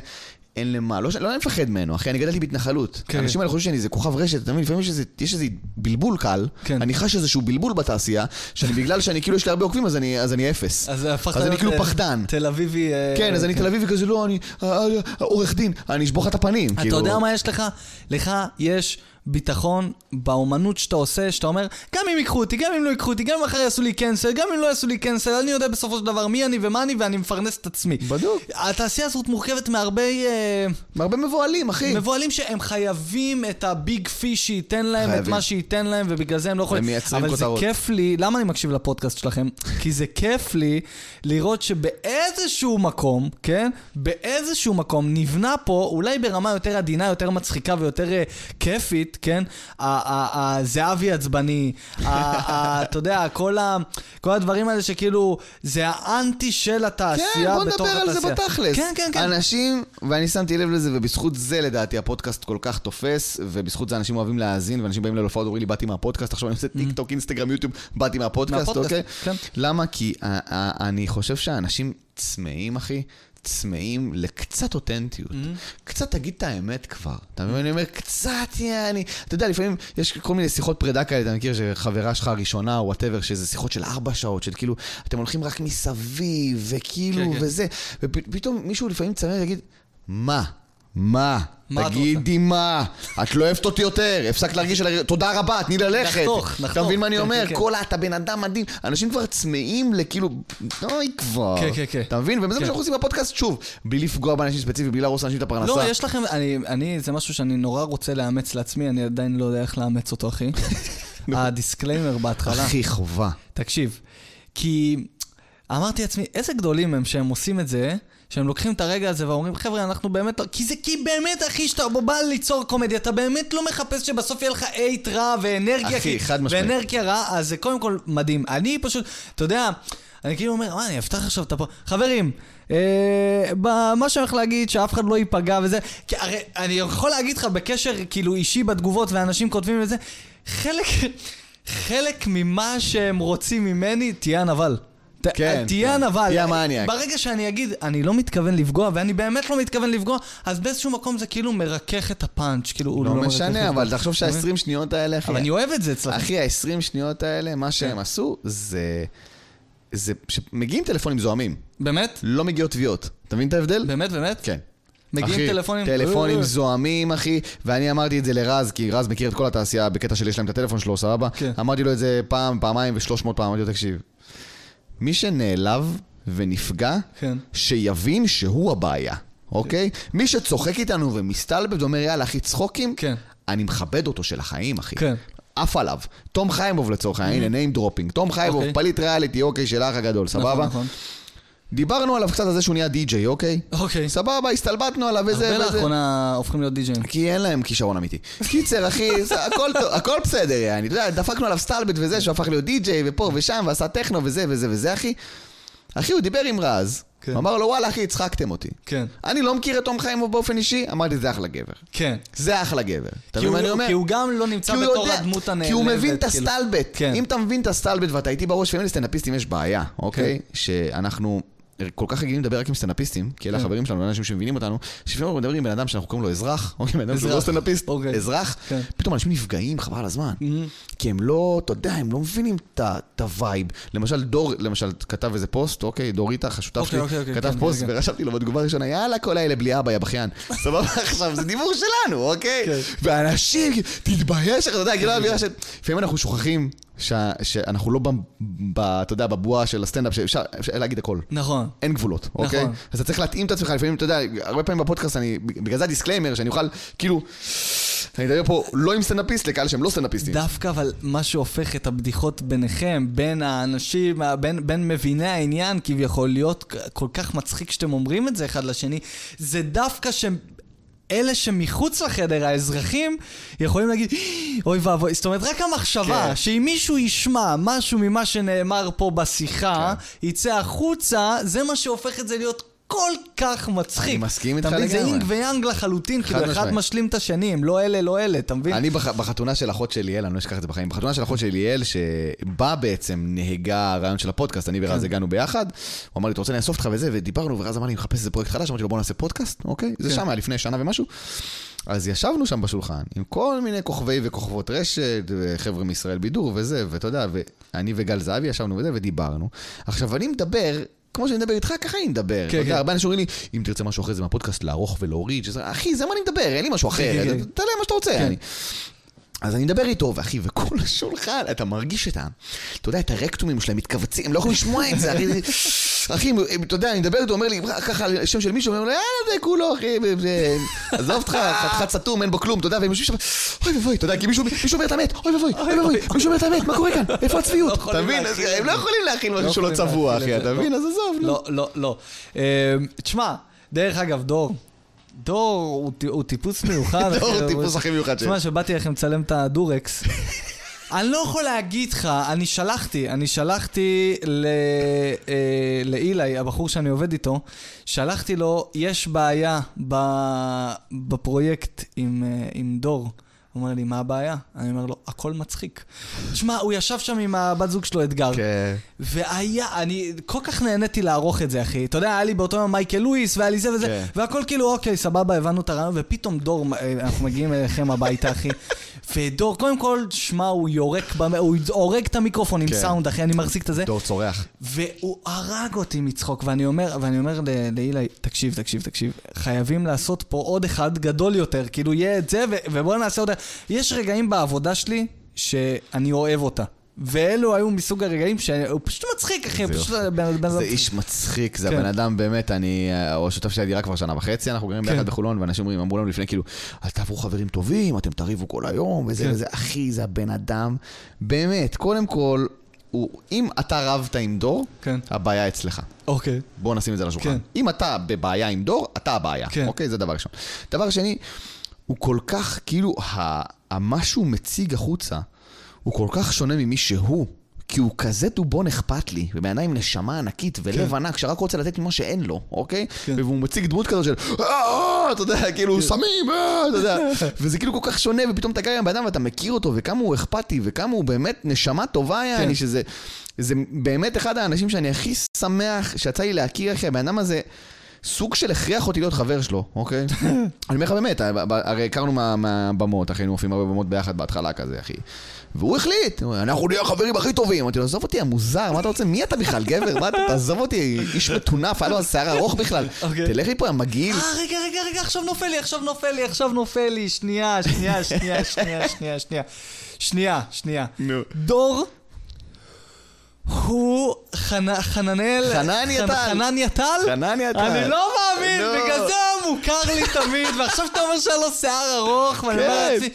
Speaker 1: אין למה, לא, לא אני מפחד ממנו, אחי, אני גדלתי בהתנחלות.
Speaker 2: כן.
Speaker 1: האנשים האלה חושבים שאני איזה כוכב רשת, אתה מבין? לפעמים יש איזה, יש איזה בלבול קל,
Speaker 2: כן.
Speaker 1: אני חש איזשהו בלבול בתעשייה, שאני בגלל שאני כאילו יש לי הרבה עוקבים, אז אני, אז אני אפס.
Speaker 2: אז הפכת
Speaker 1: אז אני
Speaker 2: להיות,
Speaker 1: כאילו
Speaker 2: אה,
Speaker 1: פחדן.
Speaker 2: תל אביבי... אה,
Speaker 1: כן, אז אני תל אביבי כזה, לא, אני אה, עורך דין, אני אשבור לך את הפנים.
Speaker 2: אתה
Speaker 1: כאילו.
Speaker 2: יודע מה יש לך? לך יש ביטחון באומנות שאתה עושה, שאתה אומר, גם אם ייקחו אותי, גם אם לא ייקחו אותי, גם אם מחר יעשו לי קנסל, גם אם לא יעשו לי קנסל, אני יודע בסופו של דבר מי אני ומה אני, ואני מפרנס את עצמי.
Speaker 1: בדוק.
Speaker 2: התעשייה הזאת מורכבת מהרבה אה,
Speaker 1: הרבה מבוהלים, אחי.
Speaker 2: מבוהלים שהם חייבים את הביג פיש שייתן להם את
Speaker 1: חייבים.
Speaker 2: מה שייתן להם, ובגלל זה הם לא יכולים...
Speaker 1: הם מייצרים
Speaker 2: אבל
Speaker 1: כותרות.
Speaker 2: זה כיף לי, למה אני מקשיב לפודקאסט שלכם? כי זה כיף לי לראות שבאיזשהו מקום, כן? באיזשהו מקום נבנה פה, אולי ברמה יותר עדינה, יותר מצחיקה ויותר אה, כן? הזהבי עצבני, אתה יודע, כל הדברים האלה שכאילו, זה האנטי של התעשייה
Speaker 1: כן, בוא
Speaker 2: בתוך
Speaker 1: נדבר על זה
Speaker 2: התעשייה.
Speaker 1: בתכלס.
Speaker 2: כן, כן, כן.
Speaker 1: אנשים, ואני שמתי לב לזה, ובזכות זה לדעתי הפודקאסט כל כך תופס, ובזכות זה אנשים אוהבים להאזין, ואנשים באים להופעות ואומרים לי, באתי מהפודקאסט, עכשיו אני עושה טיק טוק, אינסטגרם, יוטיוב, באתי מהפודקאסט, אוקיי?
Speaker 2: כן.
Speaker 1: למה? כי אה, אה, אני חושב שהאנשים צמאים, אחי. צמאים לקצת אותנטיות. קצת תגיד את האמת כבר. אתה מבין? אני אומר, קצת יעני... אתה יודע, לפעמים יש כל מיני שיחות פרידה כאלה, אתה מכיר שחברה שלך הראשונה, או whatever, שזה שיחות של ארבע שעות, של כאילו, אתם הולכים רק מסביב, וכאילו,
Speaker 2: כן, כן.
Speaker 1: וזה. ופתאום מישהו לפעמים צמא ויגיד, מה? מה?
Speaker 2: מה
Speaker 1: תגידי מה? את לא אוהבת אותי יותר, הפסקת להרגיש על... תודה רבה, תני ללכת.
Speaker 2: נחתוך, נחתוך.
Speaker 1: אתה מבין מה אני
Speaker 2: כן,
Speaker 1: אומר?
Speaker 2: כן, כן.
Speaker 1: כל ה... אתה בן אדם מדהים. אנשים כבר צמאים לכאילו... אוי כבר.
Speaker 2: כן, כן, כן.
Speaker 1: אתה מבין? וזה מה
Speaker 2: כן.
Speaker 1: שאנחנו עושים בפודקאסט, שוב, בלי לפגוע באנשים ספציפיים, בלי להרוס לאנשים את הפרנסה.
Speaker 2: לא, יש לכם, אני, אני, זה משהו שאני נורא רוצה לאמץ לעצמי, אני עדיין לא יודע איך לאמץ אותו, אחי. הדיסקליימר בהתחלה.
Speaker 1: אחי, חובה.
Speaker 2: תקשיב, כי אמרתי לעצמי, איזה גדולים הם שהם עושים את זה, שהם לוקחים את הרגע הזה ואומרים, חבר'ה, אנחנו באמת לא... כי זה כי באמת, אחי, שאתה בא ליצור קומדיה, אתה באמת לא מחפש שבסוף יהיה לך אייט רע ואנרגיה...
Speaker 1: אחי, חד משמעית.
Speaker 2: ואנרגיה רע, אז זה קודם כל מדהים. אני פשוט, אתה יודע, אני כאילו אומר, מה, אני אפתח עכשיו את הפו... חברים, אה, מה שאני הולך להגיד, שאף אחד לא ייפגע וזה, כי הרי אני יכול להגיד לך בקשר כאילו אישי בתגובות ואנשים כותבים וזה, חלק, חלק ממה שהם רוצים ממני, תהיה הנבל.
Speaker 1: כן,
Speaker 2: תהיה
Speaker 1: כן.
Speaker 2: הנבל.
Speaker 1: תהיה המניאק.
Speaker 2: ברגע שאני אגיד, אני לא מתכוון לפגוע, ואני באמת לא מתכוון לפגוע, אז באיזשהו מקום זה כאילו מרכך את הפאנץ', כאילו הוא
Speaker 1: לא
Speaker 2: מרכך את
Speaker 1: משנה, אבל. תחשוב
Speaker 2: אתה מבין?
Speaker 1: שה-20 שניות האלה, אחי...
Speaker 2: אבל אני אוהב את זה אצלכם.
Speaker 1: אחי, ה-20 שניות האלה, מה שהם עשו, זה... זה... שמגיעים טלפונים זועמים,
Speaker 2: באמת?
Speaker 1: לא מגיעות תביעות. אתה מבין את ההבדל?
Speaker 2: באמת, באמת?
Speaker 1: כן.
Speaker 2: מגיעים
Speaker 1: אחי,
Speaker 2: טלפונים?
Speaker 1: טלפונים
Speaker 2: אה,
Speaker 1: זועמים, אחי, ואני אמרתי את זה לרז, כי רז מכיר את כל התעשייה בקטע של יש להם את הטלפון שלו, סבבה?
Speaker 2: כן.
Speaker 1: אמרתי לו את זה פעם, פעמיים ושלוש מאות פעם, אמרתי לו, תקשיב, מי שנעלב ונפגע,
Speaker 2: כן.
Speaker 1: שיבין שהוא הבעיה, אוקיי? מי שצוחק איתנו ומסתלבט ואומר, יאללה, אחי, צחוקים,
Speaker 2: כן.
Speaker 1: אני מכבד אותו של החיים, אחי.
Speaker 2: כן.
Speaker 1: עף עליו. תום חיימוב לצורך העניין, הנה name dropping. תום חיימוב,
Speaker 2: אוקיי.
Speaker 1: פליט ריאליטי, אוקיי, של האח הגדול, סבבה?
Speaker 2: נכון, נכון.
Speaker 1: דיברנו עליו קצת על זה שהוא נהיה די-ג'יי, אוקיי?
Speaker 2: אוקיי.
Speaker 1: סבבה, הסתלבטנו עליו וזה
Speaker 2: הרבה
Speaker 1: וזה.
Speaker 2: לאחרונה הופכים להיות די-ג'אים.
Speaker 1: כי אין להם כישרון אמיתי. קיצר, אחי, זה- הכל טוב, הכל בסדר, יעני. אתה יודע, דפקנו עליו סטלבט וזה, שהוא הפך להיות די-ג'יי, ופה ושם, ועשה טכנו וזה וזה וזה, אחי. אחי, הוא דיבר עם רז,
Speaker 2: כן.
Speaker 1: הוא אמר לו, וואלה, אחי, הצחקתם אותי.
Speaker 2: כן.
Speaker 1: אני לא מכיר את תום חיימוב באופן אישי, אמרתי, זה אחלה גבר.
Speaker 2: כן.
Speaker 1: זה אחלה גבר. אתה
Speaker 2: כי
Speaker 1: מבין מה אני
Speaker 2: הוא-
Speaker 1: אומר?
Speaker 2: כי הוא גם לא נמצא
Speaker 1: כי הוא
Speaker 2: בתור
Speaker 1: יודע-
Speaker 2: הדמות הנעלבת.
Speaker 1: כי הוא מבין את
Speaker 2: כאילו.
Speaker 1: הסטלבט.
Speaker 2: כן.
Speaker 1: אם אתה מבין את הסטלבט ואתה איתי בראש, לפעמים לסטנדאפיסטים יש בעיה, אוקיי?
Speaker 2: כן.
Speaker 1: שאנחנו כל כך רגילים לדבר רק עם סטנדאפיסטים, כי אלה
Speaker 2: כן.
Speaker 1: החברים שלנו, אנשים שמבינים אותנו, שלפעמים אנחנו מדברים עם בן אדם שאנחנו קוראים לו אזרח, או עם בן אדם שהוא לא
Speaker 2: אזרח.
Speaker 1: סטנדאפיסט,
Speaker 2: אוקיי.
Speaker 1: אזרח,
Speaker 2: כן.
Speaker 1: פתאום אנשים נפגעים, חבל על הזמן. כי הם לא, אתה יודע, הם לא מבינים את ה vibe. למשל, דור, למשל, כתב איזה פוסט, אוקיי, דור איתך, השותף
Speaker 2: אוקיי,
Speaker 1: שלי,
Speaker 2: אוקיי, אוקיי,
Speaker 1: כתב
Speaker 2: כן,
Speaker 1: פוסט. ורשמתי לו בתגובה הראשונה, יאללה, כל האלה בלי אבא, יא בכיין. סבבה, עכשיו, זה דיבור שלנו, אוקיי? ואנשים, תתבייש, אתה יודע, כאילו, האווירה של... לפעמים אנחנו שוכחים שה- שאנחנו לא, ב- ב- אתה יודע, בבועה של הסטנדאפ, שאפשר אפשר להגיד הכל.
Speaker 2: נכון.
Speaker 1: אין גבולות, אוקיי?
Speaker 2: נכון.
Speaker 1: אז אתה צריך להתאים את עצמך, לפעמים, אתה יודע, הרבה פעמים בפודקאסט אני, בגלל זה הדיסקליימר, שאני אוכל, כאילו, אני מדבר פה לא עם סטנדאפיסט, לקהל שהם לא סטנדאפיסטים.
Speaker 2: דווקא אבל מה שהופך את הבדיחות ביניכם, בין האנשים, בין, בין מביני העניין, כביכול להיות כל כך מצחיק שאתם אומרים את זה אחד לשני, זה דווקא ש... אלה שמחוץ לחדר, האזרחים, יכולים להגיד, אוי ואבוי, זאת אומרת, רק המחשבה,
Speaker 1: כן.
Speaker 2: שאם מישהו ישמע משהו ממה שנאמר פה בשיחה,
Speaker 1: כן.
Speaker 2: יצא החוצה, זה מה שהופך את זה להיות כל כך מצחיק.
Speaker 1: אני מסכים איתך
Speaker 2: מבין? זה
Speaker 1: לגמרי.
Speaker 2: יין ויאנג לחלוטין, כאילו אחד. משלים את השני, הם לא אלה, לא אלה, אתה מבין?
Speaker 1: אני בח, בחתונה של אחות של ליאל, אני לא אשכח את זה בחיים, בחתונה של אחות של ליאל, שבה בעצם נהגה הרעיון של הפודקאסט, אני ורז
Speaker 2: כן.
Speaker 1: הגענו ביחד, הוא אמר לי, אתה רוצה לאסוף אותך וזה, ודיברנו, ורז אמר לי, מחפש איזה פרויקט חדש, אמרתי לו, בוא נעשה פודקאסט, אוקיי? זה
Speaker 2: כן.
Speaker 1: שם היה לפני שנה ומשהו. אז ישבנו שם בשולחן, עם כל מיני כוכבי וכוכבות רשת, וחבר'ה מישראל בידור וזה, ואתה יודע, ואני וגל זהבי ישבנו וזה, ודיברנו. עכשיו, אני מדבר... כמו שאני מדבר איתך, ככה אני מדבר.
Speaker 2: כן.
Speaker 1: יודע, הרבה אנשים אומרים לי, אם תרצה משהו אחרי זה מהפודקאסט, לערוך ולהוריד, שזה, אחי, זה מה אני מדבר, אין לי משהו אחר,
Speaker 2: כן, כן.
Speaker 1: תעלה מה שאתה רוצה. אז אני מדבר איתו, ואחי, וכל השולחן, אתה מרגיש את ה... אתה יודע, את הרקטומים שלהם מתכווצים, הם לא יכולים לשמוע את זה, אחי. אחי, אתה יודע, אני מדבר איתו, אומר לי, ככה, שם של מישהו, אומר לו, יאללה, זה כולו, אחי, עזוב אותך, חתיכת סתום, אין בו כלום, אתה יודע, והם יושבים שם, אוי ואבוי, אתה יודע, כי מישהו אומר את האמת, אוי ואבוי, אוי ואבוי, מישהו אומר את האמת, מה קורה כאן? איפה הצביעות?
Speaker 2: לא
Speaker 1: אתה מבין? הם לא. יכולים להכיל משהו
Speaker 2: לא
Speaker 1: שלא
Speaker 2: יכולים
Speaker 1: צבוע, אחי, אתה מבין? אז עזוב.
Speaker 2: לא, לא, לא. אמ, תשמע, דרך אגב, דור. דור הוא טיפוס מיוחד.
Speaker 1: דור הוא טיפוס הכי מיוחד שיש.
Speaker 2: תשמע, שבאתי לכם לצלם את הדורקס. אני לא יכול להגיד לך, אני שלחתי, אני שלחתי ל- אה, לאילי, הבחור שאני עובד איתו, שלחתי לו, יש בעיה ב- בפרויקט עם, אה, עם דור. הוא אומר לי, מה הבעיה? אני אומר לו, הכל מצחיק. תשמע, הוא ישב שם עם הבת זוג שלו, אתגר.
Speaker 1: כן.
Speaker 2: והיה, אני כל כך נהניתי לערוך את זה, אחי. אתה יודע, היה לי באותו יום מייקל לואיס, והיה לי זה וזה,
Speaker 1: כן.
Speaker 2: והכל כאילו, אוקיי, סבבה, הבנו את הרעיון, ופתאום דור, אה, אנחנו מגיעים אליכם הביתה, אחי. ודור, קודם כל, שמע, הוא יורק, במ... הוא הורג את המיקרופון עם
Speaker 1: כן.
Speaker 2: סאונד, אחי, אני מחזיק את הזה.
Speaker 1: דור צורח.
Speaker 2: והוא הרג אותי מצחוק, ואני אומר, ואני אומר לאילי, תקשיב, תקשיב, תקשיב, חייבים לעשות פה עוד אחד גדול יותר, כאילו יהיה את זה, ו- ובואו נעשה עוד... יש רגעים בעבודה שלי שאני אוהב אותה. ואלו היו מסוג הרגעים שהוא פשוט מצחיק, אחי, פשוט בן
Speaker 1: זה. איש מצחיק, זה
Speaker 2: כן.
Speaker 1: הבן אדם באמת, אני, הוא השותף של הדירה כבר שנה וחצי, אנחנו גרים
Speaker 2: כן.
Speaker 1: ביחד בחולון, ואנשים אומרים, אמרו לנו לפני, כאילו, אל תעברו חברים טובים, אתם תריבו כל היום, וזה
Speaker 2: כן.
Speaker 1: וזה, אחי, זה הבן אדם, באמת, קודם כל, הוא, אם אתה רבת עם דור,
Speaker 2: כן.
Speaker 1: הבעיה אצלך.
Speaker 2: אוקיי.
Speaker 1: בוא נשים את זה על השולחן.
Speaker 2: כן.
Speaker 1: אם אתה בבעיה עם דור, אתה הבעיה.
Speaker 2: כן.
Speaker 1: אוקיי? זה דבר ראשון. דבר שני, הוא כל כך, כאילו, ה- ה- מה שהוא מציג החוצה, הוא כל כך שונה ממי שהוא. כי הוא כזה דובון אכפת לי, אדם עם נשמה ענקית ולב
Speaker 2: כן.
Speaker 1: ענק, שרק רוצה לתת ממה שאין לו, אוקיי?
Speaker 2: כן.
Speaker 1: והוא מציג דמות כזאת של, "אה, אה", אתה יודע, כאילו, סמים, אה", אתה יודע, וזה כאילו כל כך שונה, ופתאום אתה גר עם בן אדם ואתה מכיר אותו, וכמה הוא אכפתי, וכמה הוא באמת נשמה טובה, יעני, שזה זה באמת אחד האנשים שאני הכי שמח שיצא לי להכיר, אחי, הבן אדם הזה... סוג של הכריח אותי להיות חבר שלו, אוקיי? אני אומר לך באמת, הרי הכרנו מה- מהבמות, אחי, היינו מופיעים הרבה במות ביחד בהתחלה כזה, אחי. והוא החליט, אנחנו נהיה החברים הכי טובים. אמרתי לו, עזוב אותי, המוזר, מה אתה רוצה? מי אתה בכלל, גבר? מה אתה, תעזוב אותי, איש מטונף, היה לו שיער ארוך בכלל.
Speaker 2: אוקיי.
Speaker 1: תלך לי פה, המגעיל.
Speaker 2: אה, רגע, רגע, רגע, עכשיו נופל לי, עכשיו נופל לי, עכשיו נופל לי. שנייה, שנייה, שנייה, שנייה, שנייה, שנייה. שנייה, שנייה. דור הוא חנ- חננאל...
Speaker 1: חנניה
Speaker 2: חנ-
Speaker 1: טל.
Speaker 2: חנניה טל?
Speaker 1: חנניה טל.
Speaker 2: אני לא מאמין. בגלל זה הוא מוכר לי תמיד, ועכשיו אתה אומר שהיה לו שיער ארוך, ואני אומר
Speaker 1: כן.
Speaker 2: לעצמי,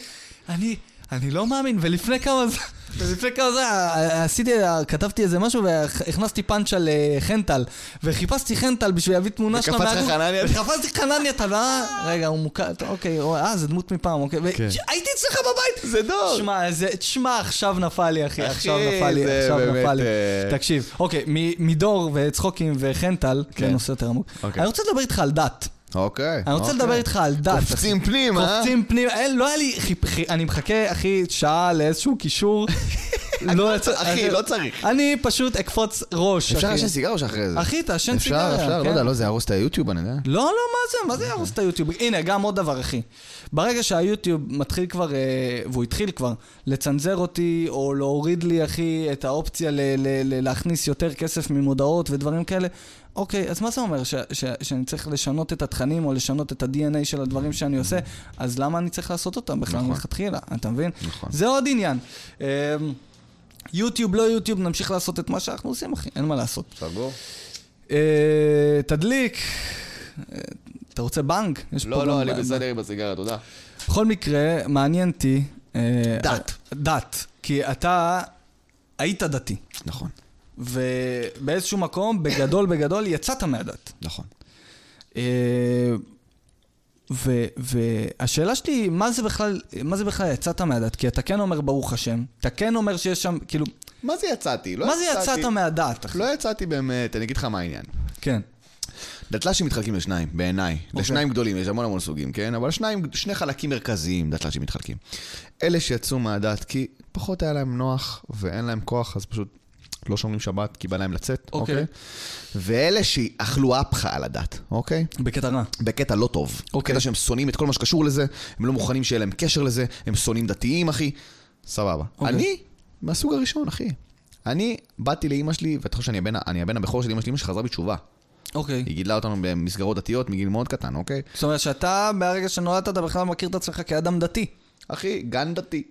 Speaker 2: אני, אני לא מאמין, ולפני כמה זמן... ולפני כמה זמן אה, עשיתי, כתבתי איזה משהו והכנסתי פאנץ' על אה, חנטל וחיפשתי חנטל בשביל להביא תמונה שלה
Speaker 1: וקפץ לך
Speaker 2: מהגוף.
Speaker 1: חנניה?
Speaker 2: וקפצתי חנניה טל, אה, רגע, הוא מוכר, אוקיי, אה, זה דמות מפעם, אוקיי.
Speaker 1: כן.
Speaker 2: והייתי אצלך בבית!
Speaker 1: זה דור.
Speaker 2: תשמע, זה, תשמע, עכשיו נפל לי, אחי, עכשיו נפל לי,
Speaker 1: זה
Speaker 2: עכשיו נפל לי.
Speaker 1: אה,
Speaker 2: תקשיב, אוקיי, מדור וצחוקים וחנטל,
Speaker 1: כן.
Speaker 2: זה נושא יותר עמוק.
Speaker 1: אוקיי.
Speaker 2: אני רוצה לדבר איתך על דת.
Speaker 1: אוקיי.
Speaker 2: אני רוצה
Speaker 1: אוקיי.
Speaker 2: לדבר איתך על דת.
Speaker 1: קופצים פנים, אה?
Speaker 2: קופצים פנים, אין, לא היה לי, אני מחכה, אחי, שעה לאיזשהו קישור. לא יצא-
Speaker 1: אחי, לא צריך.
Speaker 2: אני פשוט אקפוץ ראש,
Speaker 1: אפשר. לעשן סיגר או שאחרי זה?
Speaker 2: אחי, תעשן סיגריה.
Speaker 1: אפשר, אפשר, לא
Speaker 2: כן.
Speaker 1: יודע, לא, זה יהרוס את היוטיוב, אני יודע.
Speaker 2: לא, לא, מה זה? מה זה יהרוס את היוטיוב? הנה, גם עוד דבר, אחי. ברגע שהיוטיוב מתחיל כבר, אה, והוא התחיל כבר, לצנזר אותי, או להוריד לי, אחי, את האופציה להכניס יותר כסף ממודעות ודברים כאלה, אוקיי, אז מה זה אומר? ש- ש- שאני צריך לשנות את התכנים, או לשנות את ה-DNA של הדברים שאני עושה? אז למה אני צריך לעשות אותם בכלל
Speaker 1: נכון.
Speaker 2: מלכתחילה? אתה מבין?
Speaker 1: נכון.
Speaker 2: זה עוד עניין. אה, יוטיוב, לא יוטיוב, נמשיך לעשות את מה שאנחנו עושים, אחי, אין מה לעשות.
Speaker 1: סגור?
Speaker 2: אה, תדליק. אה, אתה רוצה בנק?
Speaker 1: לא, לא, אני בסדר עם הסיגריה, תודה.
Speaker 2: בכל מקרה, מעניין אותי... אה,
Speaker 1: דת.
Speaker 2: דת. כי אתה היית דתי,
Speaker 1: נכון,
Speaker 2: ובאיזשהו מקום, בגדול בגדול, יצאת מהדת.
Speaker 1: נכון.
Speaker 2: אה, ו- והשאלה שלי מה זה בכלל, מה זה בכלל יצאת מהדת? כי אתה כן אומר ברוך השם, אתה כן אומר שיש שם, כאילו,
Speaker 1: מה זה יצאתי? לא
Speaker 2: מה זה
Speaker 1: יצאתי-
Speaker 2: יצאת מהדת, אחי?
Speaker 1: לא יצאתי באמת, אני אגיד לך מה העניין.
Speaker 2: כן.
Speaker 1: דתל"שים מתחלקים לשניים, בעיניי. לשניים גדולים, יש המון המון סוגים, כן? אבל שניים, שני חלקים מרכזיים דתל"שים מתחלקים. אלה שיצאו מהדת כי פחות היה להם נוח ואין להם כוח, אז פשוט לא שומרים שבת כי בא להם לצאת,
Speaker 2: אוקיי.
Speaker 1: אוקיי? ואלה שאכלו אפחה על הדת, אוקיי?
Speaker 2: בקטע רע.
Speaker 1: בקטע לא טוב.
Speaker 2: אוקיי.
Speaker 1: בקטע שהם שונאים את כל מה שקשור לזה, הם לא מוכנים שיהיה להם קשר לזה, הם שונאים דתיים, אחי. סבבה.
Speaker 2: אוקיי.
Speaker 1: אני, מהסוג הראשון, אחי. אני באתי לאימא שלי, ואתה חושב שאני הבן, הבכור של אימא שלי, אימא שחזרה בתשובה.
Speaker 2: אוקיי.
Speaker 1: היא גידלה אותנו במסגרות דתיות מגיל מאוד קטן, אוקיי?
Speaker 2: זאת אומרת שאתה, מהרגע שנולדת, אתה בכלל מכיר את עצמך כאדם דתי.
Speaker 1: אחי, גן דתי.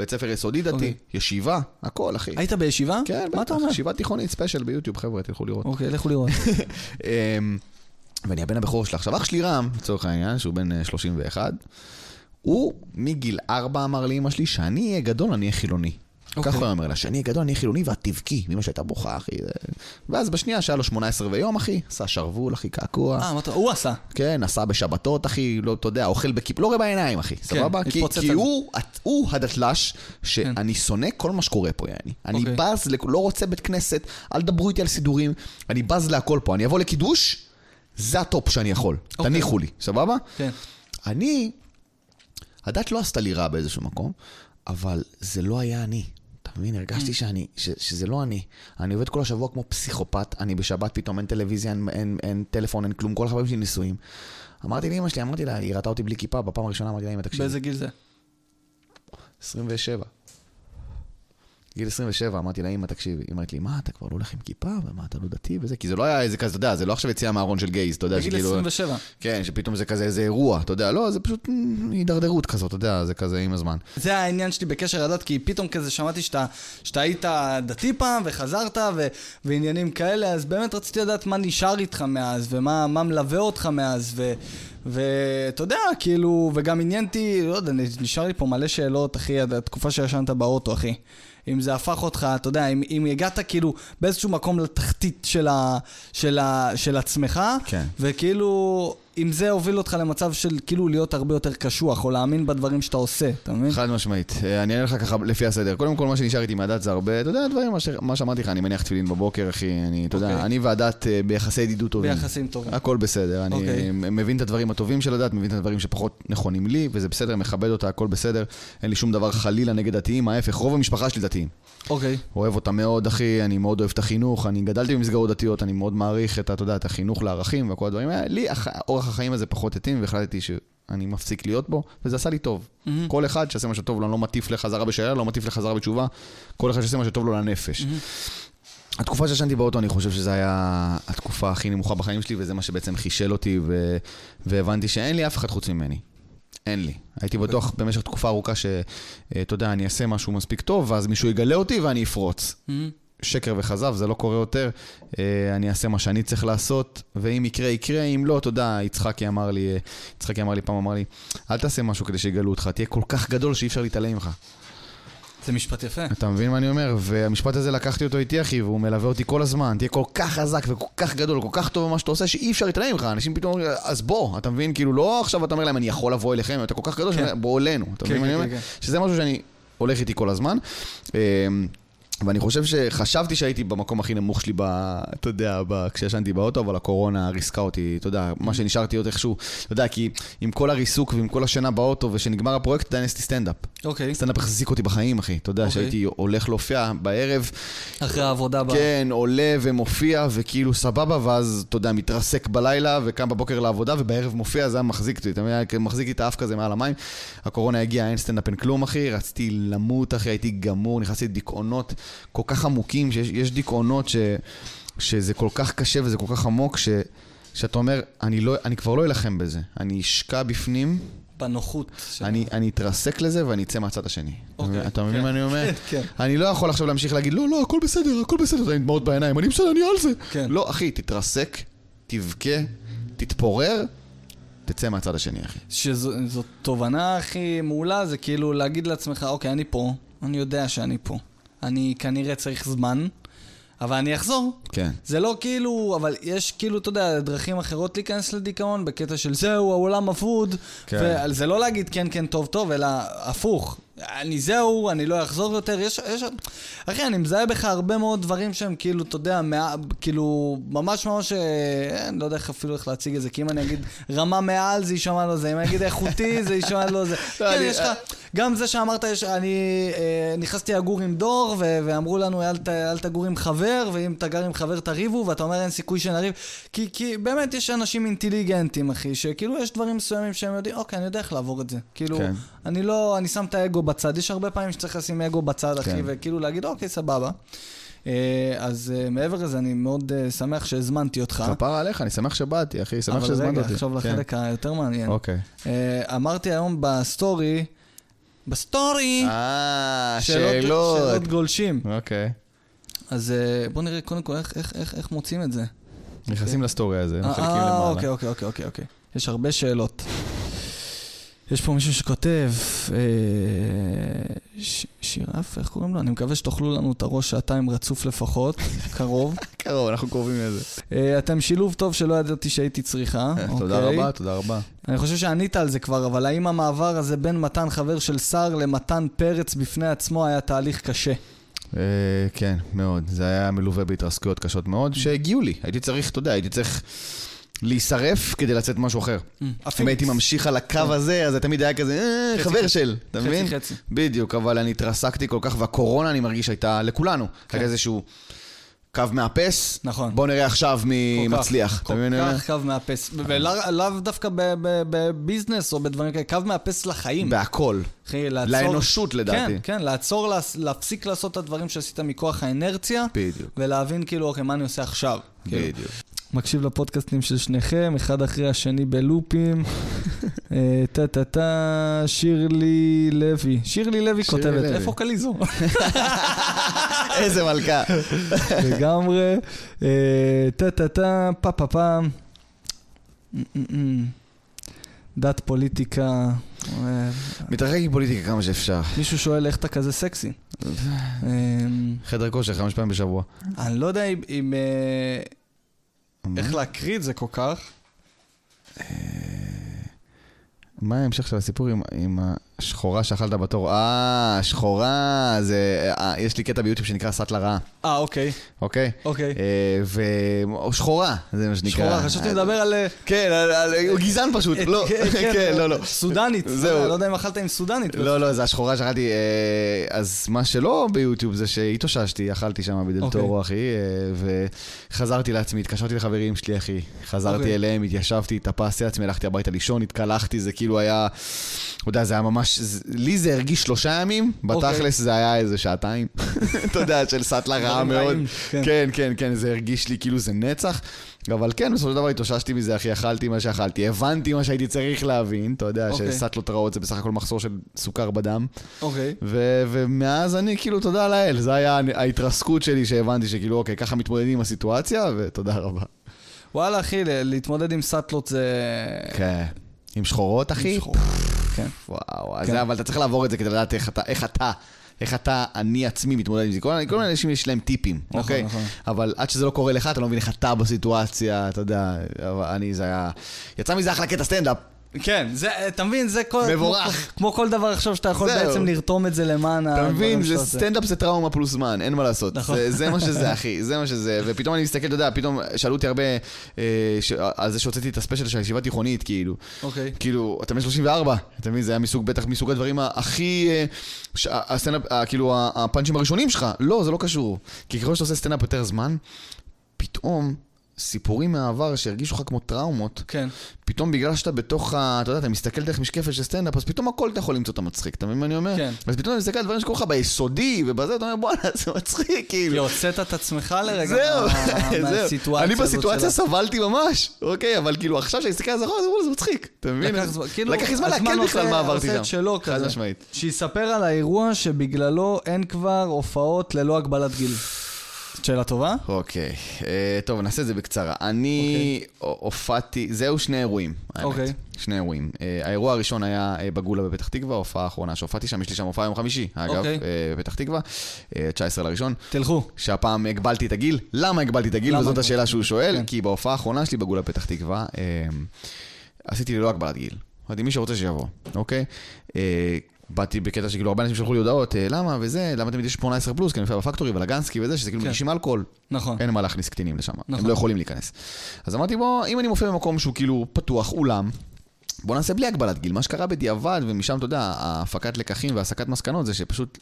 Speaker 1: בית ספר יסודי דתי,
Speaker 2: אוקיי.
Speaker 1: ישיבה, הכל, אחי.
Speaker 2: היית בישיבה?
Speaker 1: כן,
Speaker 2: מה אתה אומר?
Speaker 1: ישיבה תיכונית ספיישל ביוטיוב, חבר'ה, תלכו לראות.
Speaker 2: אוקיי, לכו לראות.
Speaker 1: אמ, ואני הבן הבכור שלה. עכשיו, אח שלי רם, לצורך העניין, שהוא בן אה, 31, הוא מגיל 4 אמר לאמא שלי שאני אהיה גדול, אני אהיה חילוני.
Speaker 2: אוקיי.
Speaker 1: ככה הוא אומר לה, שאני גדול, אני חילוני ואת תבכי. ואמא שהייתה בוכה, אחי. ואז בשנייה שהיה לו 18 ויום, אחי, עשה שרוול, אחי, קעקוע.
Speaker 2: אה, אתה... הוא עשה.
Speaker 1: כן, נסע בשבתות, אחי, לא, אתה יודע, אוכל בכיף, רואה בעיניים, אחי, סבבה? כי, הוא, הדתל"ש, שאני שונא כל מה שקורה פה, יעני. אני
Speaker 2: אוקיי.
Speaker 1: בז, לא רוצה בית כנסת, אל תדברו איתי על סידורים, אני בז להכל פה. אני אבוא לקידוש, זה הטופ שאני יכול.
Speaker 2: אוקיי.
Speaker 1: תניחו לי, סבבה?
Speaker 2: כן.
Speaker 1: אני, הדת לא עשתה לי רע באיזשהו מקום, אבל זה לא היה אני. אתה מבין? הרגשתי שאני, ש, שזה לא אני. אני עובד כל השבוע כמו פסיכופת, אני בשבת פתאום אין טלוויזיה, אין, אין, אין טלפון, אין כלום, כל החברים שלי נשואים. אמרתי לאמא שלי, אמרתי לה, היא ראתה אותי בלי כיפה, בפעם הראשונה אמרתי לה, אמא, תקשיבי,
Speaker 2: באיזה גיל זה?
Speaker 1: 27. גיל 27, אמרתי לה, אמא, תקשיבי. היא אומרת לי, מה, אתה כבר לא הולך עם כיפה, ומה, אתה לא דתי וזה? כי זה לא היה איזה כזה, אתה יודע, זה לא עכשיו יציאה מהארון של גייז, אתה יודע,
Speaker 2: בגיל
Speaker 1: שכאילו...
Speaker 2: 27.
Speaker 1: כן, שפתאום זה כזה איזה אירוע, אתה יודע, לא, זה פשוט הידרדרות כזאת, אתה יודע, זה כזה עם הזמן.
Speaker 2: זה העניין שלי בקשר לדת, כי פתאום כזה שמעתי שאתה, שאתה היית דתי פעם וחזרת ו, ועניינים כאלה, אז באמת רציתי לדעת מה נשאר איתך מאז, ומה מה מלווה אותך מאז, ו- ואתה יודע, כאילו, וגם עניין אותי, לא יודע, נשאר לי פה מלא שאלות, אחי, התקופה שישנת באוטו, אחי. אם זה הפך אותך, אתה יודע, אם, אם הגעת כאילו באיזשהו מקום לתחתית של, ה, של, ה, של עצמך,
Speaker 1: כן.
Speaker 2: וכאילו, אם זה הוביל אותך למצב של כאילו להיות הרבה יותר קשוח, או להאמין בדברים שאתה עושה, אתה מבין?
Speaker 1: חד משמעית. אה, אני אענה לך ככה לפי הסדר. קודם כל, מה שנשאר איתי מהדת זה הרבה, אתה יודע, דברים, מה שאמרתי לך, אני מניח תפילין בבוקר, אחי, אני, אתה יודע,
Speaker 2: אוקיי.
Speaker 1: אני והדת אה, ביחסי ידידות טובים.
Speaker 2: ביחסים טובים.
Speaker 1: הכל בסדר, אני
Speaker 2: אוקיי.
Speaker 1: מבין את הדברים הטובים של הדת, מבין את הדברים שפחות נכונים לי, וזה בסדר, מכבד אותה, הכל בסדר. אין לי שום דבר חלילה נגד דתיים, ההפך, רוב המשפחה שלי דתיים.
Speaker 2: אוקיי.
Speaker 1: אוהב אותה מאוד, אחי, אני מאוד אוהב את החינוך, אני גדלתי במסגרות דתיות, אני מאוד מעריך את, אתה יודע, את החינוך לערכים וכל הדברים האלה. לי אורח החיים הזה פחות התאים, והחלטתי שאני מפסיק להיות בו, וזה עשה לי טוב.
Speaker 2: מהמם.
Speaker 1: כל אחד שיעשה מה שטוב לו, אני לא מטיף לחזרה בשאלה, לא מטיף לחזרה בתשובה, כל אחד שיעשה מה שטוב לו לנפש. התקופה שישנתי באוטו, אני חושב שזו הייתה התקופה הכי נמוכה בחיים שלי, וזה מה שבעצם חישל אותי, ו... והבנתי שאין לי אף אחד חוץ ממני. אין לי. הייתי בטוח במשך תקופה ארוכה שאתה יודע, אני אעשה משהו מספיק טוב, ואז מישהו יגלה אותי ואני אפרוץ. שקר וכזב, זה לא קורה יותר. אה, אני אעשה מה שאני צריך לעשות, ואם יקרה, יקרה, אם לא, יודע, יצחקי אמר לי, אה, יצחקי אמר לי פעם, אמר לי, אל תעשה משהו כדי שיגלו אותך, תהיה כל כך גדול שאי אפשר להתעלם ממך.
Speaker 2: זה משפט יפה.
Speaker 1: אתה מבין מה אני אומר? והמשפט הזה לקחתי אותו איתי, אחי, והוא מלווה אותי כל הזמן. תהיה כל כך חזק וכל כך גדול, כל כך טוב במה שאתה עושה, שאי אפשר להתעלם ממך. אנשים פתאום אומרים, אז בוא, אתה מבין? כאילו, לא עכשיו אתה אומר להם, אני יכול לבוא אליכם, אתה כל כך גדול,
Speaker 2: כן.
Speaker 1: בוא אלינו. אתה
Speaker 2: כן,
Speaker 1: מבין מה אני
Speaker 2: כן,
Speaker 1: אומר?
Speaker 2: כן,
Speaker 1: שזה משהו שאני הולך איתי כל הזמן. ואני חושב שחשבתי שהייתי במקום הכי נמוך שלי, ב, אתה יודע, ב, כשישנתי באוטו, אבל הקורונה ריסקה אותי, אתה יודע, מה שנשארתי עוד איכשהו, אתה יודע, כי עם כל הריסוק ועם כל השינה באוטו, ושנגמר הפרויקט, עדיין עשיתי סטנדאפ.
Speaker 2: אוקיי.
Speaker 1: סטנדאפ החזיק אותי בחיים, אחי. אתה יודע,
Speaker 2: אוקיי.
Speaker 1: שהייתי הולך להופיע בערב,
Speaker 2: אחרי העבודה ב...
Speaker 1: כן, עולה ומופיע, וכאילו סבבה, ואז, אתה יודע, מתרסק בלילה, וקם בבוקר לעבודה, ובערב מופיע, זה היה מחזיק אותי, אתה היה מחזיק לי את האף כזה מעל המים. הקורונה הגיעה, אין סטנדאפ, אין כלום, אחי, רציתי למות, אחי, הייתי גמור, נכנסתי לדיכאונות כל כך עמוקים, שיש יש דיכאונות ש, שזה כל כך קשה וזה כל כך עמוק, ש, שאתה אומר, אני, לא, אני כבר לא אלחם בזה, אני אשקע בפנים,
Speaker 2: בנוחות. של-
Speaker 1: אני, אני אתרסק לזה ואני אצא מהצד השני.
Speaker 2: אוקיי,
Speaker 1: אתה מבין
Speaker 2: כן.
Speaker 1: מה אני אומר?
Speaker 2: כן.
Speaker 1: אני לא יכול עכשיו להמשיך להגיד, לא, לא, הכל בסדר, הכל בסדר, אתה עם דמעות בעיניים, אני בסדר, אני על זה.
Speaker 2: כן.
Speaker 1: לא, אחי, תתרסק, תבכה, תתפורר, תצא מהצד השני, אחי.
Speaker 2: שזאת תובנה הכי מעולה, זה כאילו להגיד לעצמך, אוקיי, אני פה, אני יודע שאני פה. אני כנראה צריך זמן, אבל אני אחזור.
Speaker 1: כן.
Speaker 2: זה לא כאילו, אבל יש כאילו, אתה יודע, דרכים אחרות להיכנס לדיכאון, בקטע של זהו, העולם אבוד.
Speaker 1: כן.
Speaker 2: וזה לא להגיד כן, כן, טוב, טוב, אלא הפוך. אני זהו, אני לא אחזור יותר. יש, יש... אחי, אני מזהה בך הרבה מאוד דברים שהם כאילו, אתה יודע, מה, כאילו, ממש ממש, אה, אני לא יודע איך אפילו איך להציג את זה, כי אם אני אגיד רמה מעל זה יישמע לו זה, אם אני אגיד איכותי זה יישמע לו זה.
Speaker 1: לא,
Speaker 2: כן, יש לך, גם זה שאמרת, יש, אני אה, נכנסתי לגור עם דור, ו- ואמרו לנו, אל, ת, אל תגור עם חבר, ואם אתה גר עם חבר תריבו, ואתה אומר, אין סיכוי שנריב. כי, כי באמת יש אנשים אינטליגנטים, אחי, שכאילו יש דברים מסוימים שהם יודעים, אוקיי, אני יודע איך לעבור את זה. כאילו,
Speaker 1: כן.
Speaker 2: אני לא, אני שם את האגו בצד. יש הרבה פעמים שצריך לשים אגו בצד, אחי,
Speaker 1: כן.
Speaker 2: וכאילו להגיד, אוקיי, סבבה. אה, אז אה, מעבר לזה, אני מאוד אה, שמח שהזמנתי אותך.
Speaker 1: כפרה עליך, אני שמח שבאתי, אחי, שמח
Speaker 2: אבל
Speaker 1: שהזמנת
Speaker 2: רגע,
Speaker 1: אותי.
Speaker 2: עכשיו
Speaker 1: כן.
Speaker 2: לחלק היותר מעניין.
Speaker 1: אוקיי.
Speaker 2: אמרתי היום בסטורי, בסטורי, שאלות
Speaker 1: שאלות.
Speaker 2: גולשים.
Speaker 1: אוקיי.
Speaker 2: אז בוא נראה קודם כל איך- איך- איך איך מוצאים את זה.
Speaker 1: נכנסים לסטורי הזה, מחלקים למעלה.
Speaker 2: אוקיי, אוקיי, אוקיי, אוקיי, אוקיי. יש הרבה שאלות. יש פה מישהו שכותב, אה, ש- שירף, איך קוראים לו? אני מקווה שתאכלו לנו את הראש שעתיים רצוף לפחות, קרוב.
Speaker 1: קרוב, אנחנו קרובים לזה.
Speaker 2: אה, אתם שילוב טוב שלא ידעתי שהייתי צריכה.
Speaker 1: תודה
Speaker 2: אוקיי.
Speaker 1: רבה, תודה רבה.
Speaker 2: אני חושב שענית על זה כבר, אבל האם המעבר הזה בין מתן חבר של שר למתן פרץ בפני עצמו היה תהליך קשה?
Speaker 1: אה, כן, מאוד. זה היה מלווה בהתרסקויות קשות מאוד, שהגיעו לי. הייתי צריך, אתה יודע, הייתי צריך להישרף כדי לצאת משהו אחר. אם הייתי ממשיך על הקו הזה, אז זה תמיד היה כזה, אה, חבר. של, אתה מבין?
Speaker 2: חצי חצי.
Speaker 1: בדיוק, אבל אני התרסקתי כל כך, והקורונה, אני מרגיש, הייתה לכולנו.
Speaker 2: כן.
Speaker 1: היה איזשהו קו מאפס,
Speaker 2: נכון.
Speaker 1: בוא נראה עכשיו מי מצליח.
Speaker 2: כל כך קו מאפס. ולאו לאו דווקא בביזנס או בדברים כאלה, קו מאפס לחיים.
Speaker 1: בהכל.
Speaker 2: אחי, לעצור...
Speaker 1: לאנושות, לדעתי.
Speaker 2: כן, כן, לעצור, להפסיק לעשות את הדברים שעשית מכוח האנרציה,
Speaker 1: בדיוק.
Speaker 2: ולהבין כאילו, אוקיי, מה אני עושה עכשיו? כאילו,
Speaker 1: בדיוק.
Speaker 2: מקשיב לפודקאסטים של שניכם, אחד אחרי השני בלופים. אה, טה-טה-טה, שירלי לוי. שירלי לוי כותבת. איפה קליזו?
Speaker 1: איזה מלכה.
Speaker 2: לגמרי. אה, טה-טה-טה, פה-פה-פה. דת פוליטיקה. אה,
Speaker 1: מתרחק עם פוליטיקה כמה שאפשר.
Speaker 2: מישהו שואל איך אתה כזה סקסי. אה,
Speaker 1: חדר כושר חמש פעמים בשבוע.
Speaker 2: אני לא יודע אם- אם... אה, איך להקריא את זה כל כך.
Speaker 1: מה ההמשך של הסיפור עם, עם השחורה שאכלת בתור? אה, שחורה, זה... אה, יש לי קטע ביוטיוב שנקרא סאטלה רעה,
Speaker 2: אה, אוקיי,
Speaker 1: אוקיי?
Speaker 2: אוקיי.
Speaker 1: אה, שחורה, זה מה שנקרא.
Speaker 2: שחורה, חשבתי לדבר על... אה,
Speaker 1: כן, על- הוא גזען פשוט, לא,
Speaker 2: כן,
Speaker 1: כן, לא, לא.
Speaker 2: סודנית.
Speaker 1: זהו.
Speaker 2: לא יודע אם אכלת עם סודנית.
Speaker 1: לא, לא, זה השחורה שאכלתי. אה, אז מה שלא ביוטיוב זה שהתאוששתי, אכלתי שם
Speaker 2: אוקיי.
Speaker 1: בדלתורו, אחי, אה, וחזרתי לעצמי, התקשרתי לחברים שלי, אחי. חזרתי
Speaker 2: אוקיי.
Speaker 1: אליהם, התיישבתי, התאפסתי לעצמי, הלכתי הביתה לישון, התקלחתי, זה כאילו היה... אתה יודע, זה היה ממש... זה- לי זה הרגיש שלושה ימים,
Speaker 2: אוקיי.
Speaker 1: בתכלס זה היה איזה שעתיים. אתה יודע, של סאטלה רעה מאוד.
Speaker 2: כן.
Speaker 1: כן, כן, כן, זה הרגיש לי כאילו זה נצח. אבל כן, בסופו של דבר התאוששתי מזה, אחי, אכלתי מה שאכלתי, הבנתי מה שהייתי צריך להבין, אתה יודע,
Speaker 2: אוקיי.
Speaker 1: שסאטלות רעות זה בסך הכל מחסור של סוכר בדם.
Speaker 2: אוקיי.
Speaker 1: ו- ומאז אני, כאילו, תודה לאל, זה היה ההתרסקות שלי שהבנתי שכאילו, אוקיי, ככה מתמודדים עם הסיטואציה, ותודה רבה.
Speaker 2: וואלה, אחי, להתמודד עם סאטלות זה...
Speaker 1: כן. עם שחורות, אחי?
Speaker 2: שחור. כן.
Speaker 1: וואו,
Speaker 2: כן.
Speaker 1: זה, אבל אתה צריך לעבור את זה כדי לדעת איך אתה, איך אתה, איך אתה, אני עצמי מתמודד עם זה. כל מיני אנשים יש להם טיפים,
Speaker 2: נכון,
Speaker 1: אוקיי?
Speaker 2: נכון.
Speaker 1: אבל עד שזה לא קורה לך, אתה לא מבין איך אתה בסיטואציה, אתה יודע, אני, זה היה... יצא מזה אחלה קטע סטנדאפ.
Speaker 2: כן, זה, אתה מבין, זה כל...
Speaker 1: מבורך.
Speaker 2: כמו, כמו כל דבר עכשיו שאתה יכול
Speaker 1: זהו.
Speaker 2: בעצם לרתום את זה למען
Speaker 1: אתה
Speaker 2: הדברים
Speaker 1: מבין,
Speaker 2: שאתה
Speaker 1: זה. סטנדאפ זה טראומה פלוס זמן, אין מה לעשות.
Speaker 2: נכון.
Speaker 1: זה- זה מה שזה, אחי, זה מה שזה. ופתאום אני מסתכל, אתה יודע, פתאום שאלו אותי הרבה אה, ש- על זה שהוצאתי את הספיישל של הישיבה תיכונית, כאילו.
Speaker 2: אוקיי.
Speaker 1: כאילו, אתה בן 34, אתה מבין? זה היה מסוג, בטח מסוג הדברים הכי... אה, ש- הסטנדאפ, כאילו, הפאנצ'ים הראשונים שלך. לא, זה לא קשור. כי ככל שאתה עושה סטנדאפ יותר זמן, פתאום סיפורים מהעבר שהרגישו לך כמו טראומות,
Speaker 2: כן.
Speaker 1: פתאום בגלל שאתה בתוך ה... אתה יודע, אתה מסתכל דרך משקפת של סטנדאפ, אז פתאום הכל אתה יכול למצוא את המצחיק, אתה מבין מה אני אומר?
Speaker 2: כן.
Speaker 1: אז פתאום אתה מסתכל על דברים שקורים לך ביסודי, ובזה אתה אומר, בואנה, זה מצחיק,
Speaker 2: כי
Speaker 1: כאילו.
Speaker 2: הוצאת את עצמך לרגע. מהסיטואציה
Speaker 1: אני
Speaker 2: הזאת
Speaker 1: בסיטואציה
Speaker 2: שלה.
Speaker 1: סבלתי ממש, אוקיי, אבל כאילו עכשיו שאני מסתכל על זה אחורה, זה מצחיק, אתה מבין?
Speaker 2: לקח זמן, כאילו,
Speaker 1: זמן לעכל בכלל מה עברתי שם. חד. משמעית.
Speaker 2: שיספר על האירוע שבגללו אין כבר הופעות ללא הגבלת גיל. שאלה טובה?
Speaker 1: אוקיי, אה, טוב, נעשה את זה בקצרה. אני הופעתי, זהו שני אירועים, האמת.
Speaker 2: אוקיי.
Speaker 1: שני אירועים. אה, האירוע הראשון היה אה, בגולה בפתח תקווה, ההופעה האחרונה שהופעתי שם, יש לי שם הופעה יום חמישי, אגב,
Speaker 2: אוקיי.
Speaker 1: אה, בפתח תקווה, אה, 19 לראשון.
Speaker 2: תלכו.
Speaker 1: שהפעם הגבלתי את הגיל. למה הגבלתי את הגיל?
Speaker 2: למה
Speaker 1: וזאת? השאלה שהוא שואל,
Speaker 2: כן.
Speaker 1: כי בהופעה האחרונה שלי בגולה פתח תקווה, אה, עשיתי ללא הגבלת גיל. אמרתי, מי שרוצה שיבוא, אוקיי? אה, באתי בקטע שכאילו הרבה אנשים שלחו לי הודעות, אה, למה וזה, למה תמיד יש 18 פלוס, כי אני מופיע בפקטורי ולגנסקי וזה, שזה כאילו
Speaker 2: כן.
Speaker 1: מגישים אלכוהול,
Speaker 2: נכון.
Speaker 1: אין מה להכניס קטינים לשם, הם
Speaker 2: נכון.
Speaker 1: לא יכולים להיכנס. אז אמרתי, בוא, אם אני מופיע במקום שהוא כאילו פתוח, אולם, בוא נעשה בלי הגבלת גיל. מה שקרה בדיעבד, ומשם, אתה יודע, ההפקת לקחים והסקת מסקנות, זה שפשוט,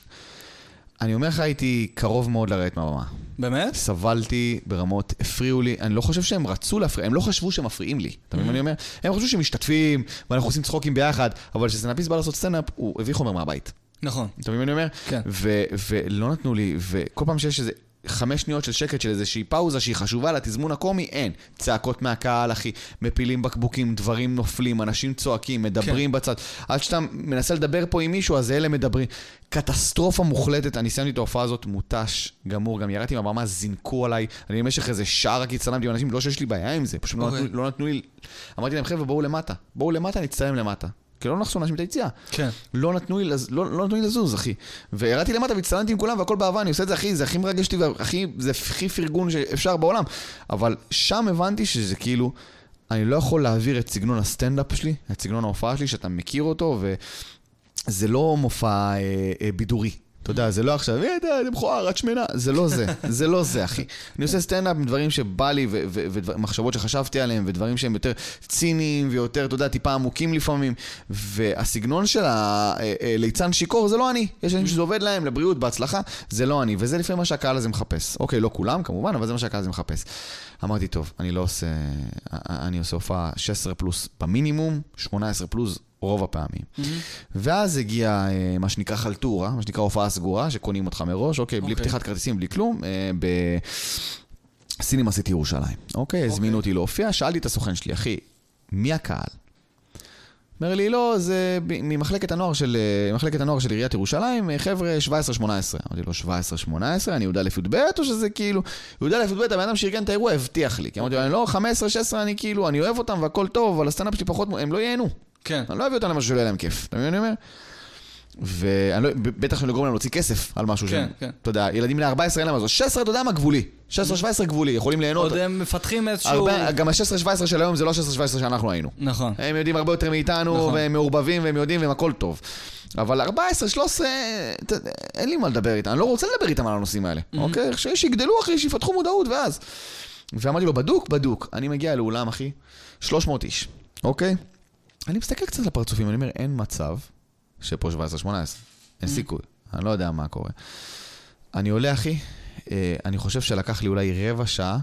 Speaker 1: אני אומר לך, הייתי קרוב מאוד לרדת מהבמה.
Speaker 2: באמת?
Speaker 1: סבלתי ברמות, הפריעו לי, אני לא חושב שהם רצו להפריע, הם לא חשבו שהם מפריעים לי, אתה מבין מה אני אומר? הם חשבו שהם משתתפים, ואנחנו עושים צחוקים ביחד, אבל כשסטנדאפיסט בא לעשות סטנדאפ, הוא הביא חומר מהבית.
Speaker 2: נכון.
Speaker 1: אתה מבין מה אני אומר?
Speaker 2: כן.
Speaker 1: ולא נתנו לי, וכל פעם שיש איזה חמש שניות של שקט, של איזושהי פאוזה שהיא חשובה לתזמון הקומי, אין. צעקות מהקהל, אחי, מפילים בקבוקים, דברים נופלים, אנשים צועקים, מדברים בצד. עד שאתה מנסה לדבר פה עם מישהו, אז אלה מדברים. קטסטרופה מוחלטת, אני סיימתי את ההופעה הזאת מותש, גמור, גם ירדתי מהבמה, זינקו עליי. אני במשך איזה שעה רק הצטלמתי עם אנשים, לא שיש לי בעיה עם זה, פשוט לא
Speaker 2: אוקיי.
Speaker 1: נתנו- לא נתנו לי... אמרתי להם, חבר'ה, בואו למטה. בואו למטה, נצטלם למטה. כי לא נחסום אנשים את היציאה.
Speaker 2: כן.
Speaker 1: לא נתנו לי, לז... לא, לא נתנו לי לזוז, אחי. וירדתי למטה והצטלמתי עם כולם והכל באהבה, אני עושה את זה, אחי, זה הכי מרגש אותי, והכי, זה הכי פרגון שאפשר בעולם. אבל שם הבנתי שזה כאילו, אני לא יכול להעביר את סגנון הסטנדאפ שלי, את סגנון ההופעה שלי, שאתה מכיר אותו, וזה לא מופע אה, אה, בידורי. אתה יודע, זה לא עכשיו, אה, אתה מכוער, את שמנה, זה לא זה, זה לא זה, אחי. אני עושה סטנדאפ עם דברים שבא לי, ומחשבות שחשבתי עליהם, ודברים שהם יותר ציניים, ויותר, אתה יודע, טיפה עמוקים לפעמים. והסגנון של הליצן שיכור זה לא אני. יש אנשים שזה עובד להם, לבריאות, בהצלחה, זה לא אני. וזה לפעמים מה שהקהל הזה מחפש. אוקיי, לא כולם כמובן, אבל זה מה שהקהל הזה מחפש. אמרתי, טוב, אני לא עושה... אני עושה הופעה 16 פלוס במינימום, 18 פלוס רוב הפעמים. ואז הגיע אה, מה שנקרא חלטורה, מה שנקרא הופעה סגורה, שקונים אותך מראש, אוקיי, בלי
Speaker 2: אוקיי.
Speaker 1: פתיחת כרטיסים, בלי כלום, אה, בסינימה סיטי ירושלים. אוקיי, הזמינו אותי להופיע, שאלתי את הסוכן שלי, אחי, מי הקהל? אומר לי, לא, זה ב- ממחלקת הנוער של, אה, מחלקת הנוער של עיריית ירושלים, חבר'ה 17-18. אמרתי לו, 17-18, אני י"א-י"ב, או שזה כאילו, י"א-י"ב, הבן אדם שארגן את האירוע הבטיח לי. כי אמרתי לו, אני לא, 15-16, אני כאילו, אני אוהב אותם והכל טוב, אבל הסטנדאפ שלי פחות, הם לא ייהנו.
Speaker 2: כן.
Speaker 1: אני לא אביא אותם למשהו שלא יהיה להם כיף, אתה מבין מה אני אומר? ואני לא, שאני גורם להם להוציא כסף על משהו
Speaker 2: כן, כן.
Speaker 1: אתה יודע, ילדים בני 14 אין להם לעשות, 16 אתה יודע מה גבולי, 16-17 גבולי, יכולים ליהנות,
Speaker 2: עוד הם מפתחים איזשהו...
Speaker 1: הרבה, גם ה-16-17 של היום זה לא 16-17 שאנחנו היינו.
Speaker 2: נכון.
Speaker 1: הם יודעים הרבה יותר מאיתנו,
Speaker 2: נכון.
Speaker 1: והם מעורבבים, והם יודעים, והם הכל טוב. אבל 14, 13, אתה יודע, אין לי מה לדבר איתם, אני לא רוצה לדבר איתם על הנושאים האלה, אוקיי? ש- שיגדלו אחי, שיפתחו מודעות, ואז. ואמרתי לו, בדוק, בדוק. אני מגיע לאולם, אחי, 300 איש, אוקיי? אני מסתכל קצת לפרצופים, אני אומר, אין מצב שפה 17-18, אין סיכוי, אני לא יודע מה קורה. אני עולה, אחי, אה, אני חושב שלקח לי אולי רבע שעה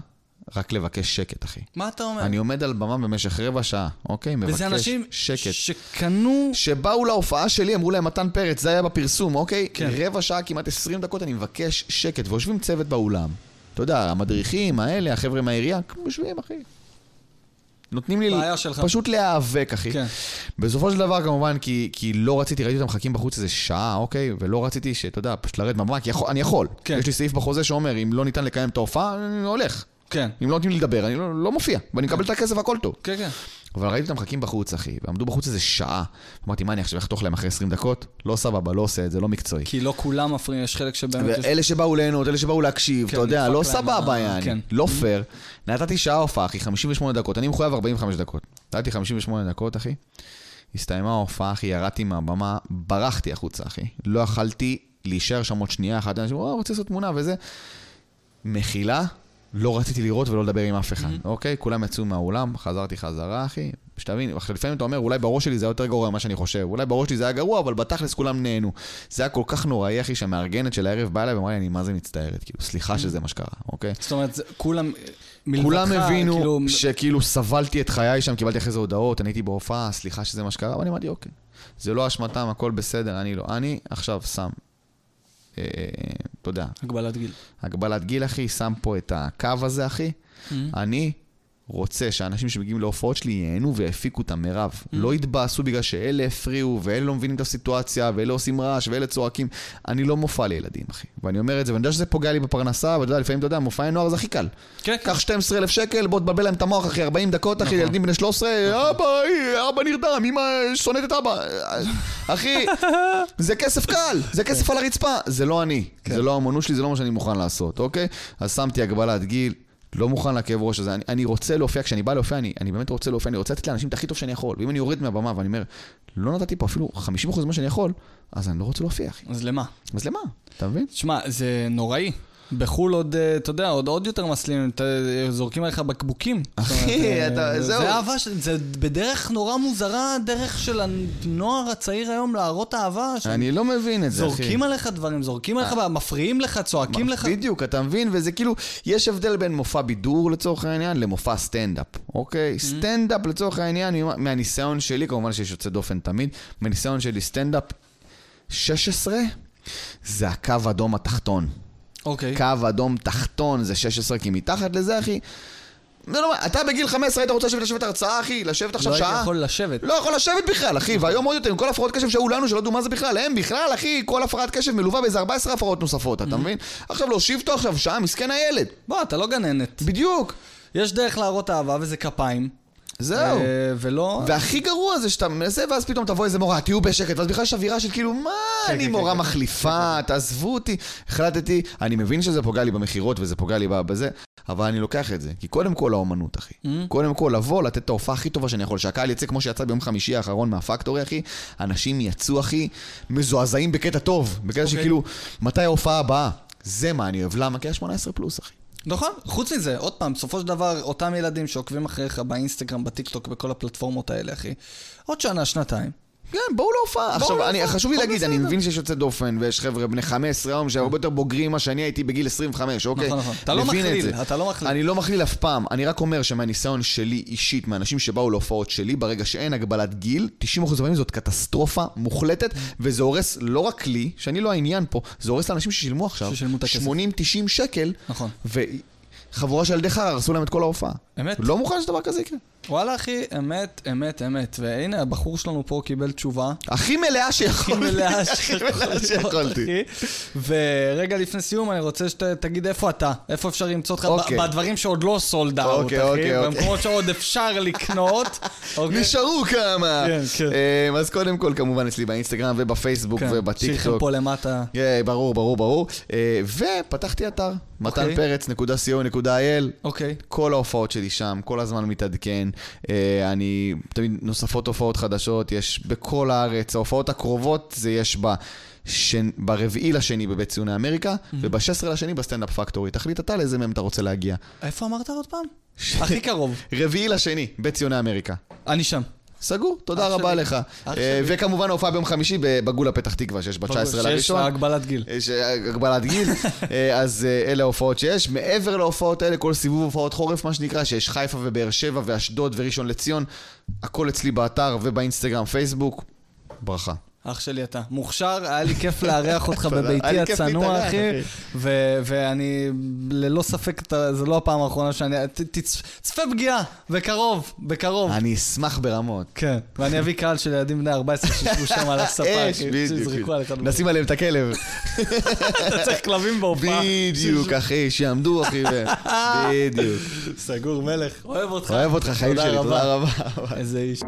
Speaker 1: רק לבקש שקט, אחי.
Speaker 2: מה אתה אומר?
Speaker 1: אני עומד על במה במשך רבע שעה, אוקיי? מבקש
Speaker 2: וזה אנשים
Speaker 1: שקט.
Speaker 2: שקנו...
Speaker 1: שבאו להופעה שלי, אמרו להם מתן פרץ, זה היה בפרסום, אוקיי?
Speaker 2: כן.
Speaker 1: רבע שעה, כמעט 20 דקות, אני מבקש שקט, ויושבים צוות באולם. אתה יודע, המדריכים האלה, החבר'ה מהעירייה, יושבים, אחי. נותנים לי. פשוט להיאבק, אחי.
Speaker 2: כן.
Speaker 1: בסופו של דבר, כמובן, כי, כי לא רציתי, ראיתי אותם מחכים בחוץ איזה שעה, אוקיי? ולא רציתי שאתה יודע, פשוט לרדת מהבמה, כי יכול, אני יכול.
Speaker 2: כן.
Speaker 1: יש לי סעיף בחוזה שאומר, אם לא ניתן לקיים את ההופעה, אני הולך.
Speaker 2: כן.
Speaker 1: אם לא נותנים לי לדבר, אני לא, לא מופיע, ואני מקבל את הכסף, הכל טוב.
Speaker 2: כן, כן.
Speaker 1: אבל ראיתי אותם מחכים בחוץ, אחי, ועמדו בחוץ איזה שעה. אמרתי, מה, אני עכשיו אחתוך להם אחרי 20 דקות? לא סבבה, לא עושה את זה, לא מקצועי.
Speaker 2: כי לא כולם מפריעים, יש חלק שבאמת... יש-
Speaker 1: ואלה שבאו ליהנות, אלה שבאו להקשיב,
Speaker 2: כן,
Speaker 1: אתה יודע, לא סבבה,
Speaker 2: ה-
Speaker 1: יעני.
Speaker 2: כן.
Speaker 1: לא פייר. נתתי שעה הופעה, אחי, 58 דקות, אני מחויב 45 דקות. נתתי 58 דקות, אחי. הסתיימה ההופעה, אחי, ירדתי מהבמה, ברחתי החוצה, אחי. לא יכלתי להישאר שם עוד שנייה אחת, אנשים, וואו, רוצה לעשות תמונה וזה. מחילה, לא רציתי לראות ולא לדבר עם אף אחד, אוקיי? כולם יצאו מהאולם, חזרתי חזרה, אחי. שתבין, עכשיו לפעמים אתה אומר, אולי בראש שלי זה היה יותר גרוע ממה שאני חושב. אולי בראש שלי זה היה גרוע, אבל בתכלס כולם נהנו. זה היה כל כך נוראי, אחי, שהמארגנת של הערב באה אליי ואמרה לי, אני מה זה מצטערת, כאילו, סליחה שזה מה שקרה, אוקיי?
Speaker 2: זאת אומרת, כולם...
Speaker 1: כולם
Speaker 2: מלבדך,
Speaker 1: הבינו
Speaker 2: כאילו,
Speaker 1: שכאילו סבלתי את חיי שם, קיבלתי אחרי זה הודעות, אני הייתי בהופעה, סליחה שזה מה שקרה, ואני אמרתי, אוקיי, זה לא אשמתם, הכל בסדר, אני לא. אני עכשיו שם, אתה יודע,
Speaker 2: הגבלת גיל.
Speaker 1: הגבלת גיל, אחי, שם פה את הקו הזה, אחי. אני רוצה שאנשים שמגיעים להופעות שלי ייהנו ויפיקו את המרב. לא יתבאסו בגלל שאלה הפריעו, ואלה לא מבינים את הסיטואציה, ואלה עושים רעש, ואלה צועקים. אני לא מופע לילדים, אחי. ואני אומר את זה, ואני יודע שזה פוגע לי בפרנסה, ואתה יודע, לפעמים, אתה יודע, מופעי נוער זה הכי קל.
Speaker 2: כן, כן.
Speaker 1: קח 12,000 שקל, בוא תבלבל להם את המוח אחי 40 דקות, אחי,
Speaker 2: נכון.
Speaker 1: ילדים בני 13, אבא, אבא נרדם, אמא שונאת את אבא. אחי, זה כסף קל, זה כסף על הרצפה. זה לא אני, זה לא האמנות שלי, זה לא מה שאני מוכן לעשות, אוקיי? אז שמתי הגבלת גיל. לא מוכן לכאב ראש הזה, אני, אני רוצה להופיע, כשאני בא להופיע, אני, אני באמת רוצה להופיע, אני רוצה לתת לאנשים את הכי טוב שאני יכול. ואם אני יורד מהבמה ואני אומר, לא נתתי פה אפילו 50% ממה שאני יכול, אז אני לא רוצה להופיע, אחי.
Speaker 2: אז למה?
Speaker 1: אז למה? אתה מבין?
Speaker 2: תשמע, זה נוראי. בחו"ל עוד, אה, אתה יודע, עוד עוד יותר מסלימים, אתה- זורקים עליך בקבוקים.
Speaker 1: אחי,
Speaker 2: אומרת, אה,
Speaker 1: אתה- זהו.
Speaker 2: זה אהבה, של- זה בדרך נורא מוזרה, דרך של הנוער הצעיר היום להראות אהבה. שהם
Speaker 1: אני לא מבין את זה, אחי.
Speaker 2: זורקים עליך דברים, זורקים עליך, מפריעים לך, צועקים לך.
Speaker 1: בדיוק, אתה מבין? וזה כאילו, יש הבדל בין מופע בידור לצורך העניין למופע סטנדאפ, אוקיי? סטנדאפ לצורך העניין, מה- מהניסיון שלי, כמובן שיש יוצא דופן תמיד, מהניסיון שלי סטנדאפ 16 זה הקו אדום התחתון.
Speaker 2: אוקיי.
Speaker 1: קו אדום תחתון זה 16, כי מתחת לזה, אחי... זה לא, אתה בגיל 15 היית רוצה לשבת לשבת הרצאה, אחי? לשבת עכשיו
Speaker 2: לא
Speaker 1: שעה?
Speaker 2: הייתי יכול לשבת.
Speaker 1: לא יכול לשבת בכלל, אחי, והיום עוד יותר, עם כל הפרעות קשב שהיו לנו, שלא ידעו מה זה בכלל, הם בכלל, אחי, כל הפרעת קשב מלווה באיזה 14 הפרעות נוספות, אתה מבין? עכשיו להושיב אותו עכשיו שעה, מסכן הילד.
Speaker 2: בוא, אתה לא גננת.
Speaker 1: בדיוק.
Speaker 2: יש דרך להראות אהבה וזה כפיים.
Speaker 1: זהו.
Speaker 2: אה, ולא...
Speaker 1: והכי גרוע זה שאתה מנסה, ואז פתאום תבוא איזה מורה, תהיו בשקט, ואז בכלל יש אווירה של כאילו, מה,
Speaker 2: כן,
Speaker 1: אני
Speaker 2: כן,
Speaker 1: מורה
Speaker 2: כן,
Speaker 1: מחליפה, תעזבו אותי. החלטתי, אני מבין שזה פוגע לי במכירות וזה פוגע לי בזה, אבל אני לוקח את זה. כי קודם כל האומנות, אחי.
Speaker 2: Mm.
Speaker 1: קודם כל לבוא, לתת את ההופעה הכי טובה שאני יכול, שהקהל יצא כמו שיצא ביום חמישי האחרון מהפקטורי, אחי. אנשים יצאו, אחי, מזועזעים בקטע טוב. בקטע
Speaker 2: אוקיי.
Speaker 1: שכאילו, מתי ההופעה הבאה? זה מה אני אוהב. למה? כי היה 18 פלוס, אחי.
Speaker 2: נכון, חוץ מזה, עוד פעם, בסופו של דבר, אותם ילדים שעוקבים אחריך באינסטגרם, בטיקטוק, בכל הפלטפורמות האלה, אחי, עוד שנה, שנתיים.
Speaker 1: כן, בואו להופעה. עכשיו, אני, חשוב לי להגיד, אני
Speaker 2: בסדר.
Speaker 1: מבין שיש יוצא דופן, ויש חבר'ה בני 15 היום שהרבה יותר בוגרים ממה שאני הייתי בגיל 25, אוקיי?
Speaker 2: נכון, נכון. אתה לא
Speaker 1: את
Speaker 2: מכליל,
Speaker 1: זה.
Speaker 2: אתה לא מכליל.
Speaker 1: אני לא מכליל אף פעם, אני רק אומר שמהניסיון שלי אישית, מהאנשים שבאו להופעות שלי, ברגע שאין הגבלת גיל, 90% מהפעמים זאת קטסטרופה מוחלטת, וזה הורס לא רק לי, שאני לא העניין פה, זה הורס לאנשים ששילמו עכשיו
Speaker 2: ששילמו את הכסף.
Speaker 1: 80-90 שקל,
Speaker 2: נכון.
Speaker 1: וחבורה של ילדי חרא הרסו להם את כל ההופעה.
Speaker 2: אמת.
Speaker 1: לא מוכן שדבר כזה יקרה.
Speaker 2: וואלה, אחי, אמת, אמת, אמת. והנה, הבחור שלנו פה קיבל תשובה.
Speaker 1: הכי מלאה שיכולתי.
Speaker 2: הכי מלאה
Speaker 1: שיכולתי.
Speaker 2: ורגע לפני סיום, אני רוצה שתגיד איפה אתה. איפה אפשר למצוא אותך
Speaker 1: אוקיי.
Speaker 2: בדברים שעוד לא סולד אאוט,
Speaker 1: אוקיי,
Speaker 2: אחי.
Speaker 1: אוקיי.
Speaker 2: במקומות שעוד אפשר לקנות.
Speaker 1: נשארו כמה.
Speaker 2: כן, כן.
Speaker 1: אה, אז קודם כל, כמובן, אצלי באינסטגרם ובפייסבוק
Speaker 2: כן,
Speaker 1: ובטיקטוק.
Speaker 2: שירחם פה למטה.
Speaker 1: ברור, ברור, ברור. אה, ופתחתי אתר,
Speaker 2: אוקיי.
Speaker 1: מתן פרץ.co.il.
Speaker 2: אוקיי.
Speaker 1: כל ההופעות שלי שם, כל הזמן מתעדכן. אה, אני, תמיד נוספות הופעות חדשות, יש בכל הארץ. ההופעות הקרובות זה יש ב... שנ... ברביעי לשני בבית ציוני אמריקה, וב-16 לשני בסטנדאפ פקטורי. תחליט אתה לאיזה מהם אתה רוצה להגיע.
Speaker 2: איפה אמרת עוד פעם? הכי קרוב.
Speaker 1: רביעי לשני, בית ציוני אמריקה.
Speaker 2: אני שם.
Speaker 1: סגור, תודה רבה
Speaker 2: שלי.
Speaker 1: לך. אה. וכמובן ההופעה ביום חמישי בגולה פתח תקווה, שיש ב-19
Speaker 2: שיש
Speaker 1: לראשון.
Speaker 2: הגבלת גיל.
Speaker 1: יש אה, הגבלת גיל, אה, אז אלה ההופעות שיש. מעבר להופעות האלה, כל סיבוב הופעות חורף, מה שנקרא, שיש חיפה ובאר שבע ואשדוד וראשון לציון, הכל אצלי באתר ובאינסטגרם, פייסבוק. ברכה.
Speaker 2: אח שלי אתה. מוכשר, היה לי כיף לארח אותך בביתי הצנוע, אחי. ואני, ללא ספק, זו לא הפעם האחרונה שאני... ת- תצ- צפה פגיעה, בקרוב, בקרוב.
Speaker 1: אני אשמח ברמות.
Speaker 2: כן, ואני אביא קהל של ילדים בני 14 שישבו שם על הספה. שיזרקו עליך דברים.
Speaker 1: נשים עליהם את הכלב.
Speaker 2: אתה צריך כלבים בהופעה.
Speaker 1: בדיוק, אחי, שיעמדו, אחי. בדיוק.
Speaker 2: סגור מלך, אוהב אותך.
Speaker 1: אוהב אותך, חיים שלי, תודה רבה.
Speaker 2: איזה איש.